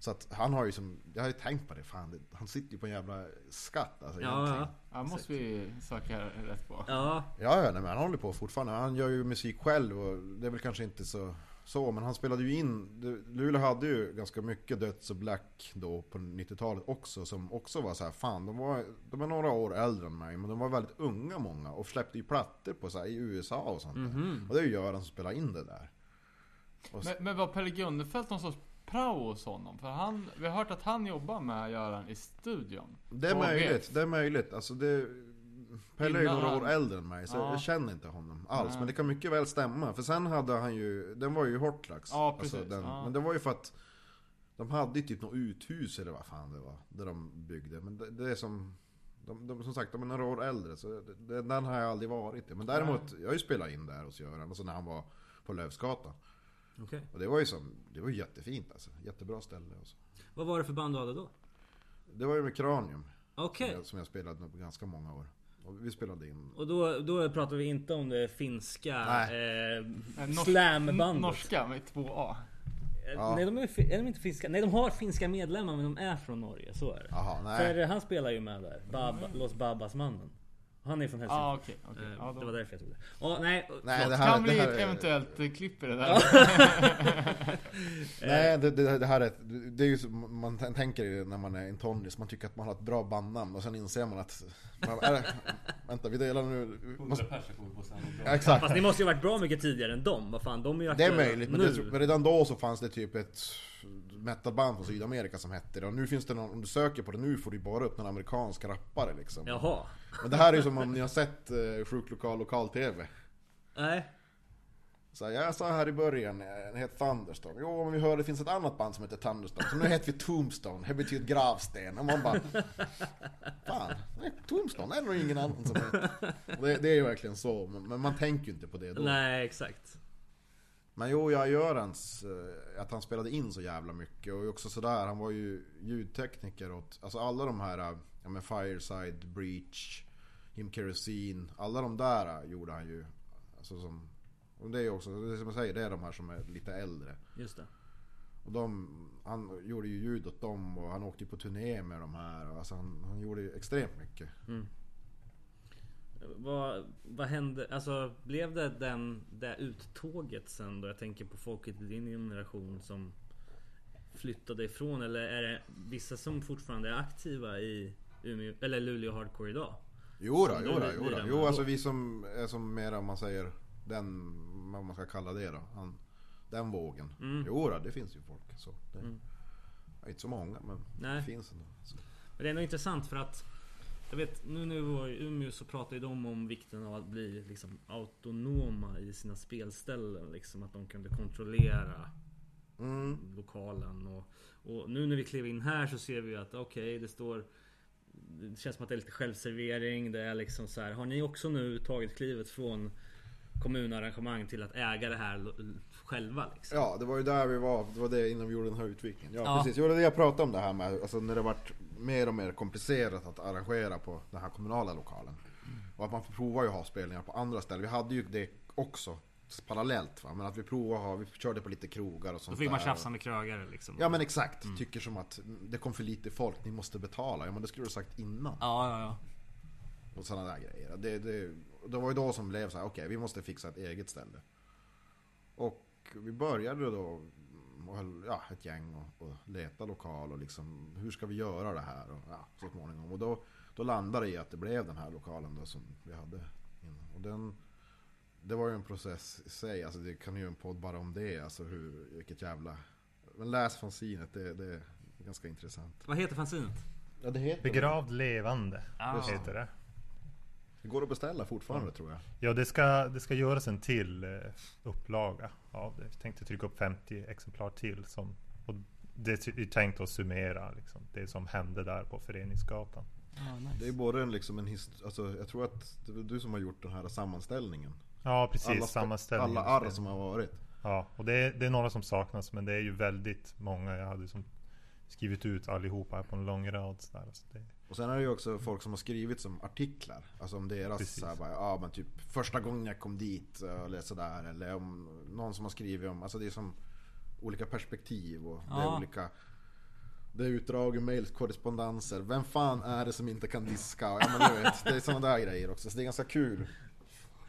Så att han har ju som, jag har ju tänkt på det, fan, han sitter ju på en jävla skatt alltså, Ja, egentligen. ja. Ja, måste vi söka rätt på. Ja, Ja, ja nej, men han håller på fortfarande. Han gör ju musik själv och det är väl kanske inte så, så men han spelade ju in, Luleå hade ju ganska mycket döds och black då på 90-talet också som också var så här, fan de var, de är några år äldre än mig men de var väldigt unga många och släppte ju plattor på så här, i USA och sånt där. Och det är ju Göran som spelar in det där. Och, Men, men var Pelle Gunnefelt någon sorts prao hos honom? För han, vi har hört att han jobbar med Göran i studion. det är På möjligt, ABF. det är möjligt. Alltså det, Pelle är ju några år äldre än mig så Ja. jag känner inte honom alls. Nej. Men det kan mycket väl stämma. För sen hade han ju, den var ju Hortlax. Ja, precis. Alltså den, Ja. Men det var ju för att de hade ju typ något uthus eller vad fan det var. Där de byggde. Men det, det är som, de, de, som sagt de är några år äldre. Så det, den har jag aldrig varit i. Men däremot, jag har ju spelat in där hos Göran. Alltså när han var på Lövsgatan. Okej. Och det var ju som, det var ju jättefint alltså. Jättebra ställe och så. Vad var det för band du hade då? Det var ju med Cranium. Okej. Som, jag, som jag spelade på ganska många år. Och vi spelade in Och då, då pratar vi inte om det finska Nej. eh, Eh, nors- slambandet? Norska med två A. Eh, Ja. Nej de är, är de inte finska? Nej de har finska medlemmar men de är från Norge, så är det. Nej. För han spelar ju med där, Bab, Los Babas mannen. Han är från Helsingfors. ah, okej, okej. Eh, Ja, då- det var därför jag tog det. Ja, nej. Nej, det här, kan bli ett är- eventuellt eh, klipp i det där. Nej, det, det, det här är, det är ju som man tänker ju när man är en tonnis, man tycker att man har ett bra bandnamn och sen inser man att, man, är, det- vänta vi delar nu, måste, ja, exakt. Fast det måste ju varit bra mycket tidigare än dem. Vad fan, de är ju Det är möjligt, men, det, men redan då så fanns det typ ett metalband från Sydamerika som hette det och nu finns det någon, om du söker på det nu får du bara upp någon amerikansk rappare liksom. Jaha. Men det här är ju som om ni har sett eh, Sjuk Lokal Lokal-TV. Nej. Så här, jag sa här i början, eh, den heter Thunderstone. Jo, men vi hörde det finns ett annat band som heter Thunderstone. Så nu heter vi Tombstone, det betyder gravsten. Och man bara... Fan, nej, Tombstone är det nog ingen annan som heter. Det, det är ju verkligen så, men, men man tänker ju inte på det då. Nej, exakt. Men jo, jag gör hans, eh, att han spelade in så jävla mycket och också sådär, han var ju ljudtekniker åt, alltså alla de här, eh, ja men Fireside, Breach, Him Kerosene, alla de där eh, gjorde han ju. Alltså som, och det är ju också, det är som jag säger, det är de här som är lite äldre. Just det. Och de, han gjorde ju ljud åt dem och han åkte ju på turné med de här. Alltså han, han gjorde ju extremt mycket. Vad, vad hände? Alltså blev det den, det uttåget sen då? Jag tänker på folket i din generation som flyttade ifrån eller är det vissa som fortfarande är aktiva i Umeå, eller Luleå Hardcore idag? Jo då, Som jo jo Jo alltså vi som är som mer om man säger den, vad man ska kalla det då. Han, den vågen. Mm. Jo då, det finns ju folk. Så, det, ja, inte så många men Nej. det finns ändå. Så. Men det är ändå intressant för att jag vet nu när vi var i Umeå så pratade ju de om vikten av att bli liksom autonoma i sina spelställen. Liksom att de kunde kontrollera Mm. lokalen. Och, och nu när vi klev in här så ser vi att okej det står Det känns som att det är lite självservering. Det är liksom så här. Har ni också nu tagit klivet från kommunarrangemang till att äga det här själva liksom? Ja, det var ju där vi var. Det var det innan vi gjorde den här utvikningen. Ja, Ja. precis. Jo, det var det jag pratade om det här med. Alltså när det varit mer och mer komplicerat att arrangera på den här kommunala lokalen. Och att man får prova ju att ha spelningar på andra ställen. Vi hade ju det också parallellt va. Men att vi provade ha, vi körde på lite krogar och Då sånt fick man där. tjafsa med krögare liksom. Ja men exakt. Tycker som att det kom för lite folk, ni måste betala. Ja men det skulle du sagt innan. Ja, ja, ja. Och sådana där grejer. Det, det, det var ju då som blev så här: okej vi måste fixa ett eget ställe. Och vi började då, och höll, ja, ett gäng och, och leta lokal och liksom hur ska vi göra det här? Och, ja, så småningom. Och då, då landade det i att det blev den här lokalen då som vi hade innan. Och den, det var ju en process i sig, alltså det kan ju en podd bara om det, alltså hur, vilket jävla... Men läs fanzinet, det, det är ganska intressant. Vad heter fanzinet? Ja det heter Begravd levande Ah. heter det. Det går att beställa fortfarande tror jag. Ja, det ska, det ska göras en till eh, upplaga det. Jag tänkte trycka upp 50 exemplar till. Som, och det är tänkt att summera liksom, det som hände där på Föreningsgatan. Det är både en, liksom en hist- alltså, jag tror att det var du som har gjort den här sammanställningen. Ja, precis. Alla, sammanställningen. alla arr som har varit. Ja, och det är, det är några som saknas, men det är ju väldigt många. Jag hade som skrivit ut allihopa här på en lång rad. Så där, så det, Och sen är det ju också folk som har skrivit som artiklar. Alltså om deras Precis. så här, bara, ja men typ första gången jag kom dit eller sådär. Eller om någon som har skrivit om, alltså det är som olika perspektiv och det är Ja. olika det är utdrag ur mailkorrespondenser. Vem fan är det som inte kan diska? Ja men du vet, det är sådana där grejer också. Så det är ganska kul.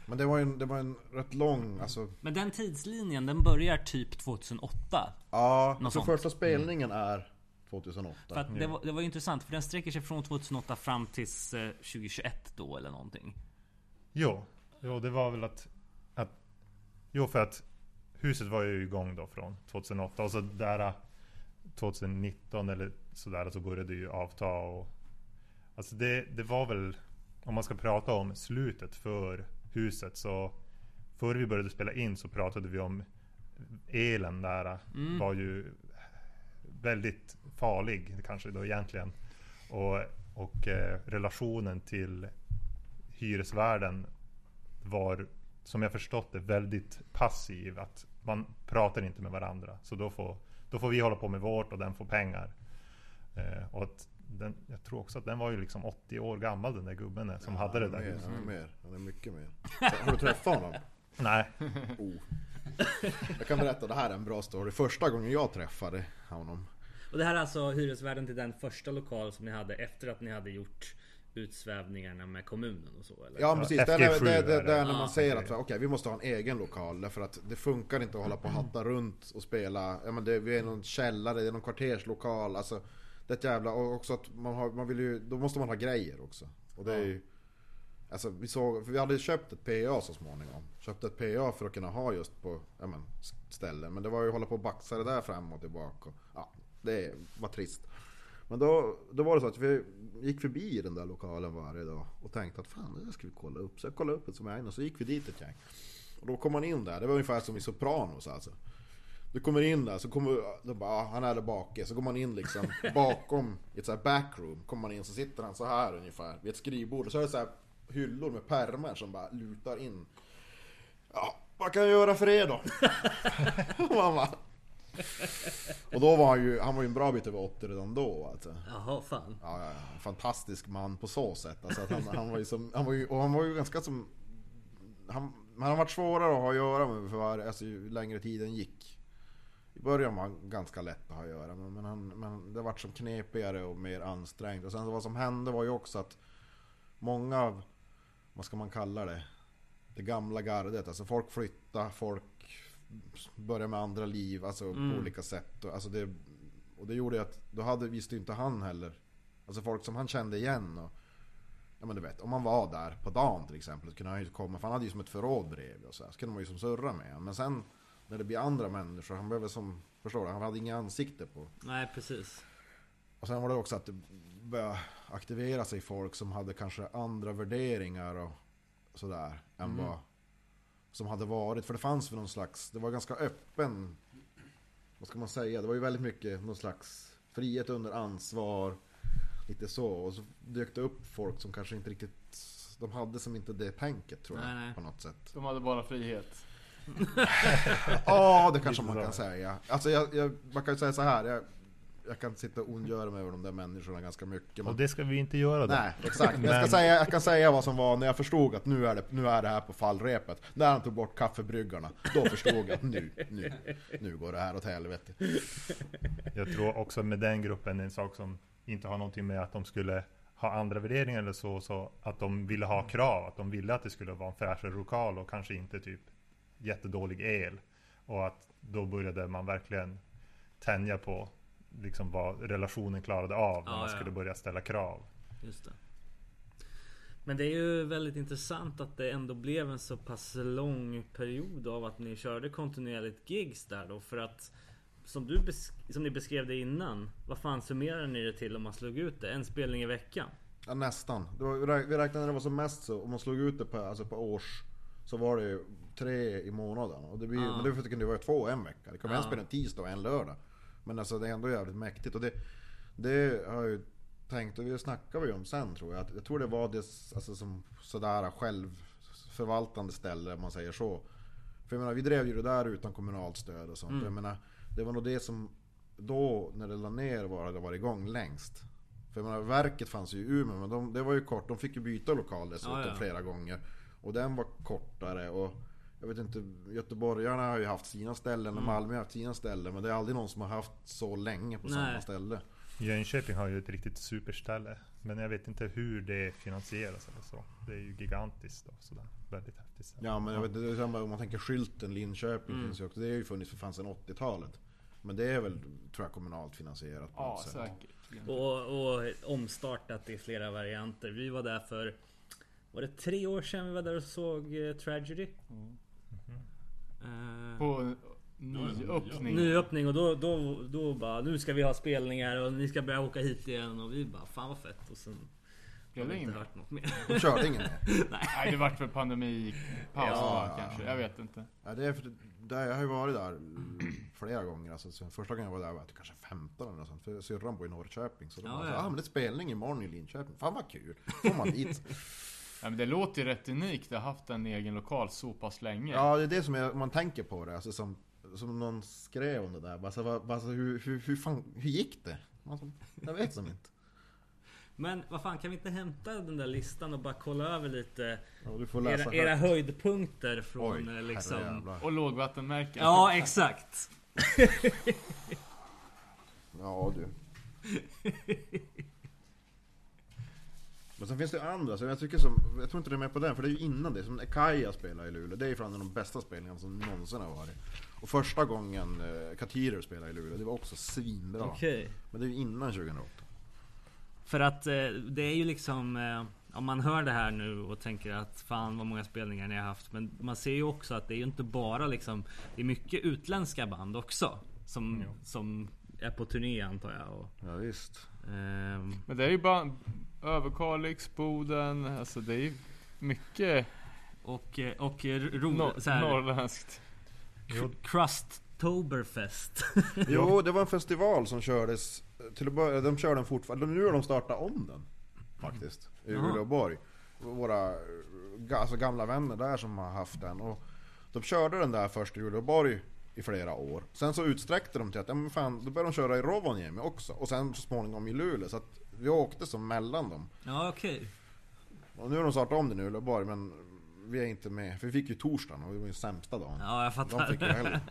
Men det var en, det var en rätt lång, alltså Men den tidslinjen den börjar typ 2008. Ja, så sånt. första spelningen är 2008. För att det, var, det var ju intressant för den sträcker sig från 2008 fram tills eh, 2021 då eller någonting. Jo, jo, det var väl att, att... Jo, för att huset var ju igång då från 2008 och så där 2019 eller sådär så började det ju avta och... Alltså det, det var väl... Om man ska prata om slutet för huset så... Före vi började spela in så pratade vi om elen där var ju väldigt farlig kanske då egentligen. Och, och eh, relationen till hyresvärden var, som jag förstått det, väldigt passiv. Att man pratar inte med varandra. Så då får, då får vi hålla på med vårt och den får pengar. Eh, och den, jag tror också att den var ju liksom 80 år gammal den där gubben som hade det där mer. Han är mer, han är mycket mer. Har du träffat honom? Nej, Oh. Jag kan berätta, det här är en bra story. Första gången jag träffade honom. Och det här är alltså hyresvärden till den första lokal som ni hade efter att ni hade gjort utsvävningarna med kommunen och så eller? Ja precis, Ja, det är, det, FG7 det, det det. är när man säger okej. att okej, vi måste ha en egen lokal därför att det funkar inte att hålla på och hatta runt och spela. Ja men det, vi är någon källare, det är någon kvarterslokal, alltså det är ett jävla, och också att man har, man vill ju, då måste man ha grejer också. Och det är ju, alltså vi såg, för vi hade köpt ett PA så småningom. Köpte ett PA för att kunna ha just på, ja men, ställen. Men det var ju att hålla på och baxa det där fram och tillbaka. Och, ja, det var trist. Men då, då var det så att vi gick förbi den där lokalen varje dag och tänkte att fan det där ska vi kolla upp. Så jag kollade upp det som jag och så gick vi dit ett gäng. Och då kom man in där, det var ungefär som i Sopranos alltså. Du kommer in där så kommer, då bara, ah, han är där bak. Så går man in liksom bakom i ett så här backroom. Kommer man in så sitter han så här ungefär vid ett skrivbord. Och så är det så här hyllor med pärmar som bara lutar in. Ja, vad kan jag göra för er då? Och man bara, och då var han ju, han var ju en bra bit över 80 redan då alltså. Jaha, fan. Ja, fantastisk man på så sätt. Alltså han, han var ju som, han var ju, och han var ju ganska som... Han, han har varit svårare att ha att göra med för varje, alltså, ju längre tiden gick. I början var han ganska lätt att ha att göra med, men, han, men det vart som knepigare och mer ansträngt. Och sen vad som hände var ju också att många av, vad ska man kalla det? Det gamla gardet, alltså folk flyttade, folk började med andra liv, alltså på olika sätt. Och, alltså det, och det gjorde ju att, då hade, visste ju inte han heller. Alltså folk som han kände igen och Ja men du vet, om man var där på dagen till exempel så kunde han ju komma, för han hade ju som ett förråd bredvid och så, här, så kunde man ju som surra med. Men sen när det blir andra människor, han behöver som, förstår du, han hade inga ansikte på. Nej, precis. Och sen var det också att det började aktivera sig folk som hade kanske andra värderingar och sådär än vad som hade varit. För det fanns väl någon slags, det var ganska öppen, vad ska man säga, det var ju väldigt mycket någon slags frihet under ansvar. Lite så. Och så dök det upp folk som kanske inte riktigt, de hade som inte det tänket tror jag. Nej, nej. På något sätt. De hade bara frihet. Ja, det kanske man kan säga. Alltså jag, jag, man kan ju säga så här. Jag, jag kan sitta och ondgöra mig över de där människorna ganska mycket. Och Men, det ska vi inte göra då. nej, exakt. Men jag, ska säga, jag kan säga vad som var när jag förstod att nu är det, nu är det här på fallrepet. När han tog bort kaffebryggarna, då förstod jag att nu, nu, nu går det här åt helvete. Jag tror också med den gruppen en sak som inte har någonting med att de skulle ha andra värderingar eller så, så att de ville ha krav, att de ville att det skulle vara en fräschare lokal och kanske inte typ jättedålig el. Och att då började man verkligen tänja på liksom vad relationen klarade av när Ja, man ja. skulle börja ställa krav. Just det. Men det är ju väldigt intressant att det ändå blev en så pass lång period av att ni körde kontinuerligt gigs där då för att som, du besk- som ni beskrev det innan. Vad fan summerar ni det till om man slog ut det? En spelning i veckan? Ja, nästan. Det var, vi räk- vi räknade när det var som mest så, om man slog ut det på, alltså på års så var det ju tre i månaden. Och det blir, Ja. Men det kunde ju vara två en vecka. Det kan vara en en tisdag och en lördag. Men alltså det är ändå jävligt mäktigt. Och det, det har jag ju tänkt, och det snackar vi om sen tror jag. Att Jag tror det var det alltså, som sådär självförvaltande ställe om man säger så. För jag menar, vi drev ju det där utan kommunalt stöd och sånt. Jag menar, det var nog det som då, när det la ner, var det var igång längst. För jag menar, verket fanns ju i Umeå, men de, det var ju kort. De fick ju byta lokal dessutom Ja, ja. flera gånger. Och den var kortare och jag vet inte, göteborgarna har ju haft sina ställen och Malmö har haft sina ställen. Men det är aldrig någon som har haft så länge på samma Nej. ställe. Jönköping har ju ett riktigt superställe. Men jag vet inte hur det finansieras eller så. Det är ju gigantiskt och sådär. Väldigt häftigt. ställe. Ja men jag vet, det är samma om man tänker skylten Linköping Mm. finns ju också. Det har ju funnits för fan sedan 80-talet. Men det är väl, tror jag, kommunalt finansierat på Ja, något sätt. säkert. Och, och omstartat i flera varianter. Vi var där för Var det tre år sedan vi var där och såg eh, Tragedy? Eh, På nyöppning. Nyöppning och då, då, då bara nu ska vi ha spelningar och ni ska börja åka hit igen och vi bara fan vad fett och sen Blev har inte hört något mer. De körde ingen mer. Nej, det vart för pandemipaus Ja, kanske. Jag vet inte. Ja, det är för, där, jag har ju varit där flera gånger. Alltså, så första gången jag var där var jag kanske 15 eller något sånt. För syrran bor i Norrköping. Så de Ja, bara, ja. ah, men det är spelning imorgon i Linköping. Fan vad kul. Får man dit. Ja, men det låter ju rätt unikt att ha haft en egen lokal så pass länge. ja, det är det som jag, man tänker på det. Alltså, som, som någon skrev om det där. Alltså, vad, alltså, hur, hur, hur, fan, hur gick det? Alltså, jag vet som inte. Men vad fan kan vi inte hämta den där listan och bara kolla över lite Ja, du får läsa era, era höjdpunkter från Oj, eh, liksom herrejävlar. Och lågvattenmärken. Ja exakt Ja du. Men sen finns det andra, så jag, tycker som, jag tror inte det är med på den, för det är ju innan det. Som Ekaja spelar i Luleå, det är ju från de bästa spelningarna som någonsin har varit. Och första gången eh, Katirer spelade i Luleå, det var också svinbra. Okej. Men det är ju innan 2008. För att eh, det är ju liksom eh, Om man hör det här nu och tänker att fan vad många spelningar ni har haft Men man ser ju också att det är ju inte bara liksom Det är mycket utländska band också Som, som är på turné antar jag och, Ja, visst. ehm, Men det är ju bara Överkalix, Boden, alltså det är mycket Och, eh, och eh, ro, nor- så här, norrländskt. Crusttoberfest Jo, det var en festival som kördes till att börja, de kör den fortfarande, nu har de startat om den. Faktiskt. I Jaha. Uleåborg. Våra alltså gamla vänner där som har haft den. Och de körde den där först i Uleåborg i flera år. Sen så utsträckte de till att, ja men fan, då började de köra i Rovaniemi också. Och sen så småningom i Luleå. Så att vi åkte som mellan dem. Ja okej Och nu har de startat om den i Uleåborg men vi är inte med. För vi fick ju torsdagen och det var ju sämsta dagen. Ja jag De fattar fick ju helgen.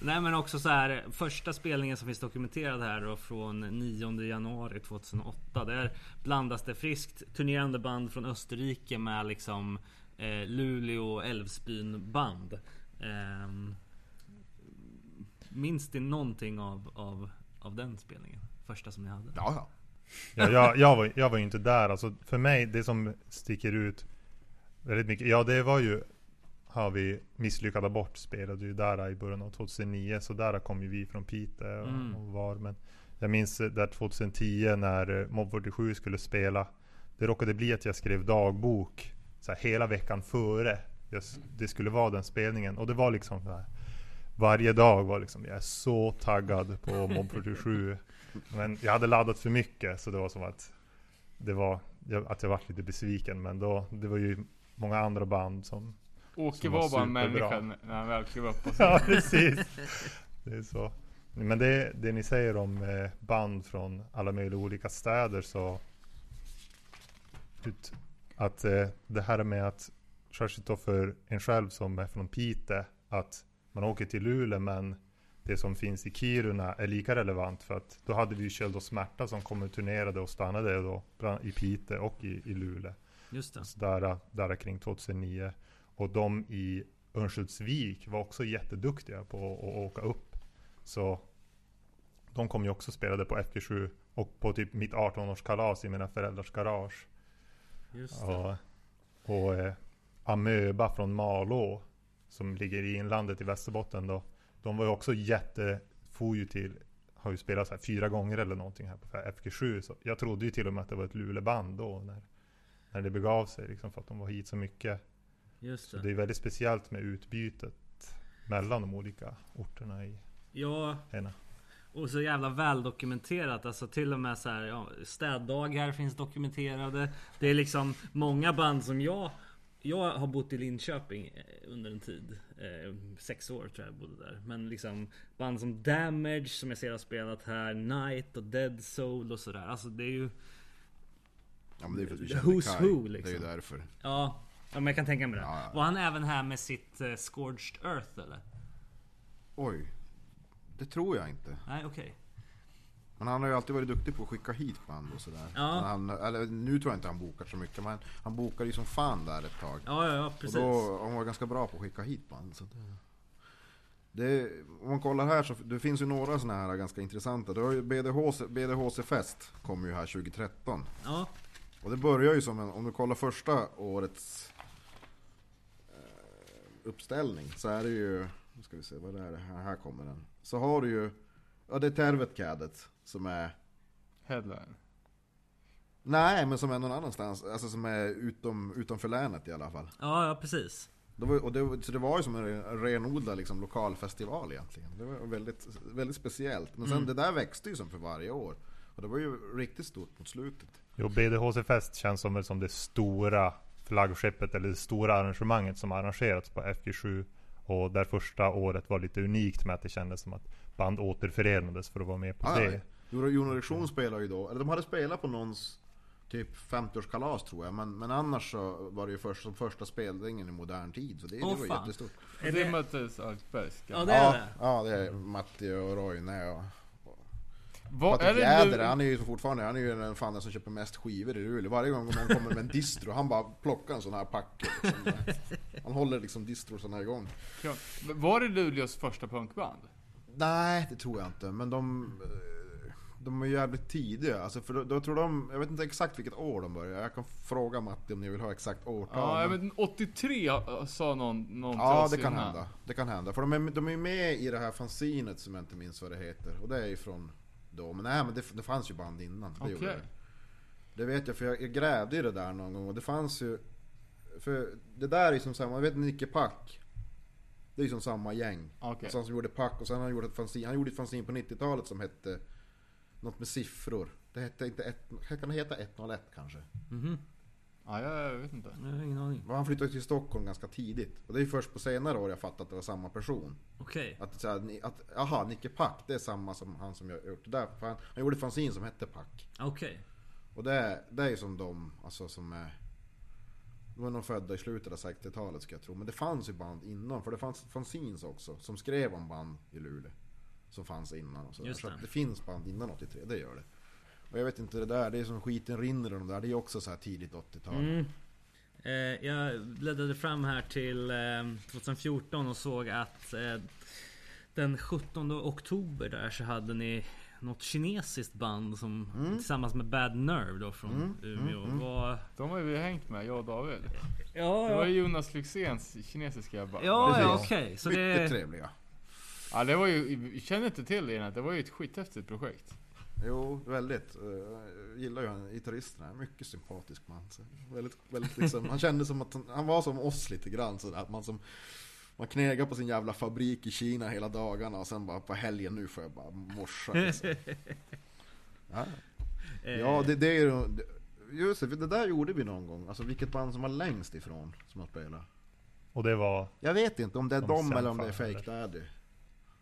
Nej men också så här Första spelningen som finns dokumenterad här då från 9 januari 2008 Där blandas det friskt turnerande band från Österrike med liksom eh, Luleå Älvsbyn band ehm, Minns ni någonting av, av, av den spelningen? Första som ni hade? Ja, ja. Ja, jag, jag, var, jag var ju inte där. Alltså, för mig, det som sticker ut väldigt mycket. Ja, det var ju har vi misslyckad abort spelade ju där i början av 2009. Så där kom ju vi från Piteå och, Mm. och var. Men jag minns där 2010 när eh, Mob 47 skulle spela. Det råkade bli att jag skrev dagbok så här, hela veckan före jag, s- det skulle vara den spelningen. Och det var liksom så här, varje dag var liksom, jag är så taggad på Mob 47. Men jag hade laddat för mycket så det var som att det var, att jag var lite besviken. Men då, det var ju många andra band som Åke var var bara en människa när han väl klev upp på Ja precis. Det är så. Men det, det ni säger om eh, band från alla möjliga olika städer så att eh, det här med att särskilt då för en själv som är från Pite att man åker till Luleå men det som finns i Kiruna är lika relevant för att då hade vi ju Köld och Smärta som kom och turnerade och stannade då bland- i Pite och i, i Luleå. Just det Så där, där kring 2009. Och de i Örnsköldsvik var också jätteduktiga på att åka upp. Så de kom ju också och spelade på FG7 och på typ mitt 18-årskalas i mina föräldrars garage. Just det Och, och eh, Amöba från Malå som ligger i inlandet i Västerbotten då. De var ju också jätte, for ju till, har ju spelat så här fyra gånger eller någonting här på FG7. Så jag trodde ju till och med att det var ett Luleåband då när, när det begav sig liksom för att de var hit så mycket. Just Så det det är väldigt speciellt med utbytet mellan de olika orterna i Ja ena. Och så jävla väldokumenterat. Alltså till och med så här, ja, städdagar finns dokumenterade. Det är liksom många band som jag jag har bott i Linköping eh, under en tid. Eh, sex år tror jag jag bodde där. Men liksom band som Damage som jag ser har spelat här. Night och Dead Soul och sådär. Alltså det är ju... Ja men det är för att vi känner who's Kai. who, Det är liksom. ju därför. Ja, ja men jag kan tänka mig det. Ja. Var han även här med sitt eh, Scorched Earth eller? Oj. Det tror jag inte. Nej okej. Men han har ju alltid varit duktig på att skicka hit band och sådär. Ja. Han, eller, nu tror jag inte han bokar så mycket men han bokade ju som fan där ett tag. Ja, ja, ja precis. Och då, han var ganska bra på att skicka hit band. Så det, det, om man kollar här så det finns ju några sådana här ganska intressanta. Det har ju BDHC, BDHC Fest kom ju här 2013. Ja, Och det börjar ju som en, om du kollar första årets eh, uppställning så är det ju, nu ska vi se vad det är, här, här kommer den. Så har du ju, ja det är Tervet Cadet som är, Headline. nej men som är någon annanstans, alltså som är utom, utanför länet i alla fall. ja, ja precis. Det var, och det, så det var ju som en renodlad liksom, lokalfestival egentligen. Det var väldigt, väldigt speciellt. Men sen det där växte ju som för varje år. Och det var ju riktigt stort mot slutet. Jo, BDHC Fest känns som, som det stora flaggskeppet eller det stora arrangemanget som arrangerats på FG7. Och där första året var lite unikt med att det kändes som att band återförenades för att vara med på Ah, det. Jon Jon Erektion spelade ju då, eller de hade spelat på någons typ 50-årskalas tror jag. Men, men annars så var det ju först, som första spelningen i modern tid. Så det, Åh, det var fan. jättestort. Är det Mattias Alkbergs Ja det är ja, det. ja, det är Matti och Roine och... Vad Patrik Jäder, han är ju fortfarande, han är ju den fan som köper mest skivor i Luleå. Varje gång någon kommer med en distro, han bara plockar en sån här packe. Liksom. Han håller liksom distrosarna igång. Var det Luleås första punkband? Nej, det tror jag inte. Men de... eh, De är jävligt tidiga. Alltså för då, då tror de... Jag vet inte exakt vilket år de började. Jag kan fråga Matti om ni vill ha exakt årtal. Ja, jag men- vet 83 ha- sa någon, någon Ja, det kan hända. Det kan hända. För de är, de är med i det här fanzinet som jag inte minns vad det heter. Och det är ifrån då. Men nej, men det, det fanns ju band innan. Det, Okej. det. det vet jag, för jag, jag grävde i det där någon gång. Och det fanns ju... För det där är som samma, jag vet Nicke Pack. Det är ju som samma gäng. Okej. Och sen som gjorde Pack och sen har han gjort ett fanzine. Han gjorde ett fanzine på 90-talet som hette... Något med siffror. Det hette inte ett, kan det heta 101 kanske? Mhm. Ja, jag vet inte. Jag har ingen aning. Han flyttade till Stockholm ganska tidigt. Och det är ju först på senare år jag fattat att det var samma person. Okej. Att, så här, att aha, Nicke Pack, det är samma som han som jag gjort det där. För han, han gjorde ett fanzine som hette Pack. Okej. Och det, det är ju som de, alltså som är... De var nog födda i slutet av 60-talet ska jag tro. Men det fanns ju band innan. För det fanns fanzines också. Som skrev om band i Luleå. Som fanns innan och så, Just så det. att det finns band innan 83, det gör det. Och jag vet inte det där, det är som skiten rinner och de där. Det är också så här tidigt 80-tal. Mm. Eh, jag bläddrade fram här till eh, 2014 och såg att eh, den 17 oktober där så hade ni något kinesiskt band som tillsammans med Bad Nerve då från Mm, Umeå. mm, Vad- De har ju vi hängt med, jag och David. Ja, Det var ja. ju Jonas Lyxzéns kinesiska band. Ja, ja okej. Så Mycket det... trevliga. Ja, det var ju, vi kände inte till det innan. Det var ju ett skithäftigt projekt. Jo, väldigt. Eh, Jag gillar ju han, gitarristen. Mycket sympatisk man. Så väldigt, väldigt liksom, han kände som att han, han var som oss lite grann. Så att man som man knegar på sin jävla fabrik i Kina hela dagarna och sen bara på helgen nu får jag bara morsa. Liksom. Ja, eh, ja det, det är ju... Just det, det där gjorde vi någon gång. Alltså vilket band som var längst ifrån som har spelat. Och det var Jag vet inte om det är Som dem eller om det är Fake Daddy.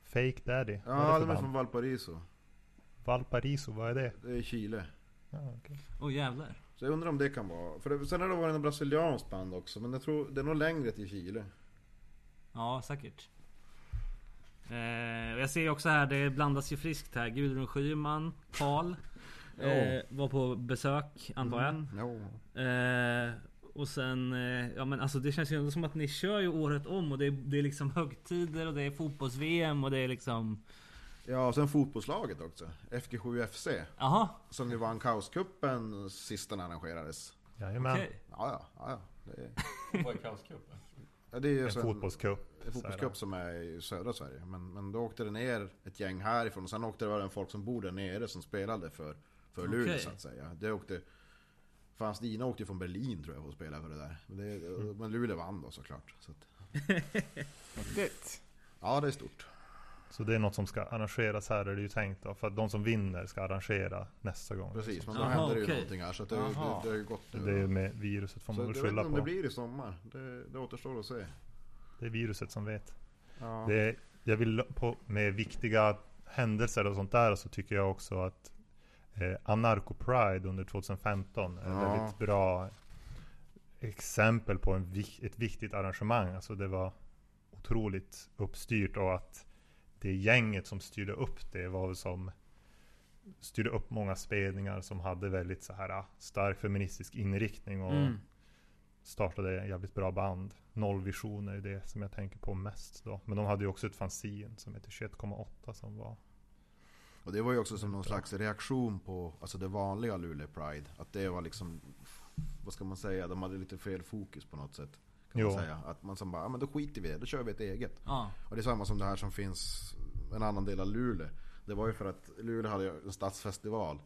Fake Daddy. Ja, de är från? Valparaiso. Valparaiso, vad är det? Det är Chile. Ja, okej. Åh jävlar. Så jag undrar om det kan vara. För det, sen har det varit en brasiliansk band också. Men jag tror det är nog längre till Chile. Ja, säkert. Eh, jag ser ju också här, det blandas ju friskt här. Gudrun Schyman, Karl. Eh, var på besök, antar jag. Mm, jo. Eh, och sen, eh, ja men alltså det känns ju ändå som att ni kör ju året om och det är, det är liksom högtider och det är fotbolls-VM och det är liksom... Ja, och sen fotbollslaget också. FG7FC. Jaha, Som ju vann kaoscupen sist den arrangerades. Jajamän. okej. Ja, ja, ja. ja. Det är, Vad är kaoscupen? ja, det är ju En fotbollscup. En fotbollscup som är i södra Sverige. Men, men då åkte det ner ett gäng härifrån. Och sen åkte det även folk som bor där nere som spelade för, för Luleå Okej. så att säga. Det åkte... Fan, Stina åkte ju från Berlin tror jag för att spela för det där. Men, det, Mm. men Luleå vann då såklart. Så att, Häftigt. ja, det är stort. Så det är något som ska arrangeras här är det ju tänkt då. För att de som vinner ska arrangera nästa gång. Precis, men då Jaha, händer det ju någonting här. Så att det, det, det har ju gått nu. det är med viruset får man väl skylla inte om det på. blir i sommar. Det, det återstår att se. Det är viruset som vet. Ja. Det jag vill på, med viktiga händelser och sånt där så tycker jag också att eh, Anarcho Pride under 2015 är Ja. väldigt bra exempel på en, ett viktigt arrangemang. Alltså det var otroligt uppstyrt och att det gänget som styrde upp det var väl som styrde upp många spelningar som hade väldigt så här ah, stark feministisk inriktning och Mm. startade jävligt bra band. Nollvision är det som jag tänker på mest då. Men de hade ju också ett fanzine som heter 21,8 som var Och det var ju också som någon slags reaktion på alltså det vanliga Luleå Pride. Att det var liksom, vad ska man säga, de hade lite fel fokus på något sätt. Kan man Jo. säga. Att man som bara, ja men då skiter vi i det, då kör vi ett eget. Ja. Och det är samma som det här som finns en annan del av Luleå. Det var ju för att Luleå hade en stadsfestival.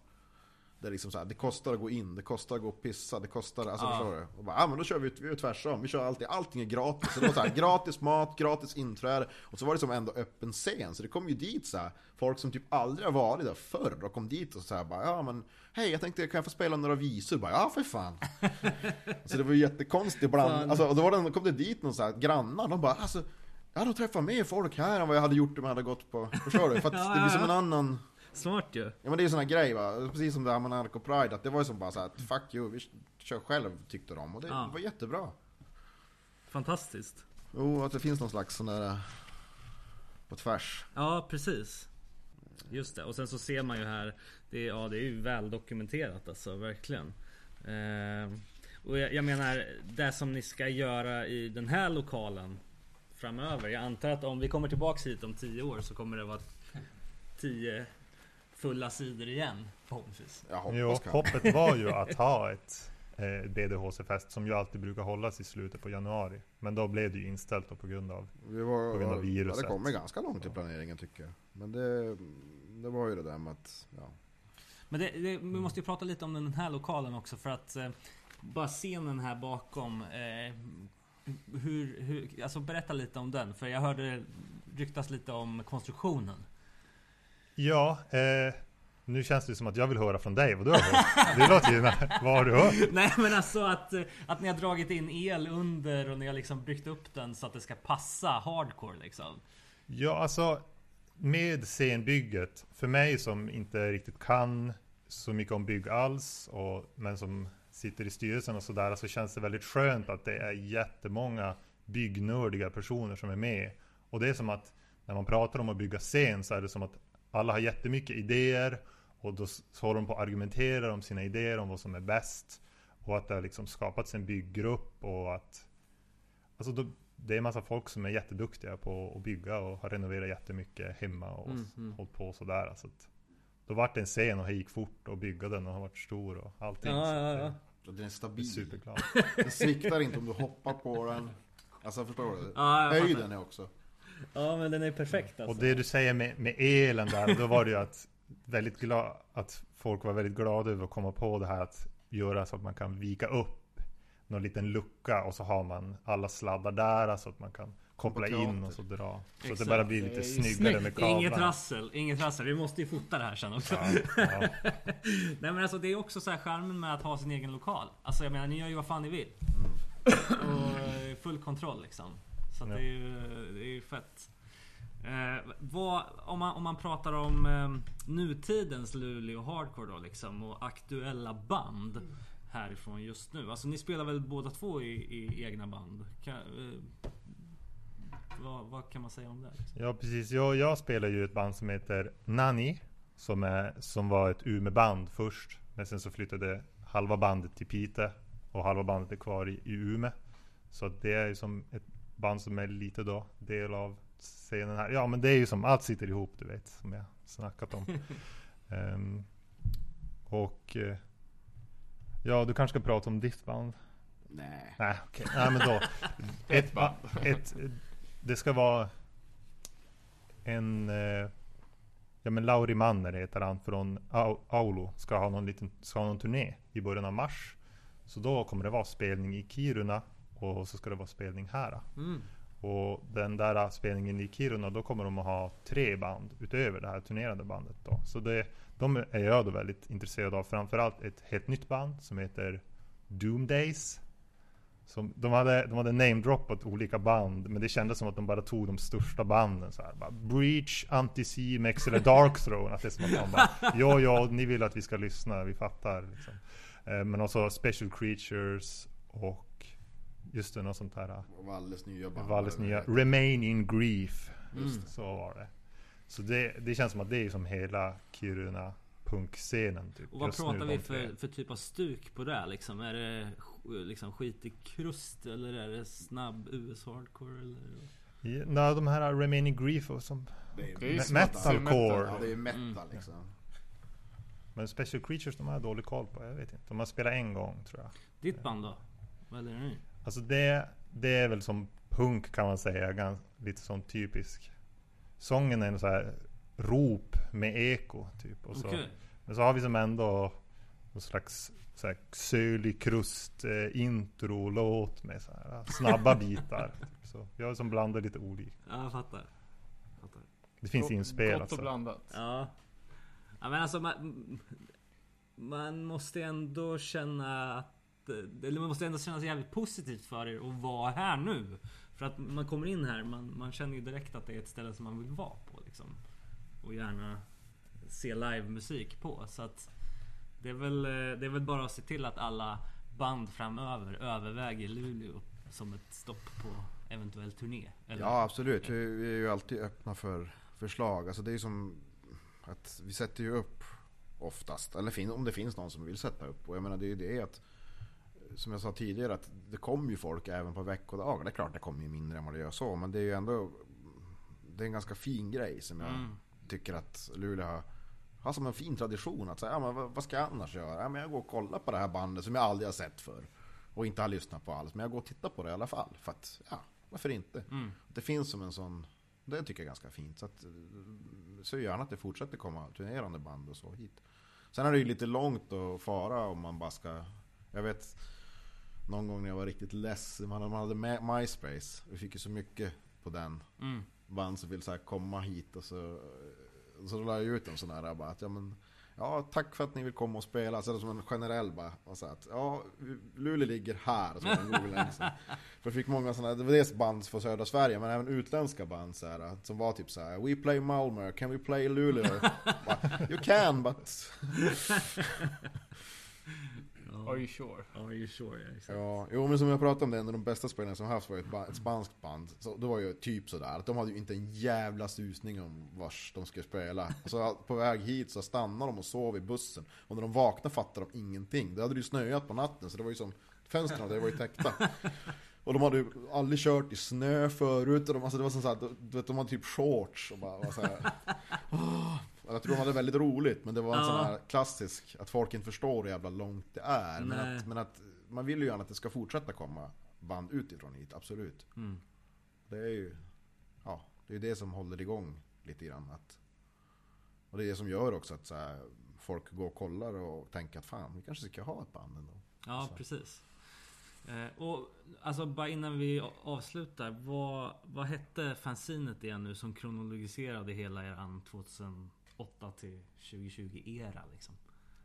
Det är liksom så här, det kostar att gå in, det kostar att gå och pissa, det kostar, alltså Ja. förstår du? Och bara, ja men då kör vi, vi tvärsom, vi kör alltid, allting är gratis. Så det var så här, gratis mat, gratis inträde. Och så var det som ändå öppen scen, så det kom ju dit så här, folk som typ aldrig har varit där förr och kom dit och så här bara, ja men hej jag tänkte kan jag få spela några visor? Bara, ja för fan. så det var ju jättekonstigt ibland. Fan. Alltså, och då var det, kom det dit någon så här, grannar, de bara, alltså jag hade träffat mer folk här än vad jag hade gjort om jag hade gått på, förstår du? För att det blir som en annan Smart ju. Ja men det är ju sån här grej va, precis som det här med Narco Pride, att det var ju som bara så här, fuck you, vi kör själv tyckte de. Och det Ja. var jättebra. Fantastiskt. Jo, att det finns någon slags sån där... På tvärs. Ja, precis. Just det, och sen så ser man ju här det, är- Ja det är ju väl dokumenterat alltså, verkligen eh, Och jag, jag menar Det som ni ska göra i den här lokalen Framöver Jag antar att om vi kommer tillbaks hit om 10 år så kommer det vara 10 Fulla sidor igen förhoppningsvis Jag hoppas Jo, hoppet var ju att ha ett eh, BDHC-fest som ju alltid brukar hållas i slutet på januari. Men då blev det ju inställt då på grund av Vi var, På grund av ja, viruset. det kommer ganska långt i planeringen tycker jag. Men det, det var ju det där med att, ja. Men det, det, vi måste ju prata lite om den här lokalen också för att eh, Bara scenen här bakom eh, hur, hur, alltså berätta lite om den för jag hörde ryktas lite om konstruktionen Ja, eh, nu känns det som att jag vill höra från dig vad du har hört. Det låter ju... Vad har du hört? Nej men alltså att, eh, att ni har dragit in el under och ni har liksom byggt upp den så att det ska passa hardcore liksom Ja, alltså med scenbygget, för mig som inte riktigt kan så mycket om bygg alls, och, men som sitter i styrelsen och sådär, så känns det väldigt skönt att det är jättemånga byggnördiga personer som är med. Och det är som att när man pratar om att bygga scen så är det som att alla har jättemycket idéer och då håller de på att argumentera om sina idéer om vad som är bäst. Och att det har liksom skapats en bygggrupp och att Alltså då, det är en massa folk som är jätteduktiga på att bygga och har renoverat jättemycket hemma och Mm, mm. hållit på sådär. Så att, då vart det en scen och det gick fort och bygga den och har varit stor och allting. Ja, så ja, det- ja. Och Den är stabil. superglad. Den sviktar inte om du hoppar på den. Alltså förstår du? Ja, jag Höjden är också. Ja men den är perfekt alltså Och det du säger med, med elen där, då var det ju att väldigt glad, att folk var väldigt glada över att komma på det här att göra så att man kan vika upp någon liten lucka och så har man alla sladdar där så att man kan koppla in och så dra. Så att det Exakt. bara blir lite snyggare snyggt. med kablarna. Inget rassel, inget rassel. Vi måste ju fota det här sen också. Ja, ja. Nej men alltså det är också så här charmen med att ha sin egen lokal. Alltså jag menar ni gör ju vad fan ni vill. Och eh, full kontroll liksom. Så att Ja. det är ju det är ju fett. Eh, vad, om, man, om man pratar om eh, nutidens Luleå Hardcore då liksom och aktuella band härifrån just nu. Alltså ni spelar väl båda två i, i egna band? Kan, eh, vad, vad kan man säga om det? Liksom? Ja precis, jag, jag spelar ju ett band som heter Nani som, är, som var ett Umeå-band först Men sen så flyttade halva bandet till Piteå Och halva bandet är kvar i, i Umeå Så det är ju som ett band som är lite då del av scenen här. Ja men det är ju som, allt sitter ihop du vet Som jag snackat om. Ehm, Och eh, Ja du kanske ska prata om ditt band? Nej. Nej okej, nej men då. Ett, ba- ett, Det ska vara En eh, Ja men Lauri Manner heter han från Au- Aulo. Ska ha någon liten, ska ha någon turné i början av mars. Så då kommer det vara spelning i Kiruna Och så ska det vara spelning här Mm. Och den där spelningen i Kiruna Då kommer de att ha tre band Utöver det här turnerande bandet då. Så det, de är jag då väldigt intresserad av. Framförallt ett helt nytt band som heter Doom Days. Som, de, hade, de hade namedroppat olika band Men det kändes som att de bara tog de största banden så här, bara, Breach, Anticimex eller Dark Throne Att det är som att de bara Ja, ja, ni vill att vi ska lyssna, vi fattar liksom. eh, Men också Special Creatures Och Just det, något sånt här Och Valles nya band. Valles nya Remain in Grief Just det. Så var det Så det, det känns som att det är som hela Kiruna punkscenen typ, Och vad nu, pratar vi för, för typ av stuk på det liksom? Är det liksom skit i krust eller är det snabb US hardcore eller? Ja, nej, de här Remaining Grief och som Det är, Det är metalcore. Ja, det är metal Mm. liksom. Men Special Creatures de har jag dålig koll på, jag vet inte. De har spelat en gång tror jag. Ditt band då? Vad är det nu? Alltså det, det är väl som punk kan man säga, gans, lite sån typisk. Sången är en så här rop med eko typ. Och så, Okej. Men så har vi som ändå någon slags så här, sölig krust eh, intro låt med så här, snabba bitar. Typ. Så jag har som blandar lite olika. Ja, jag fattar. fattar. Det finns inspelat. Gott och blandat. Ja. Ja men alltså man, man måste ändå känna att Eh, eller man måste ändå kännas jävligt positivt för er att vara här nu. För att man kommer in här, man, man känner ju direkt att det är ett ställe som man vill vara på liksom. Och gärna se livemusik på. Så att det är, väl, eh, det är väl bara att se till att alla band framöver överväger Luleå som ett stopp på eventuell turné. Eller? Ja absolut, vi, är ju alltid öppna för förslag. Alltså det är ju som att vi sätter ju upp oftast, eller om det finns någon som vill sätta upp. Och jag menar det är ju det att, som jag sa tidigare, att det kommer ju folk även på veckodagar. Det är klart det kommer ju mindre än vad det gör så, men det är ju ändå, det är en ganska fin grej som jag Mm. tycker att Luleå har, har som en fin tradition. Att säga, ja, men vad, ska jag annars göra? Ja, men jag går och kollar på det här bandet som jag aldrig har sett för Och inte har lyssnat på alls. Men jag går och tittar på det i alla fall. För att, ja, varför inte? Mm. Det finns som en sån, det tycker jag är ganska fint. Så att, så gärna att det fortsätter komma turnerande band och så hit. Sen är det ju lite långt att fara om man bara ska, jag vet någon gång när jag var riktigt less, man man hade MySpace. Vi fick ju så mycket på den Mm. band som vill så komma hit och så, så la jag ut en sån här bara att ja men Ja tack för att ni vill komma och spela, så det som en generell bara och så att ja Luleå ligger här så Google länk, så. För fick många sådana, det var dels band från södra Sverige men även utländska band så här, som var typ så här: We play Malmö, can we play Luleå? Bara, you can but Are you sure? Are you sure? Ja, exakt. Ja, jo men som jag pratade om det, en av de bästa spelarna som haft var ett, ba- ett spanskt band. Så det var ju typ sådär, att de hade ju inte en jävla susning om vars de skulle spela. Så på väg hit så stannade de och sov i bussen. Och när de vaknade fattade de ingenting. Det hade ju snöat på natten så det var ju som, fönstren det var ju täckta. Och de hade ju aldrig kört i snö förut. Och de, alltså det var som såhär, du vet, de hade typ shorts och bara var så här. "Åh." Jag tror de hade väldigt roligt, men det var en Ja. sån här klassisk, att folk inte förstår hur jävla långt det är. Men att, men att man vill ju gärna att det ska fortsätta komma band utifrån hit, absolut. Mm. Det är ju ja, det, är det som håller igång lite grann. Att, och det är det som gör också att här, folk går och kollar och tänker att fan, vi kanske ska ha ett band ändå. Ja, Så. precis. Eh, och alltså bara innan vi avslutar. Vad, vad hette fanzinet igen nu som kronologiserade hela eran 2008 till 2020 era liksom?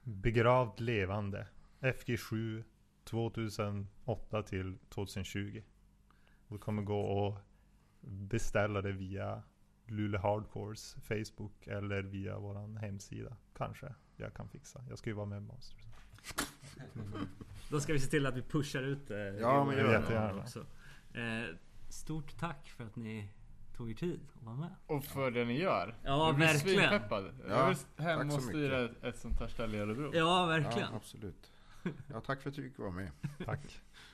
Begravd levande. FG7 2008 till 2020. Du kommer gå och beställa det via Luleå Hardcores Facebook eller via våran hemsida. Kanske jag kan fixa. Jag ska ju vara med Monsters. Då ska vi se till att vi pushar ut det. Ja, men gör det. Jättegärna också. Eh, stort tack för att ni tog er tid att vara med. Och för det ni gör. Ja, jag blir verkligen. svinpeppad. Ja, jag vill hem och styra ett, ett sånt här ställe i Örebro. Ja, verkligen. Ja, absolut. Ja, tack för att du fick vara med. Tack.